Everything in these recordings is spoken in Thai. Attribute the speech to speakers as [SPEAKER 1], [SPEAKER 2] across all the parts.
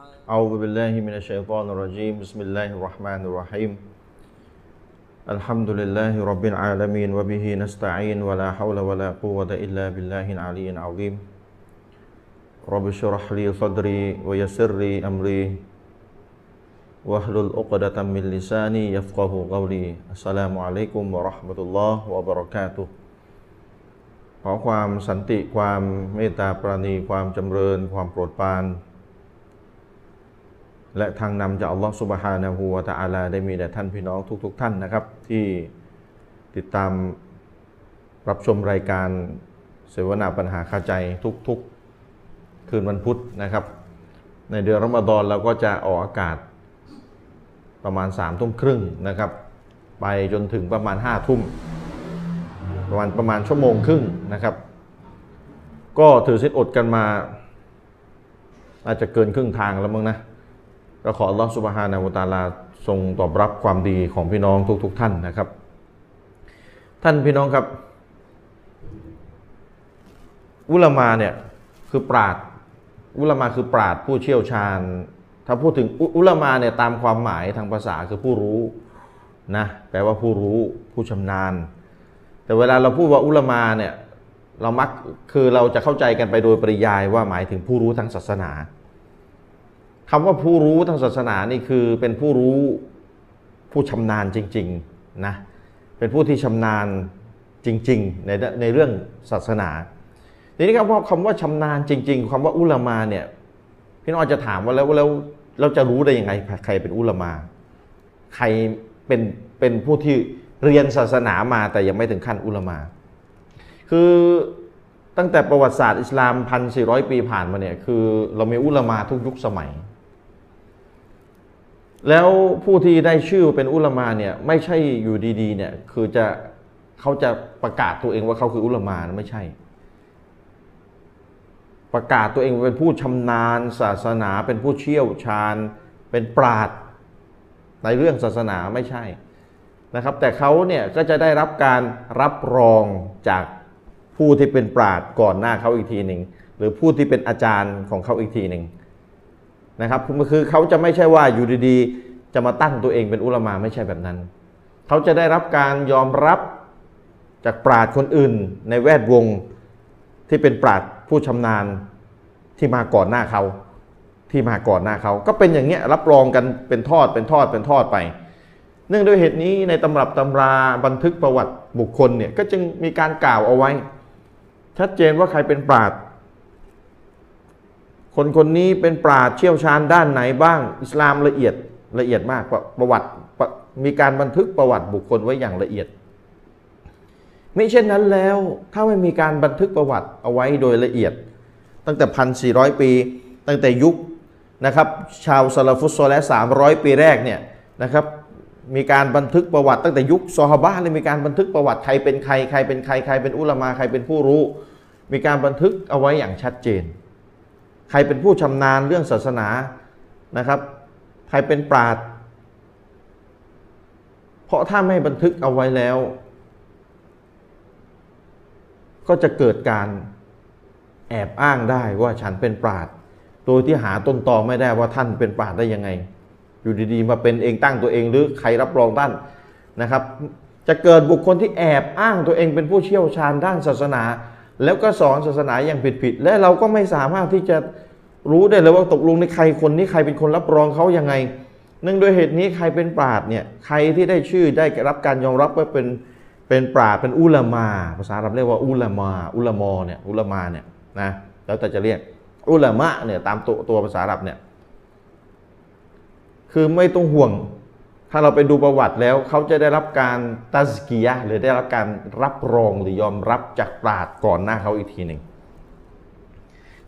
[SPEAKER 1] أعوذ بالله من الشيطان الرجيم بسم الله الرحمن الرحيم الحمد لله رب العالمين وبه نستعين ولا حول ولا قوة إلا بالله العلي العظيم رب اشرح لي صدري ويسر لي أمري واحلل عقدة من لساني يفقه قولي السلام عليكم ورحمة الله وبركاته ขอความสันติความเมตตาปราณีความจำเริญ ความโปรดปราน และทางนำจากอัลลอฮฺสุบฮานะฮูวะตะอาลาได้มีแด่ท่านพี่น้องทุกๆทท่านนะครับ ที่ติดตามรับชมรายการเสวนาปัญหาคาใจทุกๆ คืนวันพุธนะครับ ในเดือนรอมฎอนเราก็จะออกอากาศประมาณ3ามทุ่มครึ่งนะครับ ไปจนถึงประมาณ5้าทุ่มประมาณประมาณชั่วโมงครึ่งนะครับ ก็ถือสิทธิ์อดกันมาอาจจะเกินครึ่งทางแล้วมั้งนะ ก็ขออัลลอฮฺสุบฮานาวุตาลาทรงตอบรับความดีของพี่น้องทุกๆทท่านนะครับ ท่านพี่น้องครับ อุลามาเนี่ยคือปราดอุลามาคือปราดผู้เชี่ยวชาญ ถ้าพูดถึงอุลามาเนี่ยตามความหมายทางภาษาคือผู้รู้นะแปลว่าผู้รู้ผู้ชำนาญ แต่เวลาเราพูดว่าอุลามาเนี่ยเรามักคือเราจะเข้าใจกันไปโดยปริยายว่าหมายถึงผู้รู้ทางศาสนา คำว่าผู้รู้ทางศาสนานี่คือเป็นผู้รู้ผู้ชำนาญจริงๆนะเป็นผู้ที่ชำนาญจริงๆในในเรื่องศาสนาทีนี้คำว่าคำว่าชำนาญจริง ๆคำว่าอุลามาเนี่ยพี่น้องจะถามว่าแล้วแล้วเราจะรู้ได้ยังไงใครเป็นอุลามา ใครเป็นเป็นผู้ที่เรียนศาสนามาแต่ยังไม่ถึงขั้นอุลามา คือตั้งแต่ประวัติศาสตร์อิสลามพันสี่ร้อยปีผ่านมาเนี่ยคือเรามีอุลามาทุกยุคสมัย แล้วผู้ที่ได้ชื่อเป็นอุลมาเนี่ยไม่ใช่อยู่ดีๆเนี่ยคือจะเขาจะประกาศตัวเองว่าเขาคืออุลมาไม่ใช่ ประกาศตัวเองเป็นผู้ชำนาญศาสนาเป็นผู้เชี่ยวชาญ เป็นปราดในเรื่องศาสนาไม่ใช่นะครับ แต่เขาเนี่ยก็จะได้รับการรับรองจากผู้ที่เป็นปราดก่อนหน้าเขาอีกทีหนึ่งหรือผู้ที่เป็นอาจารย์ของเขาอีกทีหนึ่ง นะครับคือเขาจะไม่ใช่ว่าอยู่ดีๆ จะมาตั้งตัวเองเป็นอุลามาไม่ใช่แบบนั้น เขาจะได้รับการยอมรับจากปราดคนอื่น ในแวดวงที่เป็นปราดผู้ชำนาญที่มาก่อนหน้าเขาที่มาก่อนหน้าเขาก็เป็นอย่างเงี้ยรับรองกันเป็นทอดเป็นทอดเป็นทอดไป เนื่องด้วยเหตุนี้ในตำรับตำราบันทึกประวัติบุคคลเนี่ยก็จึงมีการกล่าวเอาไว้ ชัดเจนว่าใครเป็นปราด คนคนนี้เป็นปราดเชี่ยวชาญด้านไหนบ้าง อิสลามละเอียดละเอียดมากประวัติมีการบันทึกประวัติบุคคลไว้อย่างละเอียดไมิเช่นนั้นแล้วถ้าไม่มีการบันทึกประวัติเอาไว้โดยละเอียด ตั้งแต่พันสี่ร้อยปี ตั้งแต่ยุคนะครับชาวซาลฟุตโซและสามร้อยปีแรกเนี่ยนะครับมีการบันทึกประวัติ ตั้งแต่ยุคซอฮาบะเลยมีการบันทึกประวัติใครเป็นใครใครเป็นใครใครเป็นอุลามาใครเป็นผู้รู้ มีการบันทึกเอาไว้อย่างชัดเจน ใครเป็นผู้ชำนาญเรื่องศาสนานะครับ ใครเป็นปราดเพราะถ้าไม่บันทึกเอาไว้แล้ว ก็จะเกิดการแอบอ้างได้ว่าฉันเป็นปราดโดยที่หาต้นตอไม่ได้ว่าท่านเป็นปราดได้ยังไง อยู่ดีๆ มาเป็นเองตั้งตัวเองหรือใครรับรองท่านนะครับ จะเกิดบุคคลที่แอบอ้างตัวเองเป็นผู้เชี่ยวชาญด้านศาสนา แล้วก็สอนศาสนาอย่างผิดๆและเราก็ไม่สามารถที่จะรู้ได้เลยว่าตกลงในใครคนนี้ใครเป็นคนรับรองเขายังไง เนื่องด้วยเหตุนี้ใครเป็นปราดเนี่ยใครที่ได้ชื่อได้รับการยอมรับว่าเป็นเป็นปราดเป็นอุลามา ภาษาเราเรียกว่าอุลามา อุลามอเนี่ยอุลามาเนี่ยนะแล้วแต่จะเรียกอุลามะเนี่ยตามตัวตัวภาษาอาหรับเนี่ยคือไม่ต้องห่วง ถ้าเราไปดูประวัติแล้วเขาจะได้รับการตัสกียะหรือได้รับการรับรองหรือยอมรับจากปราดก่อนหน้าเขาอีกทีหนึ่ง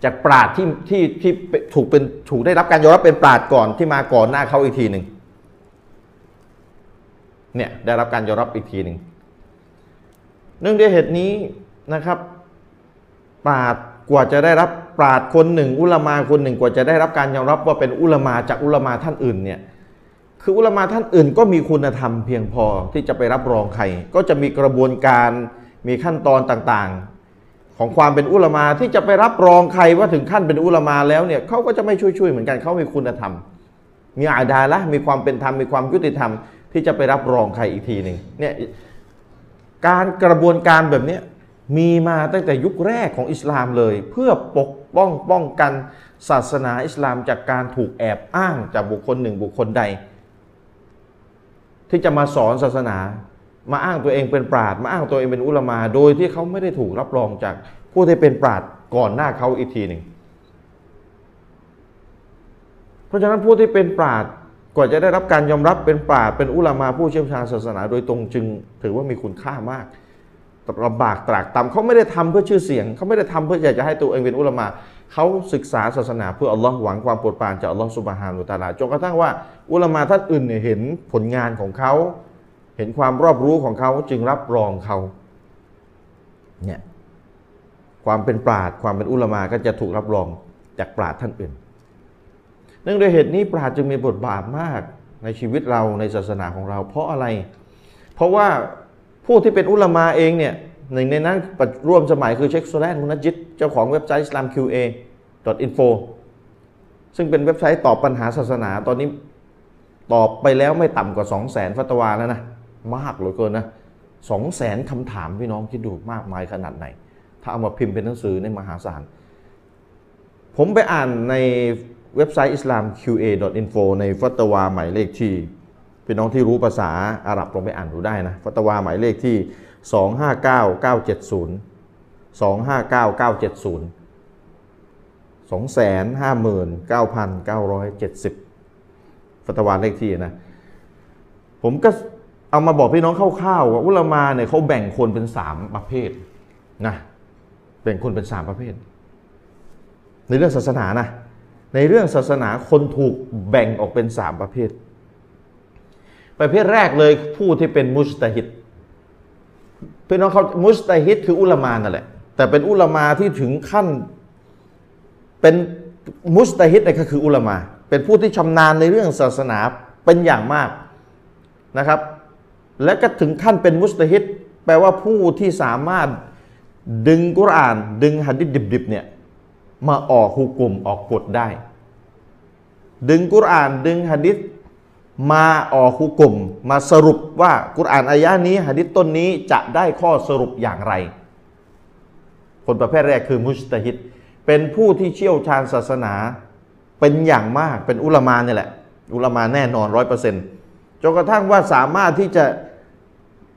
[SPEAKER 1] จากปราดที่ที่ที่ถูกเป็นถูกได้รับการยอมรับเป็นปราดก่อนที่มาก่อนหน้าเขาอีกทีหนึ่งเนี่ยได้รับการยอมรับอีกทีหนึ่งเนื่องด้วยเหตุนี้นะครับ ปราดกว่าจะได้รับปราดคนหนึ่ง อุลมาคนหนึ่งกว่าจะได้รับการยอมรับว่าเป็นอุลมาจากอุลมาท่านอื่นเนี่ย คืออุลามาท่านอื่นก็มีคุณธรรมเพียงพอที่จะไปรับรองใคร ก็จะมีกระบวนการมีขั้นตอนต่างๆ ของความเป็นอุลามาที่จะไปรับรองใครว่าถึงขั้นเป็นอุลามาแล้วเนี่ยเขาก็จะไม่ช่วยๆเหมือนกันเขามีคุณธรรม มีอาดาละมีความเป็นธรรมมีความยุติธรรม ที่จะไปรับรองใครอีกทีหนึ่งเนี่ยการกระบวนการแบบนี้มีมาตั้งแต่ยุคแรกของอิสลามเลย เพื่อปกป้องป้องกันศาสนาอิสลามจากการถูกแอบอ้างจากบุคคลหนึ่งบุคคลใด ที่จะมาสอนศาสนา มาอ้างตัวเองเป็นปราดมาอ้างตัวเองเป็นอุลามา โดยที่เขาไม่ได้ถูกรับรองจากผู้ที่เป็นปราดก่อนหน้าเขาอีกทีหนึ่งเพราะฉะนั้นผู้ที่เป็นปราดกว่าจะได้รับการยอมรับเป็นปราดเป็นอุลามาผู้เชี่ยวชาญศาสนา โดยตรงจึงถือว่ามีคุณค่ามากลำบากตรากตรำเขาไม่ได้ทำเพื่อชื่อเสียง เขาไม่ได้ทำเพื่ออยากจะให้ตัวเองเป็นอุลามา เขาศึกษาศาสนาเพื่ออัลลอฮ์หวังความโปรดปรานจากอัลลอฮ์สุบฮานุตาลาจนกระทั่งว่า อุลามาท่านอื่นเนี่ยเห็นผลงานของเขา เห็นความรอบรู้ของเขาจึงรับรองเขาเนี่ยความเป็นปราดความเป็นอุลามาก็จะถูกรับรองจากปราดท่านอื่น เนื่องด้วยเหตุนี้ปราดจึงมีบทบาทมากในชีวิตเราในศาสนาของเรา เพราะอะไร เพราะว่าผู้ที่เป็นอุลามาเองเนี่ย หนึ่งในนั้นร่วมสมัยคือเชคโซแลนมุนจิตเจ้าของเว็บไซต์ islamqa.info ซึ่งเป็นเว็บไซต์ตอบปัญหาศาสนาตอนนี้ตอบไปแล้วไม่ต่ำกว่า 2 0 0 0 0 0 ฟัตวาแล้วนะ มากเหลือเกินนะสองแสนคำถามพี่น้องคิดดูมากมายขนาดไหน ถ้าเอามาพิมพ์เป็นหนังสือในมหาศาล ผมไปอ่านในเว็บไซต์ islamqa.info ในฟัตวาหมายเลขที่พี่น้องที่รู้ภาษาอาหรับลองไปอ่านดูได้นะ ฟัตวาหมายเลขที่ 259970 259970 ฟัตวาเลขที่นะ ผมก็เอามาบอกพี่น้องคร่าวๆว่าอุลามาเนี่ยเขาแบ่งคนเป็นสามประเภทนะแบ่งคนเป็นสามประเภท ในเรื่องศาสนานะในเรื่องศาสนาคนถูกแบ่งออกเป็นสามประเภท ประเภทแรกเลยผู้ที่เป็นมุสตาฮิด พี่น้องเขามุสตาฮิดคืออุลามานั่นแหละ แต่เป็นอุลามาที่ถึงขั้น เป็นมุสตาฮิดเนี่ยก็คืออุลามา เป็นผู้ที่ชำนาญในเรื่องศาสนาเป็นอย่างมากนะครับ และก็ถึงขั้นเป็นมุสตาฮิดแปลว่าผู้ที่สามารถดึงกุรอาน ดึงหัดดิษดิบๆเนี่ยมาออกฮุกุมออกกฎได้ ดึงกุรอาน ดึงหัดดิษ มาออกุกุมมาสรุปว่ากุรอานอายะนี้หัดดิษต้นนี้จะได้ข้อสรุปอย่างไร คนประเภทแรกคือมุสตาฮิดเป็นผู้ที่เชี่ยวชาญศาสนาเป็นอย่างมากเป็นอุลามาเนี่ยแหละ อุลามาแน่นอนร้อยเปอร์เซ็นต์จนกระทั่งว่าสามารถที่จะ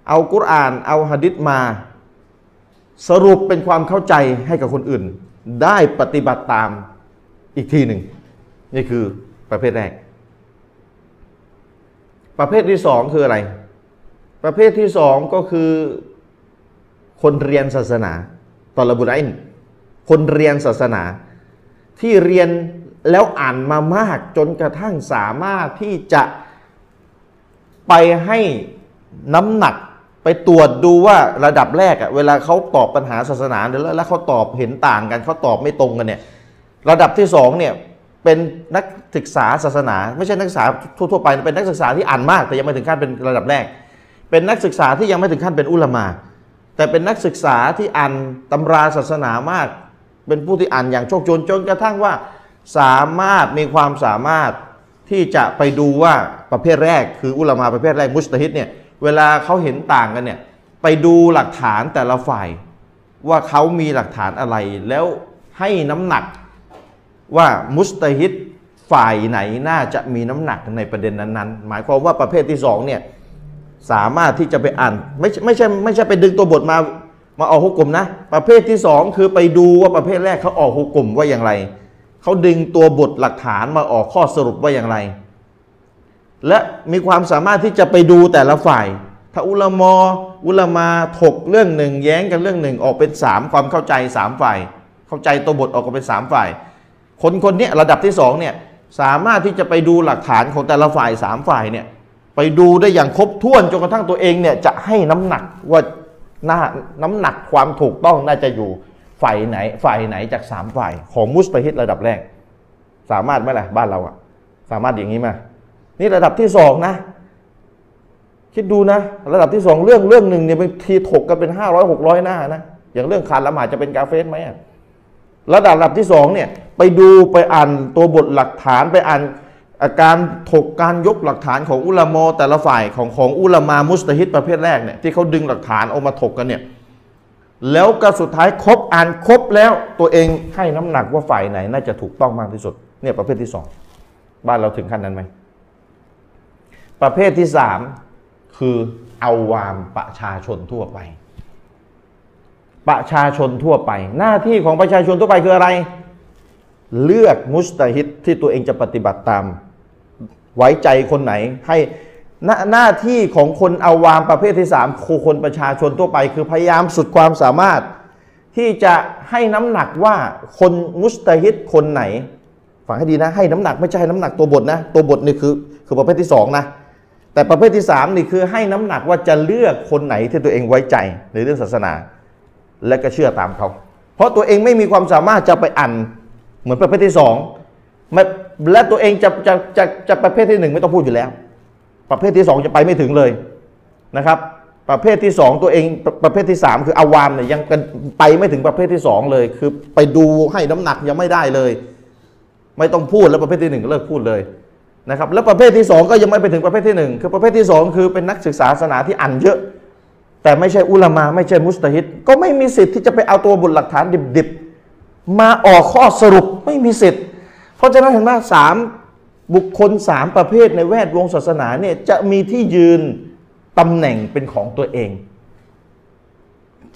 [SPEAKER 1] เอากุรอานเอาหะดิษมา สรุปเป็นความเข้าใจให้กับคนอื่น ได้ปฏิบัติตามอีกทีหนึ่งนี่คือประเภทแรก ประเภทที่สองคืออะไร ประเภทที่สองก็คือ คนเรียนศาสนาตอลบุไรน์คนเรียนศาสนา ที่เรียนแล้วอ่านมามากจนกระทั่งสามารถที่จะไปให้น้ำหนักไปตรวจดูว่าระดับแรกอะเวลาเขาตอบปัญหาศาสนาแล้วแล้วเขาตอบเห็นต่างกันเขาตอบไม่ตรงกันเนี่ย ระดับที่สองเนี่ย เป็นนักศึกษาศาสนา ไม่ใช่นักศึกษาทั่วๆไป เป็นนักศึกษาที่อ่านมาก แต่ยังไม่ถึงขั้นเป็นระดับแรก เป็นนักศึกษาที่ยังไม่ถึงขั้นเป็นอุลามา แต่เป็นนักศึกษาที่อ่านตำราศาสนามาก เป็นผู้ที่อ่านอย่างโชคโชนจนกระทั่งว่า สามารถมีความสามารถที่จะไปดูว่าประเภทแรก คืออุลามาประเภทแรกมุสตฮิดเนี่ยเวลาเขาเห็นต่างกันเนี่ยไปดูหลักฐานแต่ละฝ่าย ว่าเขามีหลักฐานอะไรแล้วให้น้ำหนัก ว่ามุสตาฮิดฝ่ายไหนน่าจะมีน้ำหนักในประเด็นนั้นๆ หมายความว่าประเภทที่สองเนี่ยสามารถที่จะไปอ่านไม่ไม่ใช่ไม่ใช่ไปดึงตัวบทมามาออกฮุกกลมนะ ประเภทที่สองคือไปดูว่าประเภทแรกเขาออกฮุกกลมว่าอย่างไรเขาดึงตัวบทหลักฐานมาออกข้อสรุปว่าอย่างไร และมีความสามารถที่จะไปดูแต่ละฝ่าย ถ้าอุลามออุลามาถกเรื่องหนึ่ง แย้งกันเรื่องหนึ่งออกเป็นสามความเข้าใจสามฝ่าย เข้าใจตัวบทออกเป็นสามฝ่าย คนคนนี้ระดับที่สองเนี่ยสามารถที่จะไปดูหลักฐานของแต่ละฝ่ายสามฝ่ายเนี่ยไปดูได้อย่างครบถ้วนจนกระทั่งตัวเองเนี่ยจะให้น้ำหนักว่าหน้าน้ำหนักความถูกต้องน่าจะอยู่ฝ่ายไหนฝ่ายไหนจากสามฝ่าย ของมุสตาฮิดระดับแรก สามารถไหมล่ะบ้านเราอะสามารถอย่างนี้มา นี่ระดับที่สองนะ คิดดูนะ ระดับที่สองเรื่องเรื่องหนึ่งเนี่ยบางทีถกกันเป็นห้าร้อยหกร้อยหน้านะอย่างเรื่องขาดละหมาดจะเป็นกาเฟสไหมอะ ระดับระดับที่สองเนี่ยไปดูไปอ่านตัวบทหลักฐานไปอ่านอาการถกการยกหลักฐานของอุลามอแต่ละฝ่ายของของอุลามามุสตฮิดประเภทแรกเนี่ยที่เขาดึงหลักฐานเอามาถกกันเนี่ยแล้วก็สุดท้ายครบอ่านครบแล้วตัวเองให้น้ำหนักว่าฝ่ายไหน น่าจะถูกต้องมากที่สุดเนี่ยประเภทที่สองบ้านเราถึงขั้นนั้นไหมประเภทที่สามคือเอาวามประชาชนทั่วไป ประชาชนทั่วไป หน้าที่ของประชาชนทั่วไปคืออะไร เลือกมุสตาฮิดที่ตัวเองจะปฏิบัติตาม ไว้ใจคนไหนให้หน้าหน้าที่ของคนอาวามประเภทที่สามคือคนประชาชนทั่วไป คือพยายามสุดความสามารถ ที่จะให้น้ำหนักว่าคนมุสตาฮิดคนไหนฟังให้ดีนะให้น้ำหนักไม่ใช่น้ำหนักตัวบทนะตัวบทนี่คือคือประเภทที่สองนะแต่ประเภทที่สามนี่คือให้น้ำหนักว่าจะเลือกคนไหนที่ตัวเองไว้ใจในเรื่องศาสนา และก็เชื่อตามเขา เพราะตัวเองไม่มีความสามารถจะไปอ่านเหมือนประเภทที่สองและตัวเองจะจะจะจะประเภทที่หนึ่งไม่ต้องพูดอยู่แล้ว ประเภทที่สองจะไปไม่ถึงเลยนะครับ ประเภทที่สองตัวเองประประเภทที่สามคืออาวามเนี่ยยังไปไม่ถึงประเภทที่สองเลย คือไปดูให้น้ำหนักยังไม่ได้เลย ไม่ต้องพูดแล้วประเภทที่หนึ่งก็เลิกพูดเลยนะครับ แล้วประเภทที่สองก็ยังไม่ไปถึงประเภทที่หนึ่งคือประเภทที่สองคือเป็นนักศึกษาศาสนาที่อ่านเยอะ แต่ไม่ใช่อุลามาไม่ใช่มุสตาฮิดก็ไม่มีสิทธิ์ที่จะไปเอาตัวบทหลักฐานดิบๆ มาออกข้อสรุปไม่มีสิทธิ์ เพราะฉะนั้นเห็นไหมสามบุคคลสามประเภทในแวดวงศาสนาเนี่ยจะมีที่ยืนตำแหน่งเป็นของตัวเอง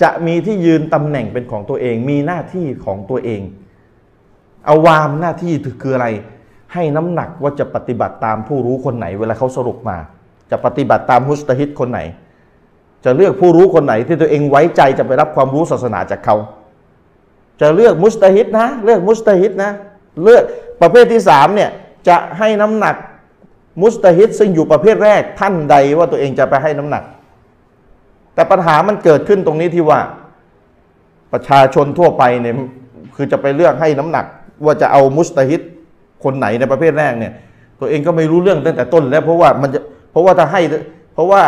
[SPEAKER 1] จะมีที่ยืนตำแหน่งเป็นของตัวเอง มีหน้าที่ของตัวเองเอาวามหน้าที่คืออะไร ให้น้ำหนักว่าจะปฏิบัติตามผู้รู้คนไหน เวลาเขาสรุปมา จะปฏิบัติตามมุสตาฮิดคนไหน จะเลือกผู้รู้คนไหนที่ตัวเองไว้ใจจะไปรับความรู้ศาสนาจากเขา จะเลือกมุสตาฮิดนะ เลือกมุสตาฮิดนะ เลือกประเภทที่สามเนี่ยจะให้น้ำหนักมุสตาฮิดซึ่งอยู่ประเภทแรกท่านใดว่าตัวเองจะไปให้น้ำหนัก แต่ปัญหามันเกิดขึ้นตรงนี้ที่ว่า ประชาชนทั่วไปเนี่ยคือจะไปเลือกให้น้ำหนัก ว่าจะเอามุสตาฮิดคนไหนในประเภทแรกเนี่ย ตัวเองก็ไม่รู้เรื่องตั้งแต่ต้น แล้วเพราะว่ามันจะเพราะว่าถ้าให้ เพราะว่า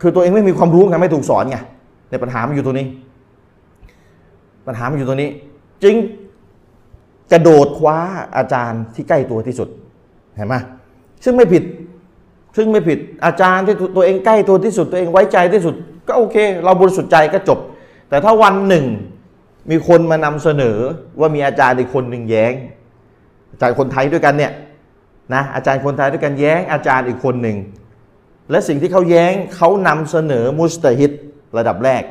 [SPEAKER 1] คือตัวเองไม่มีความรู้ไงไม่ถูกสอนไงในปัญหามันอยู่ตรงนี้ ปัญหามันอยู่ตรงนี้ จึงกระโดดคว้าอาจารย์ที่ใกล้ตัวที่สุดเห็นไหมซึ่งไม่ผิด ซึ่งไม่ผิดอาจารย์ที่ตัวเองใกล้ตัวที่สุด ตัวเองไว้ใจที่สุด ก็โอเค เราบริสุทธิ์ใจก็จบ แต่ถ้าวันหนึ่งมีคนมานำเสนอว่ามีอาจารย์อีกคนหนึ่งแย้ง อาจารย์คนไทยด้วยกันเนี่ยนะอาจารย์คนไทยด้วยกันแย้ง อาจารย์อีกคนหนึ่ง และสิ่งที่เขาแย้งเขานำเสนอมุสตาฮิดระดับแรก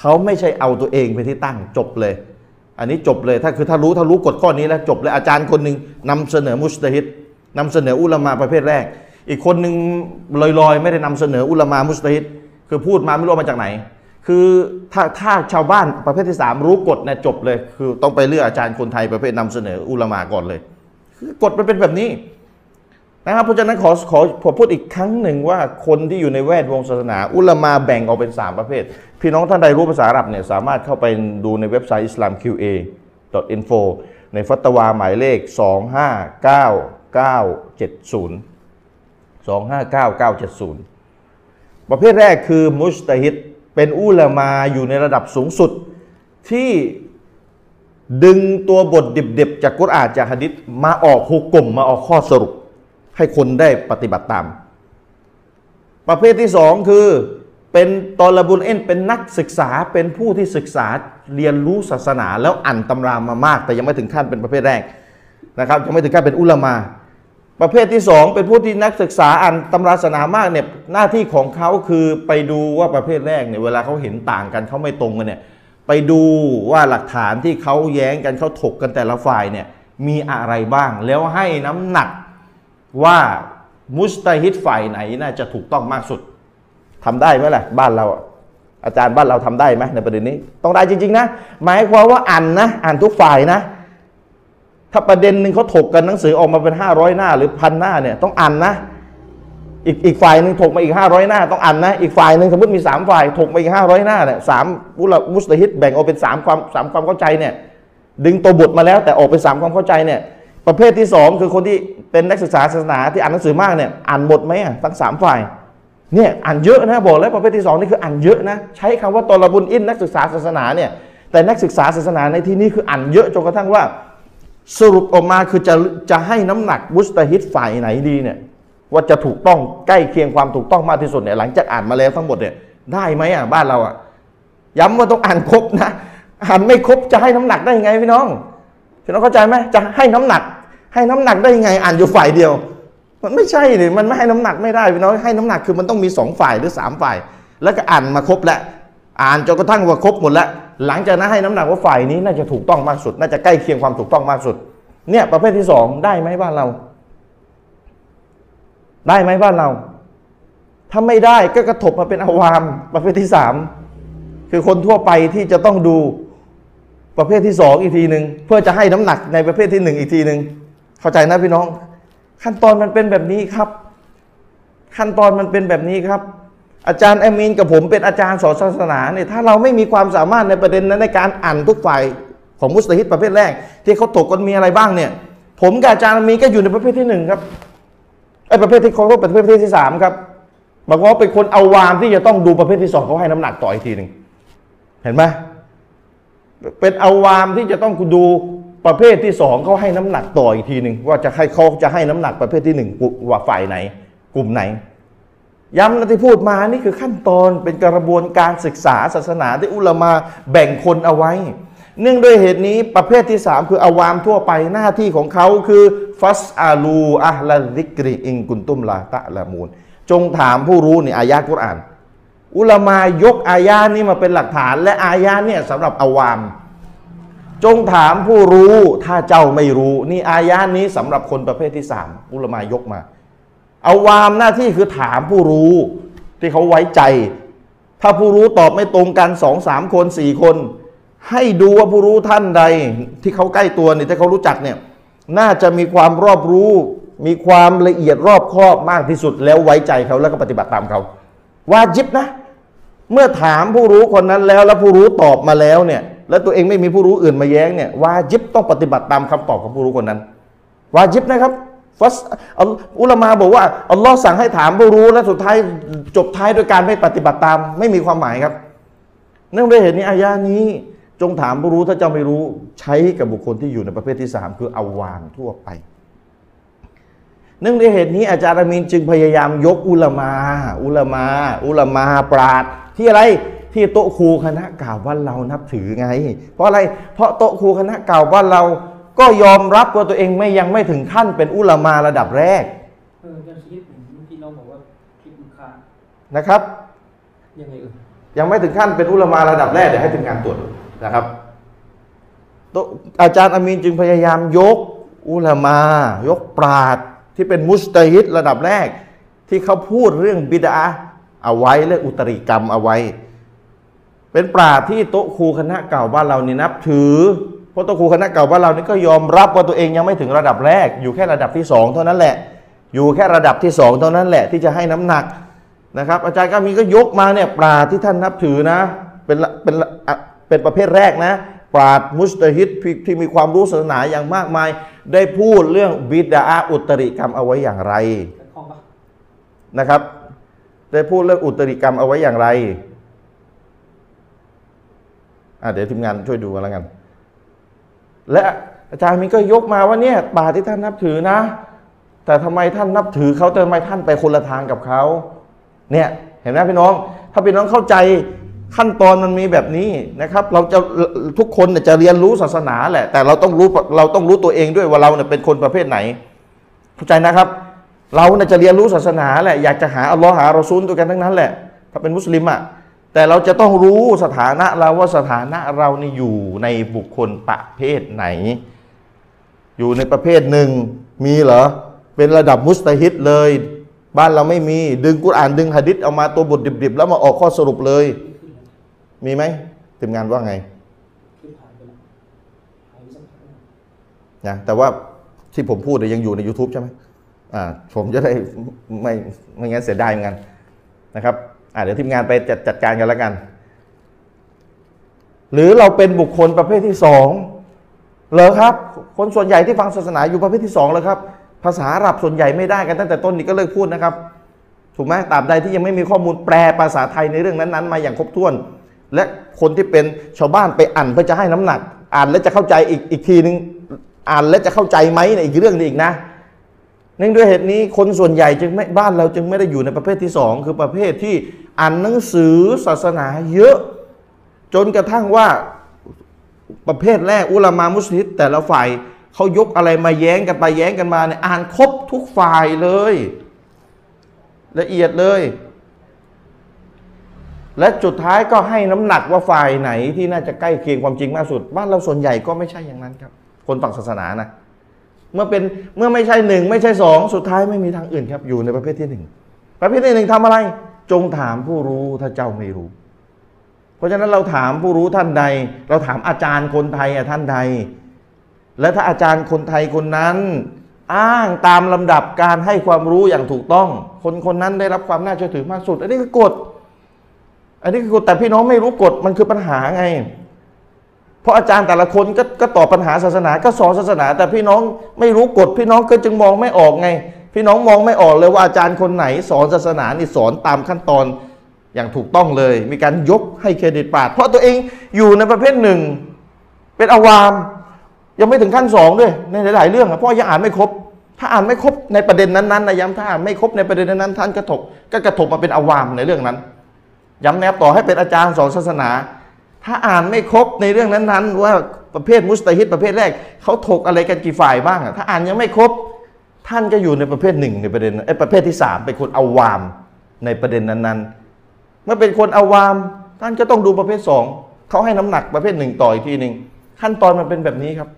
[SPEAKER 1] เขาไม่ใช่เอาตัวเองเป็นที่ตั้งจบเลย อันนี้จบเลยถ้าคือถ้ารู้ถ้ารู้กฎข้อนี้แล้วจบเลยอาจารย์คนหนึ่งนำเสนอมุสตาฮิดนำเสนออุลามาประเภทแรก อีกคนหนึ่งลอยๆ ไม่ได้นำเสนออุลามามุสตาฮิดคือพูดมาไม่รู้มาจากไหน คือถ้าถ้าชาวบ้านประเภทที่สามรู้กฎเนี่ยจบเลย คือต้องไปเลือกอาจารย์คนไทยประเภทนำเสนออุลามาก่อนเลย คือกฎมันเป็นแบบนี้ นะครับเพราะฉะนั้นขอขอผมพูดอีกครั้งหนึ่งว่าคนที่อยู่ในแวดวงศาสนา อุลามาแบ่งออกเป็น 3 ประเภท พี่น้องท่านใดรู้ภาษาอาหรับเนี่ยสามารถเข้าไปดูในเว็บไซต์ islamqa.info ในฟัตวาหมายเลข 259970 259970 ประเภทแรกคือมุสตฮิดเป็นอุลามาอยู่ในระดับสูงสุด ที่ดึงตัวบทดิบๆ จากกุรอานจากหะดิษมาออกฮุกกลมมาออกข้อสรุป ให้คนได้ปฏิบัติตาม ประเภทที่สองคือเป็นตอลบุลเอ็นเป็นนักศึกษาเป็นผู้ที่ศึกษาเรียนรู้ศาสนา แล้วอ่านตำรามามาก แต่ยังไม่ถึงขั้นเป็นประเภทแรกนะครับยังไม่ถึงขั้นเป็นอุลามา ประเภทที่สองเป็นผู้ที่นักศึกษาอ่านตำราศาสนามากเนี่ยหน้าที่ของเขาคือไปดูว่าประเภทแรกเนี่ยเวลาเขาเห็นต่างกันเขาไม่ตรงกันเนี่ยไปดูว่าหลักฐานที่เขาแย้งกันเขาถกกันแต่ละฝ่ายเนี่ยมีอะไรบ้าง แล้วให้น้ำหนัก ว่ามุสตาฮิดฝ่ายไหนน่าจะถูกต้องมากสุดทำได้ไหมล่ะ บ้านเราอาจารย์บ้านเราทำได้ไหมในประเด็นนี้ ต้องได้จริง ๆ นะ หมายความว่าอ่านนะ อ่านทุกฝ่ายนะ ถ้าประเด็นหนึ่งเขาถกกันหนังสือออกมาเป็นห้าร้อยหน้า หรือพันหน้าเนี่ยต้องอ่านนะ อีกอีกฝ่ายหนึ่งถกมาอีกห้าร้อยหน้า ต้องอ่านนะ อีกฝ่ายหนึ่งสมมติมีสามฝ่ายถกมาอีกห้าร้อยหน้าเนี่ยสามมุสตาฮิดแบ่งออกเป็นสามความสามความเข้าใจเนี่ยดึงตัวบทมาแล้วแต่ออกเป็นสามความเข้าใจเนี่ยประเภทที่สองคือคนที่ เป็นนักศึกษาศาสนาที่อ่านหนังสือมากเนี่ยอ่านหมดไหมอะทั้งสามฝ่ายเนี่ยอ่านเยอะนะบอกแล้วประเภทที่สองนี่คืออ่านเยอะนะใช้คำว่าตอลบุญอินนักศึกษาศาสนาเนี่ยแต่นักศึกษาศาสนาในที่นี้คืออ่านเยอะจนกระทั่งว่า สรุปออกมาคือจะจะให้น้ำหนักมุสตาฮิดฝ่ายไหนดีเนี่ยว่าจะถูกต้องใกล้เคียงความถูกต้องมากที่สุดเนี่ยหลังจากอ่านมาแล้วทั้งหมดเนี่ยได้ไหมอะบ้านเราอะย้ำว่าต้องอ่านครบนะอ่านไม่ครบจะให้น้ำหนักได้ยังไงพี่น้องพี่น้องเข้าใจไหมจะให้น้ำหนัก ให้น้ำหนักได้ยังไงอ่านอยู่ฝ่ายเดียว มันไม่ใช่เลยมันไม่ให้น้ำหนักไม่ได้พี่น้องให้น้ำหนักคือมันต้องมีสองฝ่ายหรือสามฝ่าย แล้วก็อ่านมาครบแล้วอ่านจนกระทั่งว่าครบหมดแล้วหลังจากนั้นให้น้ำหนักว่าฝ่ายนี้น่าจะถูกต้องมากสุด น่าจะใกล้เคียงความถูกต้องมากสุด เนี่ยประเภทที่สองได้ไหมบ้านเรา ได้ไหมบ้านเรา ถ้าไม่ได้ก็กระทบมาเป็นอาวาม ประเภทที่สามคือคนทั่วไปที่จะต้องดูประเภทที่สองอีกทีหนึ่งเพื่อจะให้น้ำหนักในประเภทที่หนึ่งอีกทีหนึ่ง เข้าใจนะพี่น้อง ขั้นตอนมันเป็นแบบนี้ครับ ขั้นตอนมันเป็นแบบนี้ครับ อาจารย์แอมีนกับผมเป็นอาจารย์สอนศาสนาเนี่ยถ้าเราไม่มีความสามารถในประเด็นนั้นในการอ่านทุกฝ่ายของมุสลิมประเภทแรก ที่เขาตกกันมีอะไรบ้างเนี่ย ผมกับอาจารย์อมีนก็อยู่ในประเภทที่หนึ่งครับไอ้ประเภทที่เขาเป็นประเภทที่สามครับหมายความว่าเป็นคนเอาวามที่จะต้องดูประเภทที่สองเขาให้น้ำหนักต่ออีกทีหนึ่งเห็นไหมเป็นเอาวามที่จะต้องดู ประเภทที่สองเขาให้น้ำหนักต่ออีกทีหนึ่งว่าจะให้เขาจะให้น้ำหนักประเภทที่หนึ่งว่าฝ่ายไหน กลุ่มไหน ย้ำนะที่พูดมานี่คือขั้นตอนเป็นกระบวนการศึกษาศาสนาที่อุลามาแบ่งคนเอาไว้ เนื่องด้วยเหตุนี้ประเภทที่สามคืออาวามทั่วไปหน้าที่ของเขาคือฟัสอาลูอัลลดิกริอิงกุนตุมลาตะละมูล จงถามผู้รู้ในอายะกุรอาน อุลามายกอายานี้มาเป็นหลักฐาน และอายาเนี่ยสำหรับอาวาม จงถามผู้รู้ถ้าเจ้าไม่รู้ นี่อายานี้สำหรับคนประเภทที่สามอุลมายกมา เอาวามหน้าที่คือถามผู้รู้ ที่เขาไว้ใจ ถ้าผู้รู้ตอบไม่ตรงกันสองสามคนสี่คน ให้ดูว่าผู้รู้ท่านใด ที่เขาใกล้ตัวเนี่ยที่เขารู้จักเนี่ยน่าจะมีความรอบรู้ มีความละเอียดรอบคอบมากที่สุดแล้วไว้ใจเขาแล้วก็ปฏิบัติตามเขาวาจิบนะ เมื่อถามผู้รู้คนนั้นแล้ว แล้วผู้รู้ตอบมาแล้วเนี่ย แล้วตัวเองไม่มีผู้รู้อื่นมาแย้งเนี่ยวาจิบต้องปฏิบัติตามคำตอบของผู้รู้คนนั้น วาจิบนะครับฟัสอุลามาบอกว่าอัลลอฮ์สั่งให้ถามผู้รู้และสุดท้ายจบท้ายด้วยการไม่ปฏิบัติตาม ไม่มีความหมายครับเนื่องด้วยเหตุนี้อายานี้จงถามผู้รู้ถ้าเจ้าไม่รู้ใช้กับบุคคลที่อยู่ในประเภทที่สามคืออาวางทั่วไป เนื่องด้วยเหตุนี้อาจารย์อามีนจึงพยายามยกอุลามา อุลามา อุลามาปราดที่อะไร ที่โต๊ะครูคณะกล่าวว่าเรานับถือไง เพราะอะไรเพราะโต๊ะครูคณะกล่าวว่าเรา ก็ยอมรับว่าตัวเองไม่ยังไม่ถึงขั้นเป็นอุลามาระดับแรก
[SPEAKER 2] เออจะคิดเหมือนที่น้องบอกว่าคิดลูกค้า
[SPEAKER 1] นะครับ
[SPEAKER 2] ยังไงเออ
[SPEAKER 1] ยังไม่ถึงขั้นเป็นอุลามาระดับแรกเดี๋ยวให้ถึงการตรวจนะครับโตอาจารย์อามีนจึงพยายามยกอุลามายกปราดที่เป็นมุสตาฮิดระดับแรก ที่เขาพูดเรื่องบิดาเอาไว้เรื่องอุตริกรรมเอาไว้ เป็นปราที่โต๊ะครูคณะเก่าบ้านเรานี่นับถือเพราะโต๊ะครูคณะเก่าบ้านเรานี่ก็ยอมรับว่าตัวเองยังไม่ถึงระดับแรก อยู่แค่ระดับที่สองเท่านั้นแหละ อยู่แค่ระดับที่สองเท่านั้นแหละที่จะให้น้ำหนักนะครับ อาจารย์ก็มีก็ยกมาเนี่ยปราดที่ท่านนับถือนะเป็นเป็นเป็นประเภทแรกนะ ปราดมุสตฮิดที่มีความรู้ศาสนาอย่างมากมาย ได้พูดเรื่องบิดาอุตริกรรมเอาไว้อย่างไรนะครับ ได้พูดเรื่องอุตริกรรมเอาไว้อย่างไร เดี๋ยวทีมงานช่วยดูกันแล้วกัน และอาจารย์มีก็ยกมาว่าเนี่ยปาที่ท่านนับถือนะ แต่ทำไมท่านนับถือเขาแต่ทำไมท่านไปคนละทางกับเขาเนี่ยเห็นไหมพี่น้อง ถ้าพี่น้องเข้าใจขั้นตอนมันมีแบบนี้นะครับ เราจะทุกคนจะเรียนรู้ศาสนาแหละ แต่เราต้องรู้เราต้องรู้ตัวเองด้วยว่าเราเนี่ยเป็นคนประเภทไหน เข้าใจนะครับ เราเนี่ยจะเรียนรู้ศาสนาแหละอยากจะหาอัลลอฮ์หารอซูลตัวกันทั้งนั้นแหละ ถ้าเป็นมุสลิมอะ แต่เราจะต้องรู้สถานะเราว่าสถานะเรานี่อยู่ในบุคคลประเภทไหน อยู่ในประเภทหนึ่งมีเหรอ เป็นระดับมุสตาฮิดเลย บ้านเราไม่มีดึงกุรอานดึงหะดิษเอามาตัวบทดิบๆ แล้วมาออกข้อสรุปเลย มีไหมทีมงานว่าไง
[SPEAKER 2] คิดผ่านไปแล้วหายไปสักพักหนึ่ง
[SPEAKER 1] นะแต่ว่าที่ผมพูดเนี่ยยังอยู่ใน YouTube ใช่ไหมอ่าผมจะได้ไม่ไม่งั้นเสียดายเหมือนกันนะครับ อ่าเดี๋ยวทีมงานไปจัดจัดการกันแล้วกัน หรือเราเป็นบุคคลประเภทที่สองเหรอครับ คนส่วนใหญ่ที่ฟังศาสนาอยู่ประเภทที่สองแล้วครับ ภาษาอาหรับส่วนใหญ่ไม่ได้กันตั้งแต่ต้นนี่ก็เลิกพูดนะครับถูกไหมตราบใดที่ยังไม่มีข้อมูลแปลภาษาไทยในเรื่องนั้นๆ มาอย่างครบถ้วน และคนที่เป็นชาวบ้านไปอ่านเพื่อจะให้น้ำหนัก อ่านแล้วจะเข้าใจอีกอีกทีนึงอ่านแล้วจะเข้าใจไหมเนี่ยอีกเรื่องหนึงอีกนะเนื่องด้วยเหตุนี้คนส่วนใหญ่จึงไม่บ้านเราจึงไม่ได้อยู่ในประเภทที่สองคือประเภทที่ อ่านหนังสือศาสนาเยอะ จนกระทั่งว่าประเภทแรกอุลามามุสลิมแต่ละฝ่ายเขายกอะไรมาแย้งกันไปแย้งกันมาเนี่ยอ่านครบทุกฝ่ายเลย ละเอียดเลย และจุดท้ายก็ให้น้ำหนักว่าฝ่ายไหนที่น่าจะใกล้เคียงความจริงมากสุด บ้านเราส่วนใหญ่ก็ไม่ใช่อย่างนั้นครับ คนฝั่งศาสนานะเมื่อเป็นเมื่อไม่ใช่หนึ่งไม่ใช่สองสุดท้ายไม่มีทางอื่นครับอยู่ในประเภทที่หนึ่งประเภทที่หนึ่งทำอะไร จงถามผู้รู้ถ้าเจ้าไม่รู้ เพราะฉะนั้นเราถามผู้รู้ท่านใด เราถามอาจารย์คนไทยอะท่านใด และถ้าอาจารย์คนไทยคนนั้น อ้างตามลำดับการให้ความรู้อย่างถูกต้อง คนคนนั้นได้รับความน่าเชื่อถือมากสุด อันนี้คือกฎอันนี้คือกฎแต่พี่น้องไม่รู้กฎมันคือปัญหาไง เพราะอาจารย์แต่ละคนก็ก็ตอบปัญหาศาสนา ก็สอนศาสนา แต่พี่น้องไม่รู้กฎพี่น้องก็จึงมองไม่ออกไง พี่น้องมองไม่ออกเลยว่าอาจารย์คนไหน สอนศาสนานี่สอนตามขั้นตอนอย่างถูกต้องเลย มีการยกให้เครดิตปาดเพราะตัวเองอยู่ในประเภทหนึ่ง เป็นอาวาม ยังไม่ถึงขั้นสองด้วย ในหลาย ๆ เรื่องเพราะยังอ่านไม่ครบ ถ้าอ่านไม่ครบในประเด็นนั้นๆนะย้ำถ้าอ่านไม่ครบในประเด็นนั้นๆท่านกระทบก็กระทบมาเป็นอาวามในเรื่องนั้น ย้ำแนบต่อให้เป็นอาจารย์สอนศาสนา ถ้าอ่านไม่ครบในเรื่องนั้นๆ ว่าประเภทมุสตาฮิดประเภทแรกเขาถกอะไรกันกี่ฝ่ายบ้างถ้าอ่านยังไม่ครบ ท่านก็อยู่ในประเภทหนึ่งในประเด็นนั้นเอ้ประเภทที่สามเป็นคนเอาวามในประเด็นนั้นๆ เมื่อเป็นคนเอาวาม ท่านก็ต้องดูประเภทสองเขาให้น้ำหนักประเภทหนึ่งต่ออีกทีหนึ่งขั้นตอนมันเป็นแบบนี้ครับ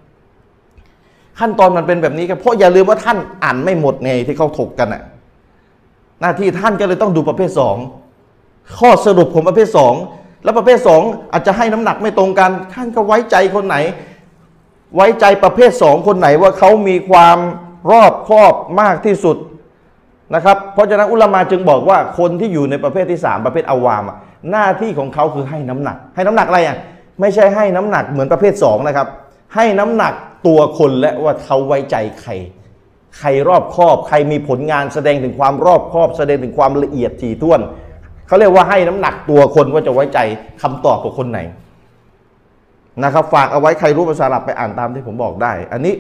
[SPEAKER 1] ขั้นตอนมันเป็นแบบนี้ครับเพราะอย่าลืมว่าท่านอ่านไม่หมดไงที่เขาถกกันอะหน้าที่ท่านก็เลยต้องดูประเภทสองข้อสรุปของประเภทสองแล้วประเภทสองอาจจะให้น้ำหนักไม่ตรงกันท่านก็ไว้ใจคนไหน ไว้ใจประเภทสองคนไหนว่าเขามีความ รอบครอบมากที่สุดนะครับ เพราะฉะนั้นอุลามาจึงบอกว่าคนที่อยู่ในประเภทที่สามประเภทอาวามะหน้าที่ของเขาคือให้น้ำหนัก ให้น้ำหนักอะไรอะไม่ใช่ให้น้ำหนักเหมือนประเภทสองนะครับ ให้น้ำหนักตัวคนและว่าเขาไว้ใจใคร ใครรอบครอบ ใครมีผลงานแสดงถึงความรอบครอบ แสดงถึงความละเอียดถี่ถ้วนเขาเรียกว่าให้น้ำหนักตัวคนว่าจะไว้ใจคำตอบกับคนไหนนะครับ ฝากเอาไว้ใครรู้ภาษาอาหรับไปอ่านตามที่ผมบอกได้ อันนี้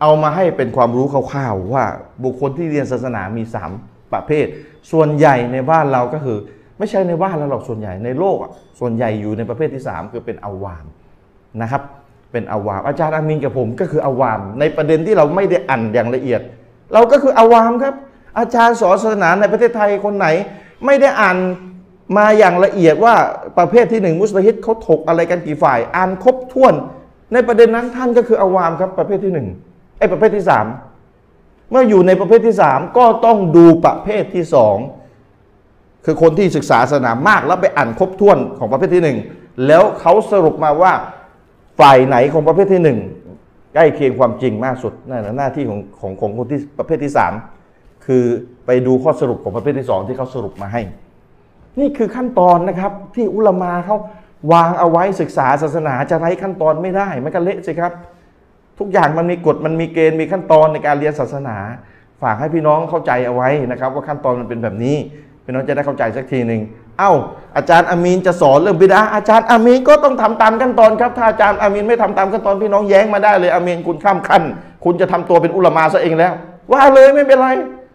[SPEAKER 1] เอามาให้เป็นความรู้คร่าวๆว่าบุคคลที่เรียนศาสนามีสามประเภท ส่วนใหญ่ในบ้านเราก็คือ ไม่ใช่ในบ้านเราหรอกส่วนใหญ่ในโลกอะส่วนใหญ่อยู่ในประเภทที่สามคือเป็นอาวามนะครับ เป็นอาวามอาจารย์อามินกับผมก็คืออาวาม ในประเด็นที่เราไม่ได้อ่านอย่างละเอียด เราก็คืออาวามครับ อาจารย์สอนศาสนาในประเทศไทยคนไหน ไม่ได้อ่านมาอย่างละเอียดว่าประเภทที่หนึ่งมุสลิมเขาถกอะไรกันกี่ฝ่าย อ่านครบถ้วน ในประเด็นนั้นท่านก็คืออาวามครับประเภทที่หนึ่ง อ้ประเภทที่สามเมื่ออยู่ในประเภทที่สามก็ต้องดูประเภทที่สองคือคนที่ศึกษาศาสนามากแล้วไปอ่านครบถ้วนของประเภทที่หนึ่งแล้วเขาสรุปมาว่าฝ่ายไหนของประเภทที่หนึ่งใกล้เคียงความจริงมากสุดนั่นนะหน้าที่ของของของคนที่ประเภทที่สามคือไปดูข้อสรุปของประเภทที่สองที่เขาสรุปมาให้ นี่คือขั้นตอนนะครับที่อุลมาเขาวางเอาไว้ศึกษาศาสนาจะไร้ขั้นตอนไม่ได้มันก็เละสิครับ ทุกอย่างมันมีกฎมันมีเกณฑ์มีขั้นตอนในการเรียนศาสนา ฝากให้พี่น้องเข้าใจเอาไว้นะครับ ว่าขั้นตอนมันเป็นแบบนี้พี่น้องจะได้เข้าใจสักทีหนึ่งเอ้า อาจารย์อามีนจะสอนเรื่องบิดาอาจารย์อามีนก็ต้องทำตามขั้นตอนครับ ถ้าอาจารย์อามีนไม่ทำตามขั้นตอนพี่น้องแย้งมาได้เลยอามีนคุณข้ามขั้น คุณจะทำตัวเป็นอุลามาซะเองแล้ว ว่าเลยไม่เป็นไร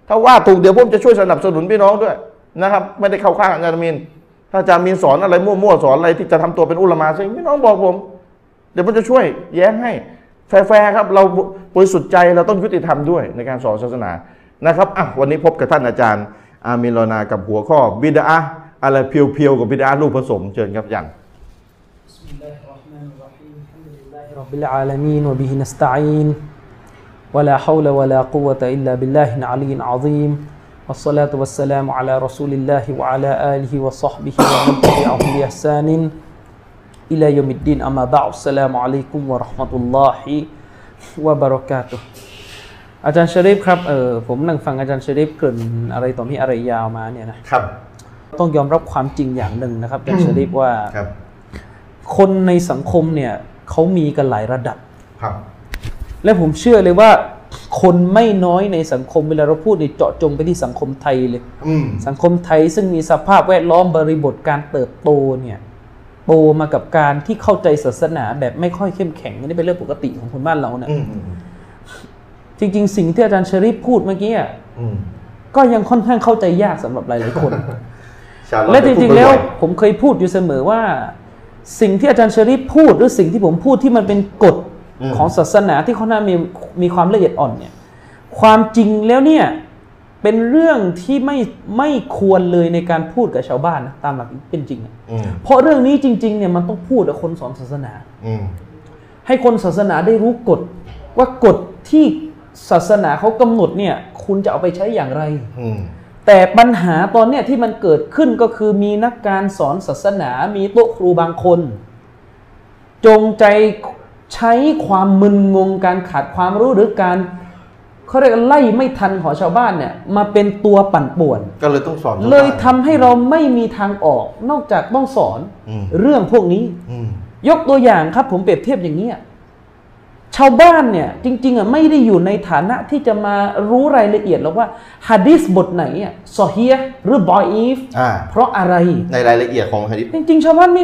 [SPEAKER 1] ถ้าว่าถูกเดี๋ยวผมจะช่วยสนับสนุนพี่น้องด้วยนะครับ ไม่ได้เข้าข้างอาจารย์อามีนถ้าอาจารย์อามีนสอนอะไรมั่วๆสอนอะไรที่จะทำตัวเป็นอุลามาซะพี่น้องบอกผม เดี๋ยวผมจะช่วยแย้งให้ แฟร์ๆครับ เราบริสุทธิ์ใจเราต้องยุติธรรมด้วยในการสอนศาสนานะครับอ่ะวันนี้พบกับท่านอาจารย์ อามินลอนากับหัวข้อบิดาอะไรเพียวๆกับบิดาลูกผสมเชิญครับอย่าง
[SPEAKER 2] بسم الله الرحمن الرحيم الحمد لله
[SPEAKER 3] رب العالمين وبه نستعين ولا حول ولا قوة إلا بالله العلي العظيم والصلاة والسلام على رسول الله وعلى آله وصحبه ومن تبعهم بإحسان อิลายมิดดินอามมาบะอัสสลามุอะลัยกุมวะราะห์มะตุลลอฮิวะบะเราะกาตุอาจารย์ชริฟครับเออผมนั่งฟังอาจารย์ชริฟเกริ่นอะไรต่อมีอะไรยาวมาเนี่ยนะครับ ต้องยอมรับความจริงอย่างหนึ่งนะครับอาจารย์ชริฟว่า
[SPEAKER 1] ครับ
[SPEAKER 3] คนในสังคมเนี่ยเขามีกันหลายระดับ
[SPEAKER 1] ครับ
[SPEAKER 3] และผมเชื่อเลยว่าคนไม่น้อยในสังคมเวลาเราพูดเนี่ยเจาะจงไปที่สังคมไทยเลยสังคมไทยซึ่งมีสภาพแวดล้อมบริบทการเติบโตเนี่ย โตมากับการที่เข้าใจศาสนาแบบไม่ค่อยเข้มแข็งอันนี้เป็นเรื่องปกติของคนบ้านเรานะ
[SPEAKER 1] อืมอืม
[SPEAKER 3] จริง ๆ สิ่งที่อาจารย์ชริฟพูดเมื่อกี้อะ
[SPEAKER 1] อืม
[SPEAKER 3] ก็ยังค่อนข้างเข้าใจยากสำหรับหลายๆคน
[SPEAKER 1] ชาลอต
[SPEAKER 3] และจริงๆแล้ว
[SPEAKER 1] พูดบ่อย
[SPEAKER 3] ผมเคยพูดอยู่เสมอว่า สิ่งที่อาจารย์ชริฟพูดหรือสิ่งที่ผมพูดที่มันเป็นกฎของศาสนาที่เขาน่ามีมีความละเอียดอ่อนเนี่ย ความจริงแล้วเนี่ย เป็นเรื่องที่ไม่ไม่ควรเลยในการพูดกับชาวบ้านนะตามหลักเป็นจริงอะ
[SPEAKER 1] อืม
[SPEAKER 3] เพราะเรื่องนี้จริง ๆ เนี่ยมันต้องพูดกับคนสอนศาสนา
[SPEAKER 1] อืม
[SPEAKER 3] ให้คนศาสนาได้รู้กฎว่ากฎที่ศาสนาเขากำหนดเนี่ย คุณจะเอาไปใช้อย่างไร
[SPEAKER 1] อืม
[SPEAKER 3] แต่ปัญหาตอนเนี้ยที่มันเกิดขึ้นก็คือมีนักการสอนศาสนามีโต๊ะครูบางคน จงใจใช้ความมึนงงการขาดความรู้หรือการ เขาเรียกว่าไล่ไม่ทันของชาวบ้านเนี่ยมาเป็นตัวปั่นป่วน
[SPEAKER 1] ก็เลยต้องสอนชาวบ้าน
[SPEAKER 3] เลยทำให้เราไม่มีทางออก นอกจากต้องสอน
[SPEAKER 1] อืม
[SPEAKER 3] เรื่องพวกนี้
[SPEAKER 1] อืม
[SPEAKER 3] ยกตัวอย่างครับ ผมเปรียบเทียบอย่างนี้ยชาวบ้านเนี่ย จริง ๆอะไม่ได้อยู่ในฐานะที่จะมารู้รายละเอียดหรอกว่าฮะดิษบทไหนอะซอฮียะหรือบอยอีฟ
[SPEAKER 1] อ่า
[SPEAKER 3] เพราะอะไร
[SPEAKER 1] ในรายละเอียดของฮะดิษ
[SPEAKER 3] จริง ๆ ชาวบ้านไม่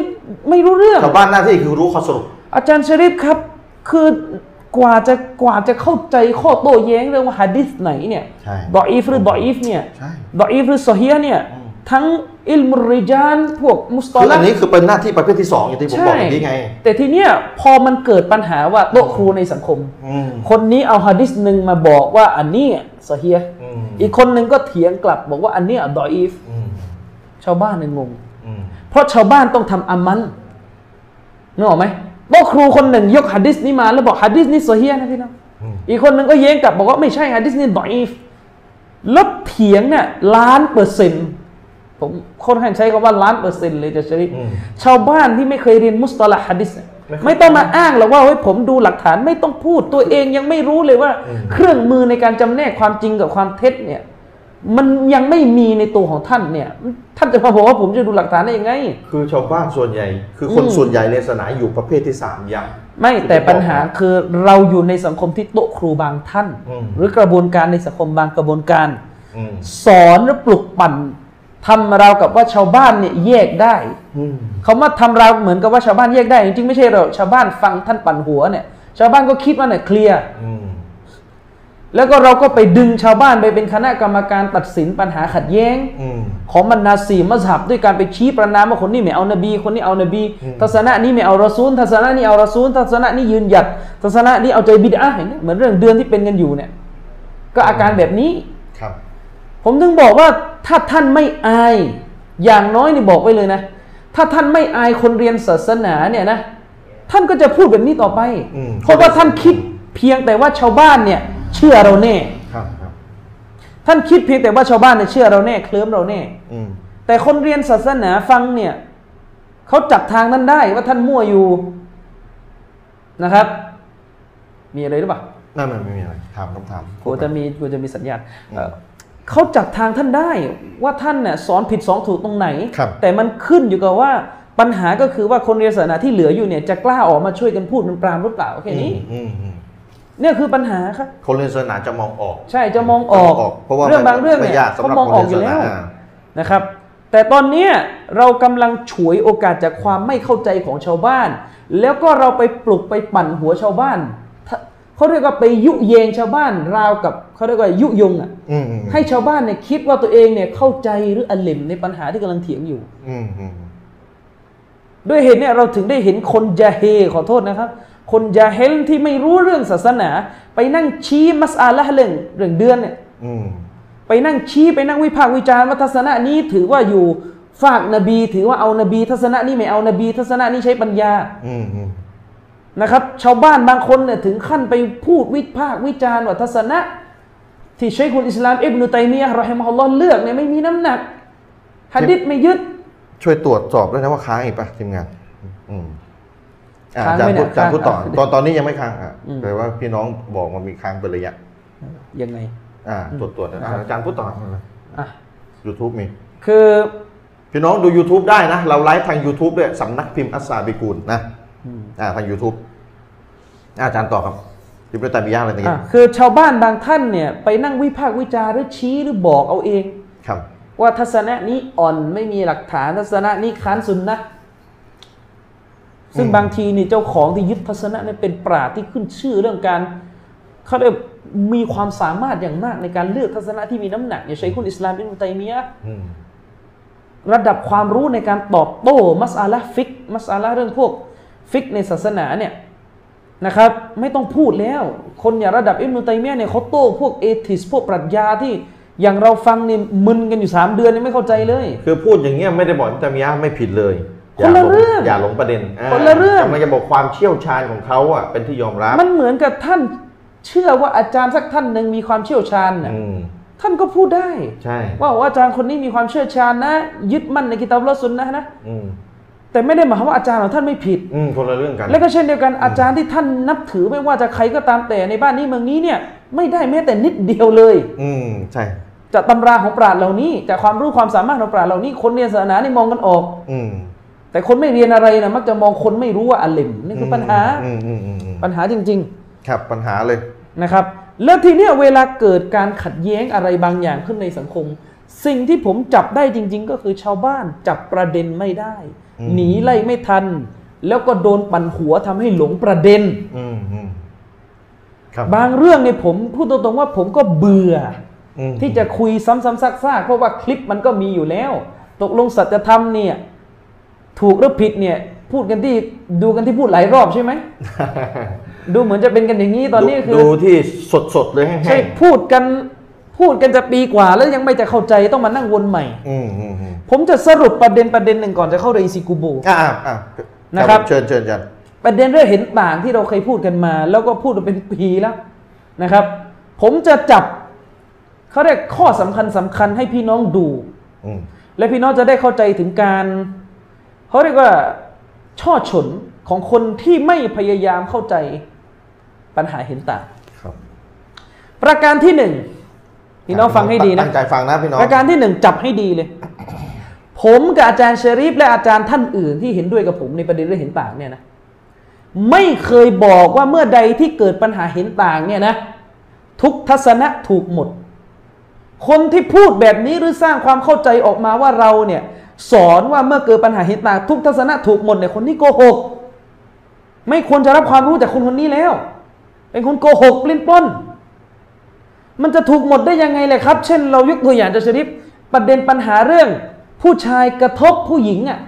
[SPEAKER 3] ไม่รู้เรื่อง
[SPEAKER 1] ชาวบ้านหน้าที่คือรู้ข้อสรุป
[SPEAKER 3] อาจารย์ชริฟครับ คือ กว่าจะกว่าจะเข้าใจข้อโต้แย้งเรื่องว่าฮะดิษไหนเนี่ย
[SPEAKER 1] ใช่
[SPEAKER 3] บอยอีฟหรือบอยอีฟเนี่ย
[SPEAKER 1] ใช่
[SPEAKER 3] บอยอีฟหรือซอฮียะเนี่ยทั้งอิลมุริจานพวกมุสตอ
[SPEAKER 1] คือ
[SPEAKER 3] ละ
[SPEAKER 1] อันนี้คือเป็นหน้าที่ประเภทที่สองอย่างที่ผมบอกเมื่อกี้ไง
[SPEAKER 3] แต่ทีเนี้ยพอมันเกิดปัญหาว่าโต๊ะครูในสังคม
[SPEAKER 1] อืม
[SPEAKER 3] คนนี้เอาฮะดิษหนึ่งมาบอกว่าอันนี้ซอฮียะห์
[SPEAKER 1] อืม
[SPEAKER 3] อีกคนหนึ่งก็เถียงกลับบอกว่าอันเนี้ดออีฟ
[SPEAKER 1] อืม
[SPEAKER 3] ชาวบ้านเนี่ยงง
[SPEAKER 1] อืม
[SPEAKER 3] เพราะชาวบ้านต้องทำอามัลนึกออกไหม โต๊ะครูคนหนึ่งยกฮะดิษนี้มาแล้วบอกฮะดิษนี้ صحيح นะพี่น้อง
[SPEAKER 1] อืม
[SPEAKER 3] อีกคนหนึ่งก็แย้งกลับบอกว่าไม่ใช่ฮะดิษนี้ ضعيف แล้วเถียงเนี่ยล้านเปอร์เซ็นต์ผมค่อนข้างใช้คำว่าล้านเปอร์เซ็นต์เลยจะใช้
[SPEAKER 1] อืม
[SPEAKER 3] ชาวบ้านที่ไม่เคยเรียน مصطلح الحديث เนี่ย
[SPEAKER 1] ไม่เคย
[SPEAKER 3] ไม่ต้องมาอ้างหรอกว่าเฮ้ยผมดูหลักฐานไม่ต้องพูดตัวเองยังไม่รู้เลยว่า
[SPEAKER 1] อืม
[SPEAKER 3] เครื่องมือในการจำแนกความจริงกับความเท็จเนี่ย มันยังไม่มีในตัวของท่านเนี่ย ท่านจะมาบอกว่าผมจะดูหลักฐานได้ยังไง
[SPEAKER 1] คือชาวบ้านส่วนใหญ่ คือคน
[SPEAKER 3] อืม
[SPEAKER 1] ส่วนใหญ่ในศาสนาอยู่ประเภทที่สามอย่าง
[SPEAKER 3] ไม่แต่ปัญหาคือเราอยู่ในสังคมที่โต๊ะครูบางท่าน
[SPEAKER 1] อืม
[SPEAKER 3] หรือกระบวนการในสังคมบางกระบวนการ
[SPEAKER 1] อืม
[SPEAKER 3] สอนหรือปลุกปั่นทำเราวกับว่าชาวบ้านเนี่ยแยกได้
[SPEAKER 1] อืม
[SPEAKER 3] เขามาทำเราเหมือนกับว่าชาวบ้านแยกได้จริงๆไม่ใช่เราชาวบ้านฟังท่านปั่นหัวเนี่ย ชาวบ้านก็คิดว่าเนี่ยเคลียร์
[SPEAKER 1] อืม
[SPEAKER 3] แล้วก็เราก็ไปดึงชาวบ้านไปเป็นคณะกรรมการตัดสินปัญหาขัดแย้ง
[SPEAKER 1] อืม
[SPEAKER 3] ของบรรดาสี่มัสฮับด้วยการไปชี้ประนามว่าคนนี้ไม่เอานบี คนนี้เอานบี
[SPEAKER 1] อืม
[SPEAKER 3] ทัศนะนี้ไม่เอารอซูล ทัศนะนี้เอารอซูล ทัศนะนี้ยืนหยัด ทัศนะนี้เอาใจบิดอะห์อย่างเงี้ยเหมือนเรื่องเดือนที่เป็นกันอยู่เนี่ย ก็อาการแบบนี้
[SPEAKER 1] ครับ
[SPEAKER 3] ผมถึงบอกว่าถ้าท่านไม่อาย อย่างน้อยนี่บอกไว้เลยนะ ถ้าท่านไม่อายคนเรียนศาสนาเนี่ยนะ ท่านก็จะพูดแบบนี้ต่อไป
[SPEAKER 1] อืม
[SPEAKER 3] เพราะว่าท่านคิดเพียงแต่ว่าชาวบ้านเนี่ย เชื่อเราแน่
[SPEAKER 1] ครับครับ
[SPEAKER 3] ท่านคิดเพียงแต่ว่าชาวบ้านเนี่ยเชื่อเราแน่เคลิ้มเราแน่
[SPEAKER 1] อืม
[SPEAKER 3] แต่คนเรียนศาสนาฟังเนี่ยเขาจับทางนั้นได้ว่าท่านมั่วอยู่นะครับ มีอะไรหรือเปล่า
[SPEAKER 1] นั่นมันไม่มีอะไรถามคำถาม
[SPEAKER 3] กูจะมีกูจะมีสัญญาณเอ่อเขาจับทางท่านได้ว่าท่านเนี่ยสอนผิดสอนถูกตรงไหน
[SPEAKER 1] ครับ
[SPEAKER 3] แต่มันขึ้นอยู่กับว่าปัญหาก็คือว่าคนเรียนศาสนาที่เหลืออยู่เนี่ยจะกล้าออกมาช่วยกันพูดมันปรามหรือเปล่าแค่นี้
[SPEAKER 1] อืมอืม
[SPEAKER 3] เนี่ยคือปัญหาครับ
[SPEAKER 1] คนเรียนศาสนาจะมองออก
[SPEAKER 3] ใช่จะมองออก
[SPEAKER 1] จะมองออกเพราะว่า
[SPEAKER 3] เรื่องบางเรื่องเนี่ย
[SPEAKER 1] ไม่ยากสำหรับ
[SPEAKER 3] เขามองออกอยู่แล้ว
[SPEAKER 1] คนเรียนศาสนา
[SPEAKER 3] นะครับ แต่ตอนเนี้ยเรากำลังฉวยโอกาสจากความไม่เข้าใจของชาวบ้าน แล้วก็เราไปปลุกไปปั่นหัวชาวบ้านถ้าเขาเรียกว่าไปยุเยงชาวบ้านราวกับเขาเรียกว่ายุยงอะ
[SPEAKER 1] อืมอืม
[SPEAKER 3] ให้ชาวบ้านเนี่ยคิดว่าตัวเองเนี่ยเข้าใจหรืออลิมในปัญหาที่กำลังเถียงอยู่
[SPEAKER 1] อืมอืม
[SPEAKER 3] ด้วยเหตุเนี่ยเราถึงได้เห็นคนยาเฮขอโทษนะครับ คนยาเฮลที่ไม่รู้เรื่องศาสนา ไปนั่งชี้มัสอาละห์เรื่องเรื่องเดือนเนี่ย
[SPEAKER 1] อืม
[SPEAKER 3] ไปนั่งชี้ไปนั่งวิพากษ์วิจารณ์ว่าทัศนะนี้ถือว่าอยู่ฝากนบี ถือว่าเอานบีทัศนะนี้ไม่เอานบี ทัศนะนี้ใช้ปัญญา
[SPEAKER 1] อืมอืม
[SPEAKER 3] นะครับ ชาวบ้านบางคนเนี่ยถึงขั้นไปพูดวิพากษ์วิจารณ์ว่าทัศนะ ที่ชัยคุลอิสลามอิบนุตัยมียะห์รอฮิมะฮุลลอฮ์เลือกเนี่ยไม่มีน้ำหนักหะดิษไม่ยึด
[SPEAKER 1] ช่วยตรวจสอบด้วยนะว่าค้างอีกปะทีมงานอืมอะ
[SPEAKER 3] ค้าง
[SPEAKER 1] อาจารย์
[SPEAKER 3] ไหม
[SPEAKER 1] พูด
[SPEAKER 3] เนี่ย
[SPEAKER 1] อาจารย์พูดต่อ
[SPEAKER 3] ค้าง
[SPEAKER 1] ตอนตอนนี้ยังไม่ค้างอะ
[SPEAKER 3] อืม
[SPEAKER 1] แต่ว่าพี่น้องบอกมันมีค้างเป็นระยะ
[SPEAKER 3] ยังไง
[SPEAKER 1] อ่าตรวจตรวจอะอาจารย์พูดต่อ
[SPEAKER 3] อะ
[SPEAKER 1] ยูทูบมี
[SPEAKER 3] คือ
[SPEAKER 1] พี่น้องดู YouTube ได้นะ เราไลฟ์ทาง YouTube ด้วยสำนักพิมพ์อัสซาบิกูลนะ
[SPEAKER 3] อืม
[SPEAKER 1] อ่าทาง YouTube อะอาจารย์ต่อครับอิบนุตัยมียะห์อะไรต่าง
[SPEAKER 3] อะคือชาวบ้านบางท่านเนี่ยไปนั่งวิพากษ์วิจารณ์หรือชี้หรือบอกเอาเอง
[SPEAKER 1] ๆครับ
[SPEAKER 3] ว่าทัศนะนี้อ่อนไม่มีหลักฐานทัศนะนี้ค้านสุนนะห์ ซึ่ง
[SPEAKER 1] อืม
[SPEAKER 3] บางทีนี่เจ้าของที่ยึดทัศนะเนี่ยเป็นปราดที่ขึ้นชื่อเรื่องการเขาเรียกมีความสามารถอย่างมากในการเลือกทัศนะที่มีน้ำหนักอย่างชัยคุลอิสลามอิบนุตัยมียะห์
[SPEAKER 1] อืม
[SPEAKER 3] ระดับความรู้ในการตอบโต้มัสอาละห์ฟิกมัสอาละห์เรื่องพวกฟิกในศาสนาเนี่ยนะครับ ไม่ต้องพูดแล้ว คนอย่างระดับอิบนุตัยมียะห์เนี่ยเขาโต้พวกเอทิสพวกปรัชญาที่อย่างเราฟังเนี่ยมึนกันอยู่สามเดือนยังไม่เข้าใจเลย
[SPEAKER 1] คือพูดอย่างเงี้ยไม่ได้บอกอิบนุตัยมียะห์ไม่ผิดเลย
[SPEAKER 3] คนละ
[SPEAKER 1] ย่าห
[SPEAKER 3] เรื่อง
[SPEAKER 1] อย่าหลงประเด็นา
[SPEAKER 3] คนละเรื่อง
[SPEAKER 1] กำลังจะบอกความเชี่ยวชาญของเขาอะเป็นที่ยอมรับ
[SPEAKER 3] มันเหมือนกับท่าน เชื่อว่าอาจารย์สักท่านหนึ่งมีความเชี่ยวชาญน่ะ
[SPEAKER 1] อืม
[SPEAKER 3] ท่านก็พูดได้
[SPEAKER 1] ใช่
[SPEAKER 3] ว่าว่าอาจารย์คนนี้มีความเชี่ยวชาญนะ ยึดมั่นในกิตาบละสุนนะห์นะ
[SPEAKER 1] อืม
[SPEAKER 3] แต่ไม่ได้หมายความว่าอาจารย์ของท่านไม่ผิด
[SPEAKER 1] อืมคนละเรื่องกัน
[SPEAKER 3] แล้วก็เช่นเดียวกันอาจารย์ที่ท่านนับถือไม่ว่าจะใครก็ตามแต่ในบ้านนี้เมืองนี้เนี่ย ไม่ได้แม้แต่นิดเดียวเลย
[SPEAKER 1] อืมใช่
[SPEAKER 3] จากตำราของปราชญ์เหล่านี้จากความรู้ความสามารถของปราชญ์เหล่านี้คนเรียนศาสนานี่มองกันออก
[SPEAKER 1] อืม
[SPEAKER 3] แต่คนไม่เรียนอะไรนะมักจะมองคนไม่รู้ว่าอัลเลมนี่คือปัญหา
[SPEAKER 1] อืมอืมอืมอืม
[SPEAKER 3] ปัญหาจริง
[SPEAKER 1] ครับปัญหาเลย
[SPEAKER 3] ๆนะครับ แล้วทีเนี้ยเวลาเกิดการขัดแย้งอะไรบางอย่างขึ้นในสังคม สิ่งที่ผมจับได้จริง ๆ ก็คือชาวบ้านจับประเด็นไม่ได้
[SPEAKER 1] อืม
[SPEAKER 3] หนีไล่ไม่ทัน แล้วก็โดนปั่นหัวทำให้หลงประเด็น
[SPEAKER 1] อืมอืมครับ
[SPEAKER 3] บางเรื่องเนี่ยผมพูดตรงๆว่าผมก็เบื่อ
[SPEAKER 1] อืม
[SPEAKER 3] ที่จะคุยซ้ำๆซากๆเพราะว่าคลิปมันก็มีอยู่แล้ว ตกลงสัจธรรมเนี่ย ถูกหรือผิดเนี่ยพูดกันที่ดูกันที่พูดหลายรอบใช่ไหม ดูเหมือนจะเป็นกันอย่างนี้ตอนนี้คือ
[SPEAKER 1] ดูที่สดสดๆเลยแห้งๆ
[SPEAKER 3] ใช่พูดกันพูดกันจะปีกว่าแล้วยังไม่จะเข้าใจต้องมานั่งวนใหม่
[SPEAKER 1] อืมอืมอืม
[SPEAKER 3] ผมจะสรุปประเด็นประเด็นหนึ่งก่อนจะเข้าเรอิซิกูโบ
[SPEAKER 1] อ่าอ่าอ่า
[SPEAKER 3] นะครับ
[SPEAKER 1] เชิญเชิญเชิญ
[SPEAKER 3] ประเด็นเรื่องเห็นต่างที่เราเคยพูดกันมา แล้วก็พูดมาเป็นปีแล้วนะครับ ผมจะจับเขาเรียกข้อสำคัญสำคัญให้พี่น้องดู
[SPEAKER 1] อืม
[SPEAKER 3] และพี่น้องจะได้เข้าใจถึงการ เขาเรียกว่าช่อฉนของคนที่ไม่พยายามเข้าใจปัญหาเห็นต่าง
[SPEAKER 1] ครับ
[SPEAKER 3] ประการที่หนึ่งพี่น้องฟังให้ดีนะ
[SPEAKER 1] ตั้งใจฟังนะพี่น้อง
[SPEAKER 3] ประการที่หนึ่งจับให้ดีเลย ผมกับอาจารย์เชอรีฟและอาจารย์ท่านอื่นที่เห็นด้วยกับผมในประเด็นเรื่องเห็นต่างเนี่ยนะไม่เคยบอกว่าเมื่อใดที่เกิดปัญหาเห็นต่างเนี่ยนะ ทุกทัศนะถูกหมด คนที่พูดแบบนี้หรือสร้างความเข้าใจออกมาว่าเราเนี่ย สอนว่าเมื่อเกิดปัญหาเห็นต่างทุกทัศนะถูกหมดเนี่ยคนที่โกหก ไม่ควรจะรับความรู้จากคนคนนี้แล้ว เป็นคนโกหกปลิ้นปล้น มันจะถูกหมดได้ยังไงเลยครับ เช่น เรายกตัวอย่างจะชริปประเด็นปัญหาเรื่อง ผู้ชายกระทบผู้หญิงอะ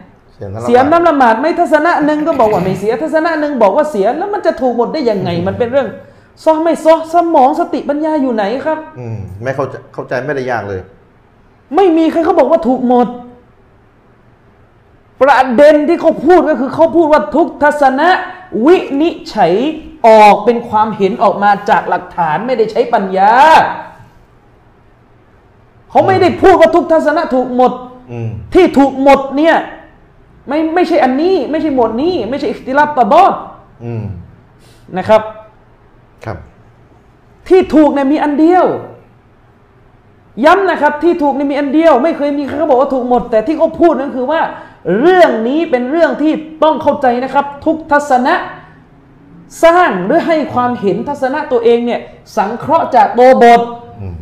[SPEAKER 3] เสียน้ำละหมาดไหม่ทัศนะหนึ่งก็บอกว่าไม่เสีย ทัศนะหนึ่งบอกว่าเสียแล้วมันจะถูกหมดได้ยังไง มันเป็นเรื่องซอไม่ซอสมองสติปัญญาอยู่ไหนครับ
[SPEAKER 1] อืมไม่เข้าใจเข้าใจไม่ได้ยากเลย
[SPEAKER 3] ไม่มีใครเขาบอกว่าถูกหมด ประเด็นที่เขาพูดก็คือเขาพูดว่าทุกทัศนะวินิจฉัยออกเป็นความเห็นออกมาจากหลักฐานไม่ได้ใช้ปัญญา เขาไม่ได้พูดว่าทุกทัศนะถูกหมด
[SPEAKER 1] อืม
[SPEAKER 3] ที่ถูกหมดเนี่ย ไม่ไม่ใช่อันนี้ ไม่ใช่หมวดนี้ ไม่ใช่อิคติลาบตะดอด
[SPEAKER 1] อืม
[SPEAKER 3] นะครับ
[SPEAKER 1] ครับ
[SPEAKER 3] ที่ถูกเนี่ยมีอันเดียว ย้ำนะครับ ที่ถูกเนี่ยมีอันเดียว ไม่เคยมีใครเขาบอกว่าถูกหมด แต่ที่เขาพูดนั่นคือว่า เรื่องนี้เป็นเรื่องที่ต้องเข้าใจนะครับ ทุกทัศนะสร้างหรือให้ความเห็นทัศนะตัวเองเนี่ยสังเคราะห์จากตัวบท
[SPEAKER 1] อืม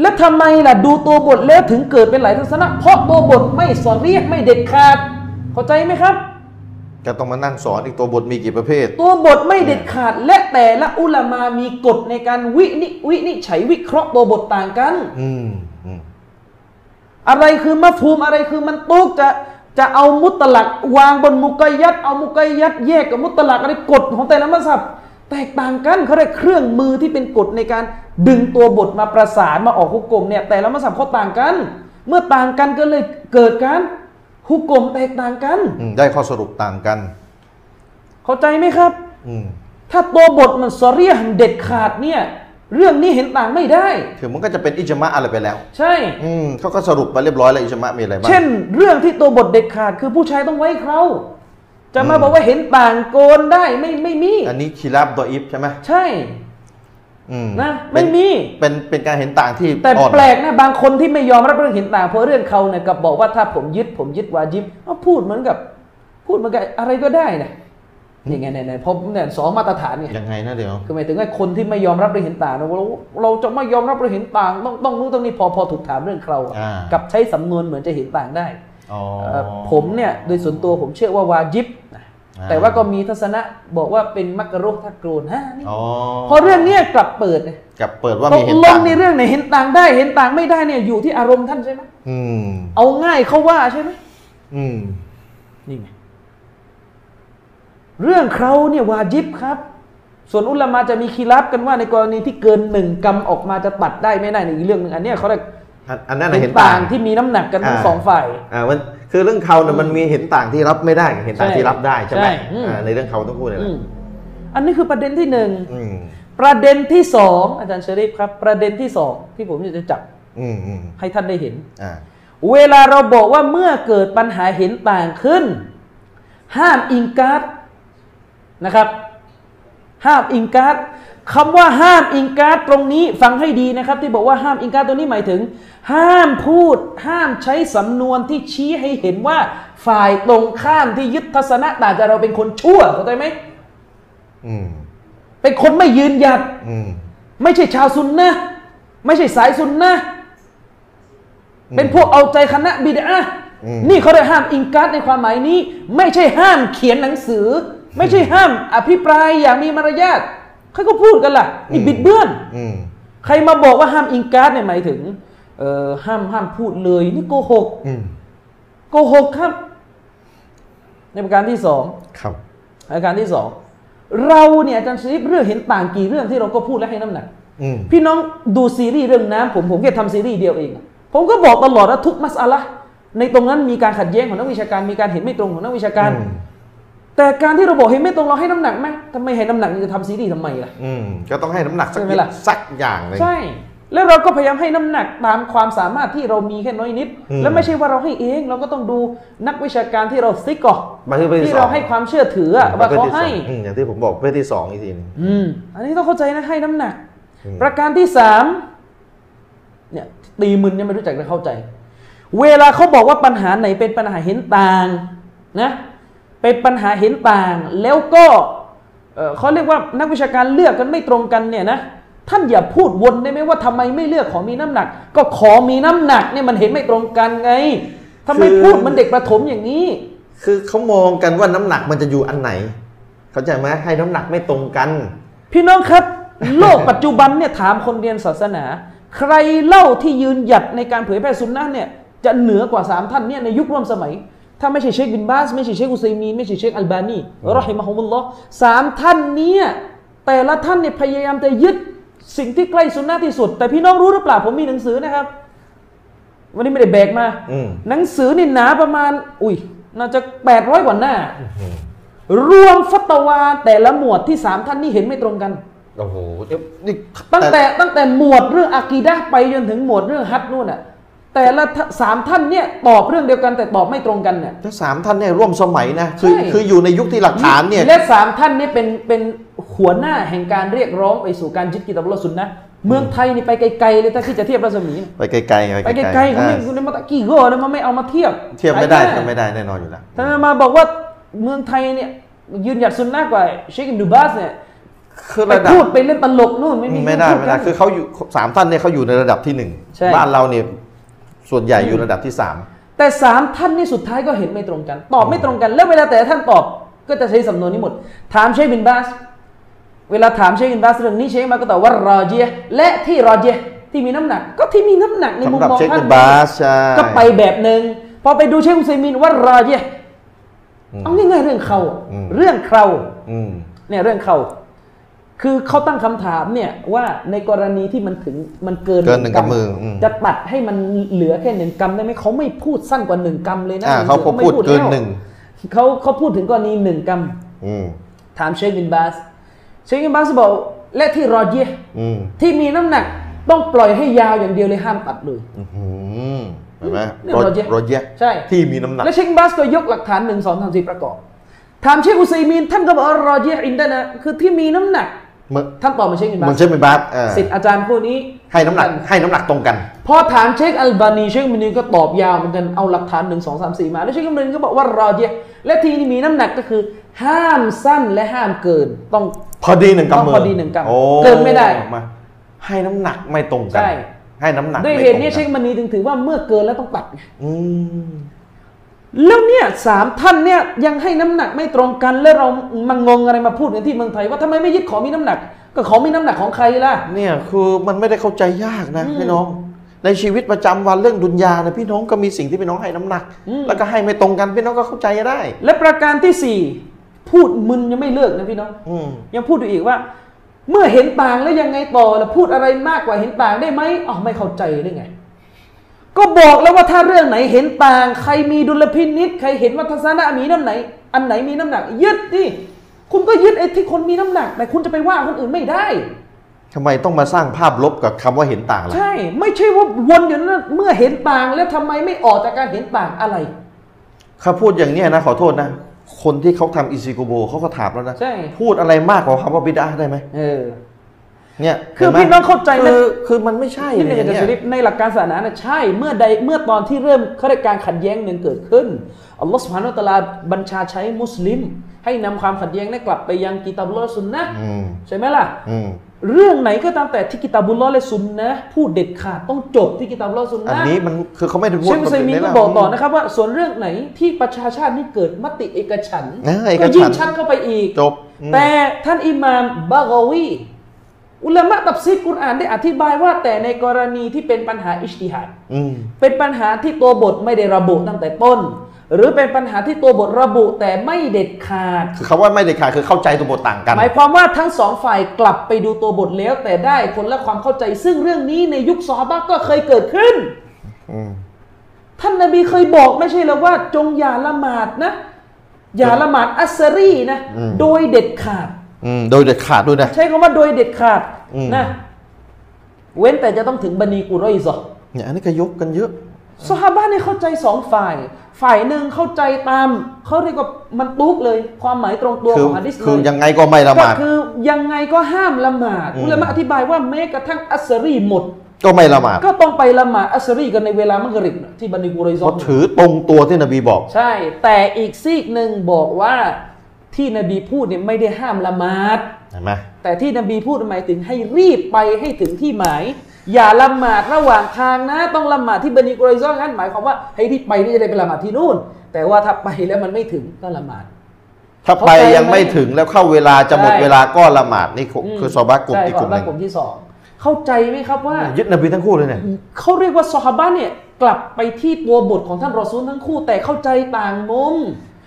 [SPEAKER 3] แล้วทำไมล่ะดูตัวบทแล้วถึงเกิดเป็นหลายทัศนะ เพราะตัวบทไม่สอดเรียกไม่เด็ดขาด เข้าใจไหมครับ
[SPEAKER 1] จะต้องมานั่งสอนอีกตัวบทมีกี่ประเภท
[SPEAKER 3] ตัวบทไม่เด็ดขาดและแต่ละอุลามามีกฎในการวินิวินิจฉัยวิเคราะห์ตัวบทต่างกัน
[SPEAKER 1] อืมอืม
[SPEAKER 3] อะไรคือมะฟูมอะไรคือมันตุกจะ จะเอามุตลักวางบนมุกยยัดเอามุกยยัดแยกกับมุตลักอะไรกฎของแต่ละมัสฮับแตกต่างกันเขาเรียกเครื่องมือที่เป็นกฎในการดึงตัวบทมาประสานมาออกฮุกกลมเนี่ยแต่ละมัสฮับเขาต่างกัน เมื่อต่างกันก็เลยเกิดการฮุกกลมแตกต่างกัน
[SPEAKER 1] อืมได้ข้อสรุปต่างกัน
[SPEAKER 3] เข้าใจไหมครับ
[SPEAKER 1] อืม
[SPEAKER 3] ถ้าตัวบทมันสอเรียหเด็ดขาดเนี่ย เรื่องนี้เห็นต่างไม่ได้
[SPEAKER 1] ถือมันก็จะเป็นอิจมะอะไรไปแล้ว
[SPEAKER 3] ใช่
[SPEAKER 1] อืมเขาก็สรุปมาเรียบร้อยแล้วอิจมะมีอะไรบ้าง
[SPEAKER 3] เช่น เรื่องที่ตัวบทเด็ดขาดคือผู้ชายต้องไว้เคราจะมา
[SPEAKER 1] อืม
[SPEAKER 3] บอกว่าเห็นต่างโกนได้ไม่ไม่มี
[SPEAKER 1] อันนี้คีรับดออิฟใช่ไหม
[SPEAKER 3] ใช่
[SPEAKER 1] อืม
[SPEAKER 3] นะ
[SPEAKER 1] เป็
[SPEAKER 3] ไม่มี
[SPEAKER 1] เป็นเป็นการเห็นต่างที่
[SPEAKER 3] แต่
[SPEAKER 1] อ่อน
[SPEAKER 3] แปลกนะบางคนที่ไม่ยอมรับเรื่องเห็นต่างเพราะเรื่องเขาเนี่ยกับบอกว่าถ้าผมยึดผมยึดวาจิบเอาพูดเหมือนกับ พูดเหมือนกับอะไรก็ได้นะ นี่ไงเนี่ยเนี่ยผมเนี่ยสองมาตรฐานเนี่ย
[SPEAKER 1] ยังไงนะเดี๋ยว
[SPEAKER 3] คือหมายถึงว่าคนที่ไม่ยอมรับหรือเห็นต่างเราเราเราจะไม่ยอมรับหรือเห็นต่าง ต้องต้องรู้ตรงนี้พอพอถูกถามเรื่องเคราอะ
[SPEAKER 1] อ่า
[SPEAKER 3] กับใช้สำนวนเหมือนจะเห็นต่างได้
[SPEAKER 1] อ๋อ
[SPEAKER 3] เอ่อผมเนี่ยโดยส่วนตัวผมเชื่อว่าวาจิบนะ
[SPEAKER 1] อ่า
[SPEAKER 3] แต่ว่าก็มีทัศนะบอกว่าเป็นมักกะรุทักโกรนฮะนี่
[SPEAKER 1] อ๋อ
[SPEAKER 3] พอเรื่องเนี้ยกลับเปิดเนี่ย
[SPEAKER 1] กับเปิดว่า
[SPEAKER 3] ต
[SPEAKER 1] มี
[SPEAKER 3] ก
[SPEAKER 1] เห็น
[SPEAKER 3] ล
[SPEAKER 1] ต่างง
[SPEAKER 3] ในเรื่องไหนเห็นต่างได้เห็นต่างไม่ได้เนี่ยอยู่ที่อารมณ์ท่านใช่ไหม
[SPEAKER 1] อืม
[SPEAKER 3] เอาง่ายเขาว่าใช่ไหม
[SPEAKER 1] อืม
[SPEAKER 3] นี่ไง เรื่องเขาเนี่ยวาจิบครับ ส่วนอุลามะจะมีคีรับกันว่าในกรณีที่เกินหนึ่งกรรมออกมาจะตัดได้ไม่ได้ในอีกเรื่องหนึ่งอันเนี้ยเขาเรียก
[SPEAKER 1] อันอันนั้น
[SPEAKER 3] เห็
[SPEAKER 1] นะเห็
[SPEAKER 3] น
[SPEAKER 1] น
[SPEAKER 3] ต่า
[SPEAKER 1] ต่างง
[SPEAKER 3] ที่มีน้ำหนักกันทั้ง
[SPEAKER 1] อ่า
[SPEAKER 3] สองฝ่าย
[SPEAKER 1] อ่ามันคือเรื่องเขาเนี่ยมันมีเห็นต่างที่รับไม่ได้กับเห็นต่าง
[SPEAKER 3] ใช่
[SPEAKER 1] ที่รับได้ใช่ไหม
[SPEAKER 3] ใช่อืม
[SPEAKER 1] อ่าในเรื่องเขาต้องพูดเลย
[SPEAKER 3] อื
[SPEAKER 1] นะ
[SPEAKER 3] มอันนี้คือประเด็นที่หนึ่ง
[SPEAKER 1] อืม
[SPEAKER 3] ประเด็นที่สองอาจารย์เชอริฟครับ ประเด็นที่สองที่ผมอยากจะจับ
[SPEAKER 1] อืมอืม
[SPEAKER 3] ให้ท่านได้เห็น
[SPEAKER 1] อ่า
[SPEAKER 3] เวลาเราบอกว่าเมื่อเกิดปัญหาเห็นต่างขึ้น ห้ามอิงการ์ด นะครับ ห้ามอิงการ์ดคำว่าห้ามอิงการ์ดตรงนี้ฟังให้ดีนะครับ ที่บอกว่าห้ามอิงการ์ดตรงนี้หมายถึง ห้ามพูด ห้ามใช้สำนวนที่ชี้ให้เห็นว่า ฝ่ายตรงข้ามที่ยึดทัศนะต่างจากเราเป็นคนชั่วเข้าใจไหม
[SPEAKER 1] อืม
[SPEAKER 3] เป็นคนไม่ยืนหยัด
[SPEAKER 1] อืม
[SPEAKER 3] ไม่ใช่ชาวซุนนะห์ไม่ใช่สายซุนนะห์
[SPEAKER 1] อืม
[SPEAKER 3] เป็นพวกเอาใจคณะบิดอะห์
[SPEAKER 1] อืม
[SPEAKER 3] นี่เขาได้ห้ามอิงการ์ดในความหมายนี้ ไม่ใช่ห้ามเขียนหนังสือ ไม่ใช่ห้าม อภิปรายอย่างมีมารยาทเขาก็พูดกันล่ะนี่บิดเบือน
[SPEAKER 1] อืม
[SPEAKER 3] ใครมาบอกว่าห้ามอิงการ์ดเนี่ยหมายถึงเอ่อห้ามห้ามพูดเลยนี่โกหก
[SPEAKER 1] อืม
[SPEAKER 3] โกหกครับ ในประการที่สอง
[SPEAKER 1] ครับ
[SPEAKER 3] ประการที่สองเราเนี่ยอาจารย์ชริปเรื่องเห็นต่างกี่เรื่องที่เราก็พูดและให้น้ำหนัก
[SPEAKER 1] อืม
[SPEAKER 3] พี่น้องดูซีรีส์เรื่องน้ำผมผมแค่ทำซีรีส์เดียวเอง ผมก็บอกตลอดว่าทุกมัสอะละห์ในตรงนั้นมีการขัดแย้งของนักวิชาการมีการเห็นไม่ตรงของนักวิชาการ
[SPEAKER 1] อืม
[SPEAKER 3] แต่การที่เราบอกเห็นไม่ตรงเราให้น้ำหนักไหมทำไมให้น้ำหนักนี่จะทำซีรีส์ทำไมล่ะ
[SPEAKER 1] อืมก็ต้องให้น้ำหนักสัก
[SPEAKER 3] ใช่ไหมล่ะ
[SPEAKER 1] สักอย่างเลย
[SPEAKER 3] ใช่ แล้วเราก็พยายามให้น้ำหนักตามความสามารถที่เรามีแค่น้อยนิด
[SPEAKER 1] อืม
[SPEAKER 3] แล้วไม่ใช่ว่าเราให้เองเราก็ต้องดูนักวิชาการที่เราซิกก่อ
[SPEAKER 1] ประเภทที่
[SPEAKER 3] ที่
[SPEAKER 1] ส
[SPEAKER 3] เรา
[SPEAKER 1] อง
[SPEAKER 3] ให้ความเชื่อถืออะ
[SPEAKER 1] ป
[SPEAKER 3] ว่า
[SPEAKER 1] ระเภท
[SPEAKER 3] เขา
[SPEAKER 1] ที่สอ
[SPEAKER 3] ให้
[SPEAKER 1] งอืมอย่างที่ผมบอกประเภทที่สองอีกทีหนึง
[SPEAKER 3] อืม อันนี้ต้องเข้าใจนะให้น้ำหนัก
[SPEAKER 1] อืม
[SPEAKER 3] ประการที่สามเนี่ยตีมึนเนี่ยไม่รู้จักจะเข้าใจ เวลาเขาบอกว่าปัญหาไหนเป็นปัญหาเห็นต่างนะ เป็นปัญหาเห็นต่าง แล้วก็เอ่อเขาเรียกว่านักวิชาการเลือกกันไม่ตรงกันเนี่ยนะท่านอย่าพูดวนได้ไหมว่าทำไมไม่เลือกของมีน้ำหนัก ก็ขอมีน้ำหนักเนี่ยมันเห็นไม่ตรงกันไงทำไมพูดเหมันเด็กประถมอย่างนี้
[SPEAKER 1] คือเขามองกันว่าน้ำหนักมันจะอยู่อันไหน เข้าใจไหมให้น้ำหนักไม่ตรงกัน
[SPEAKER 3] พี่น้องครับ โลกปัจจุบันเนี่ยถามคนเรียนศาสนา ใครเล่าที่ยืนหยัดในการเผยแพร่สุนนะเนี่ยจะเหนือกว่าสามท่านเนี่ยในยุคร่วมสมัย ถ้าไม่ใช่เชคบินบาส ไม่ใช่เชคอุซัยมีนไม่ใช่เชคอัลบานีรอฮิมะฮุมุลลอฮ์สามท่านเนี้แต่ละท่านเนี่ยพยายามจะยึดสิ่งที่ใกล้สุนนะที่สุด แต่พี่น้องรู้หรือเปล่าผมมีหนังสือนะครับ วันนี้ไม่ได้แบกมา
[SPEAKER 1] อืม
[SPEAKER 3] หนังสือนี่หนาประมาณ อุ้ยน่าจะแปดร้อยกว่าหน้ารวมฟัตวาแต่ละหมวดที่สามท่านนี่เห็นไม่ตรงกัน
[SPEAKER 1] โอ้โหเดี๋ยวนี่
[SPEAKER 3] ตั้งแต่ตั้งแต่หมวดเรื่องอากีดะห์ไปจนถึงหมวดเรื่องฮัดนู่นน่ะ แต่ละท่าสามท่านเนี่ยตอบเรื่องเดียวกันแต่ตอบไม่ตรงกันเนี่ย
[SPEAKER 1] ถ้าสามท่านเนี่ยร่วมสมัยนะคือ
[SPEAKER 3] ใช่
[SPEAKER 1] คืออยู่ในยุคที่หลักฐานเนี่ย
[SPEAKER 3] และสามท่านเนี่ยเป็นเป็นหัวหน้าแห่งการเรียกร้องไปสู่การยึดกิตาบุลสุนนะห์เมืองไทยนี่ไปไกลๆเลยถ้าที่จะเทียบรัศมี
[SPEAKER 1] ไปไกลๆ
[SPEAKER 3] ไปไกลๆเขาไม่
[SPEAKER 1] อ่า
[SPEAKER 3] คุณมาตะกี้ก็นะมันไม่เอามาเทียบ
[SPEAKER 1] เทียบไม่ได้
[SPEAKER 3] ป
[SPEAKER 1] เทียบไม่ได้แน่นอนอยู่แล้ว
[SPEAKER 3] ท่านมาบอกว่าเมืองไทยเนี่ยยืนหยัดสุนนะห์กว่าเชคอิมดูบาสเนี่ย
[SPEAKER 1] คือ
[SPEAKER 3] ไไประ
[SPEAKER 1] ดับ
[SPEAKER 3] พูดไปเล่นตลกนู่นไม่มี
[SPEAKER 1] ไม่ได้
[SPEAKER 3] พู
[SPEAKER 1] ไม่ได้
[SPEAKER 3] กัน
[SPEAKER 1] คือเขาอยู่สามท่านเนี่ยเขาอยู่ในระดับที่หนึ่ง
[SPEAKER 3] ใช่
[SPEAKER 1] บ้านเราเนี่ย ส่วนใหญ่อยู่ระดับที่สาม
[SPEAKER 3] แต่สามท่านนี่สุดท้ายก็เห็นไม่ตรงกัน ตอบไม่ตรงกัน แล้วเวลาแต่ละท่านตอบก็จะใช้สำนวนนี้หมด ถามเชคบินบาส เวลาถามเชคบินบาสเรื่องนี้เชคมาก็ตอบว่ารอเจียและที่รอเจียที่มีน้ำหนัก ก็ที่มีน้ำหนักในมุม
[SPEAKER 1] สำหรับ
[SPEAKER 3] มอง
[SPEAKER 1] เช็ค
[SPEAKER 3] ท่า
[SPEAKER 1] เป็นนบาสใช่
[SPEAKER 3] ก็ไปแบบหนึ่งพอไปดูเชคอุซัยมินว่ารอเจียเอาง่ายๆเรื่องเขาเรื่องเขา
[SPEAKER 1] อืม
[SPEAKER 3] เนี่ยเรื่องเขา คือเขาตั้งคำถามเนี่ยว่าในกรณีที่มันถึงมันเกิน
[SPEAKER 1] เกินหนึ่งกำมืออืม
[SPEAKER 3] จะตัดให้มันเหลือแค่หนึ่งกำได้ไหมเขาไม่พูดสั้นกว่าหนึ่งกำเลยนะ
[SPEAKER 1] อ่าเขาพอ
[SPEAKER 3] ไม่
[SPEAKER 1] พูดเกิน
[SPEAKER 3] แล้ว
[SPEAKER 1] หนึ่ง
[SPEAKER 3] เขาเขาพูดถึงกรณีหนึ่งก
[SPEAKER 1] อืมำ
[SPEAKER 3] ถามเชคบินบาสเชคบินบาสบอกและที่รอเยะ
[SPEAKER 1] อืม
[SPEAKER 3] ที่มีน้ำหนักต้องปล่อยให้ยาวอย่างเดียวเลยห้ามตัดเลย
[SPEAKER 1] อื้อหือเห็นไหม
[SPEAKER 3] เนี่ย
[SPEAKER 1] รถ
[SPEAKER 3] รถเยอะ
[SPEAKER 1] รถเยอะ
[SPEAKER 3] ใช่
[SPEAKER 1] ที่มีน้ำหนัก
[SPEAKER 3] และเชคบินบาสก็ยกหลักฐานหนึ่งสองสามสี่ประกอบถามเชคอุซัยมีนท่านก็บอกว่ารอเยะอินดานะคือที่มีน้ำหนัก
[SPEAKER 1] เหมือน
[SPEAKER 3] ท่านตอบมาเชคบิน
[SPEAKER 1] เห
[SPEAKER 3] บา
[SPEAKER 1] มือน
[SPEAKER 3] ส
[SPEAKER 1] เชฟเป็นบาสเออ
[SPEAKER 3] สิทธิ์อาจารย์ผู้นี้
[SPEAKER 1] ให้น้ำหนักให้น้ำหนักตรงกัน
[SPEAKER 3] พอถามเชคอัลบานีเชคบินบานีก็ตอบยาวเหมือนกันเอาหลักฐานหนึ่งสองสามสี่มา แล้วเชคบินบานีก็บอกว่ารอเจียและทีนี้มีน้ำหนักก็คือ ห้ามสั้นและห้ามเกิน ต้อง
[SPEAKER 1] พอดีหนึ่ง
[SPEAKER 3] ต้อง
[SPEAKER 1] กำมือ
[SPEAKER 3] พอดีหนึ่งกำ
[SPEAKER 1] โอ้
[SPEAKER 3] เกินไม่ได้า
[SPEAKER 1] ให้น้ำหนักไม่ตรงกั
[SPEAKER 3] ใช่
[SPEAKER 1] ให้น้ำหนัก
[SPEAKER 3] ด้วย
[SPEAKER 1] ไม่
[SPEAKER 3] เหตุนี้
[SPEAKER 1] ตรง
[SPEAKER 3] เช
[SPEAKER 1] กั
[SPEAKER 3] คบินบานีถึงถือว่าเมื่อเกินแล้วต้องตัดไง
[SPEAKER 1] อืม
[SPEAKER 3] แล้วเนี่ยสามท่านเนี่ยยังให้น้ำหนักไม่ตรงกัน แล้วเรามางงอะไรมาพูดกันที่เมืองไทย ว่าทำไมไม่ยึดของมีน้ำหนัก ก็ของมีน้ำหนักของใครล่ะ
[SPEAKER 1] เนี่ยคือมันไม่ได้เข้าใจยากนะ
[SPEAKER 3] อืม
[SPEAKER 1] พี่น้อง ในชีวิตประจำวันเรื่องดุนยานะพี่น้องก็มีสิ่งที่พี่น้องให้น้ำหนัก
[SPEAKER 3] อืม
[SPEAKER 1] แล้วก็ให้ไม่ตรงกันพี่น้องก็เข้าใจได้
[SPEAKER 3] และประการที่สี่พูดมึนยังไม่เลิกนะพี่น้อง
[SPEAKER 1] อืม
[SPEAKER 3] ยังพูดอยู่อีกว่า เมื่อเห็นต่างแล้วยังไงต่อแล้วพูดอะไรมากกว่าเห็นต่างได้ไหมอ๋อไม่เข้าใจได้ไง ก็บอกแล้วว่าถ้าเรื่องไหนเห็นต่าง ใครมีดุลพินิษใครเห็นว่าทัศนะมีน้ำไหน อันไหนมีน้ำหนัก ยึดดิคุณก็ยึดไอ้ที่คนมีน้ำหนัก แต่คุณจะไปว่าคนอื่นไม่ได้
[SPEAKER 1] ทำไมต้องมาสร้างภาพลบกับคำว่าเห็นต่างล่ะ
[SPEAKER 3] ใช่ ไม่ใช่ว่าวนอยู่นั้นเมื่อเห็นต่างแล้วทำไมไม่ออกจากการเห็นต่างอะไร
[SPEAKER 1] เขาพูดอย่างเนี้ยนะขอโทษนะ คนที่เขาทำอิซิโกโบเขาก็ถามแล้วนะ
[SPEAKER 3] ใช่
[SPEAKER 1] พูดอะไรมากกว่าคำว่าบิดาได้ไหม
[SPEAKER 3] เออ
[SPEAKER 1] เนี่ย
[SPEAKER 3] คือ
[SPEAKER 1] ห็ไหม
[SPEAKER 3] พี่น้องเข้าใจนะ
[SPEAKER 1] คือคือมันไม่ใช่
[SPEAKER 3] นี่
[SPEAKER 1] เนี่ย
[SPEAKER 3] ใน
[SPEAKER 1] อย่าง
[SPEAKER 3] จะ
[SPEAKER 1] เงี้ย
[SPEAKER 3] ในหลักการศาสนานะใช่เมื่อใดเมื่อตอนที่เริ่มเขาเรียกการขัดแย้งหนึ่งเกิดขึ้นอัลลอฮฺสุบฮานาอัลตะอาลาบัญชาใช้มุสลิม ให้นำความขัดแย้งนั้นกลับไปยังกิตาบุลลอฮ์และสุนนะห์
[SPEAKER 1] อืม
[SPEAKER 3] ใช่ไหมล่ะ
[SPEAKER 1] อืม
[SPEAKER 3] เรื่องไหนก็ตามแต่ที่กิตาบุลลอฮ์และสุนนะห์พูดเด็ดขาดต้องจบที่กิตาบุลลอฮ์และสุน
[SPEAKER 1] อัน
[SPEAKER 3] นะห์
[SPEAKER 1] นี้มันคือเขาไม่ได้พู
[SPEAKER 3] เช
[SPEAKER 1] ด
[SPEAKER 3] คอุซัยมีนก็บอกต่อนะครับว่าส่วนเรื่องไหนที่ประชาชาตินี่เกิดมติเอกฉันท์
[SPEAKER 1] เออเอก
[SPEAKER 3] ก็
[SPEAKER 1] ฉั
[SPEAKER 3] ยิ่ง
[SPEAKER 1] นท์
[SPEAKER 3] ชัดเข้าไปอีก
[SPEAKER 1] จบอืม
[SPEAKER 3] แต่ท่านอิหม่ามบากาวี อุลามะตับซีรกุรอานได้อธิบายว่า แต่ในกรณีที่เป็นปัญหาอิจติฮัด
[SPEAKER 1] อืม
[SPEAKER 3] เป็นปัญหาที่ตัวบทไม่ได้ระบุตั้งแต่ต้น หรือเป็นปัญหาที่ตัวบทระบุแต่ไม่เด็ดขาด
[SPEAKER 1] คือคำว่าไม่เด็ดขาดคือเข้าใจตัวบทต่างกัน
[SPEAKER 3] หมายความว่าทั้งสองฝ่ายกลับไปดูตัวบทแล้ว แต่ได้คนละความเข้าใจ ซึ่งเรื่องนี้ในยุคซอฮาบะห์ก็เคยเกิดขึ้น
[SPEAKER 1] อืม
[SPEAKER 3] ท่านนบีเคยบอกไม่ใช่เหรอว่า จงอย่าละหมาดนะ อย่าละหมาดอัสรีนะ โดยเด็ดขาด
[SPEAKER 1] อืมโดยเด็ดขาดด้วยนะ
[SPEAKER 3] ใช้คำว่าโดยเด็ดขาด
[SPEAKER 1] อืม
[SPEAKER 3] นะ เว้นแต่จะต้องถึงบันีกุรอยซอ
[SPEAKER 1] เนี่ยอันนี้ก็ยกกันเยอะ
[SPEAKER 3] สหาบ้านเนี่ยเข้าใจสองฝ่าย ฝ่ายหนึ่งเข้าใจตาม เขาเรียกว่ามันตุ๊กเลย ความหมายตรงตัว
[SPEAKER 1] คื
[SPEAKER 3] ข
[SPEAKER 1] อ
[SPEAKER 3] องฮะดิษ
[SPEAKER 1] คือ
[SPEAKER 3] เลย
[SPEAKER 1] ยังไงก็ไม่ละห
[SPEAKER 3] ก็
[SPEAKER 1] มาด
[SPEAKER 3] คือยังไงก็ห้ามละหมาด
[SPEAKER 1] อืม
[SPEAKER 3] อุลามะอธิบายว่าแม้กระทั่งอัสรีหมด
[SPEAKER 1] ก็ไม่ละหมาด
[SPEAKER 3] ก็ต้องไปละหมาดอัสรีกันในเวลามักริบน่ะที่บันีกุรอยซ
[SPEAKER 1] เพ
[SPEAKER 3] อ
[SPEAKER 1] ราะถือตรงตัวที่นบีบอก
[SPEAKER 3] ใช่ แต่อีกซีกหนึ่งบอกว่า ที่นบีพูดเนี่ยไม่ได้ห้ามละหมาด
[SPEAKER 1] เห็นไหม
[SPEAKER 3] แต่ที่นบีพูดหมายถึงให้รีบไปให้ถึงที่หมาย อย่าละหมาดระหว่างทางนะ ต้องละหมาดที่บันิกุรอยซองั้นหมายความว่าให้รีบไปนี่จะได้ไปละหมาดที่นู่น แต่ว่าถ้าไปแล้วมันไม่ถึงก็ละหมาด
[SPEAKER 1] ถ้าไปยังไม่ถึงแล้วเข้าเวลาจะหมด
[SPEAKER 3] ใช่
[SPEAKER 1] เวลาก็ละหมาดนี่คือ
[SPEAKER 3] ม
[SPEAKER 1] คือซอบากลุ่ม
[SPEAKER 3] ใช่
[SPEAKER 1] อีกกลุ่มห
[SPEAKER 3] ซอฮา
[SPEAKER 1] นึ่
[SPEAKER 3] บะ
[SPEAKER 1] ง
[SPEAKER 3] กลุ่มที่สองเข้าใจไหมครับว่า
[SPEAKER 1] ยึดนบีทั้งคู่เลยเนี่ย
[SPEAKER 3] เขาเรียกว่าซอฮาบะเนี่ยกลับไปที่ตัวบทของท่านรอซูลทั้งคู่ แต่เข้าใจต่างมุม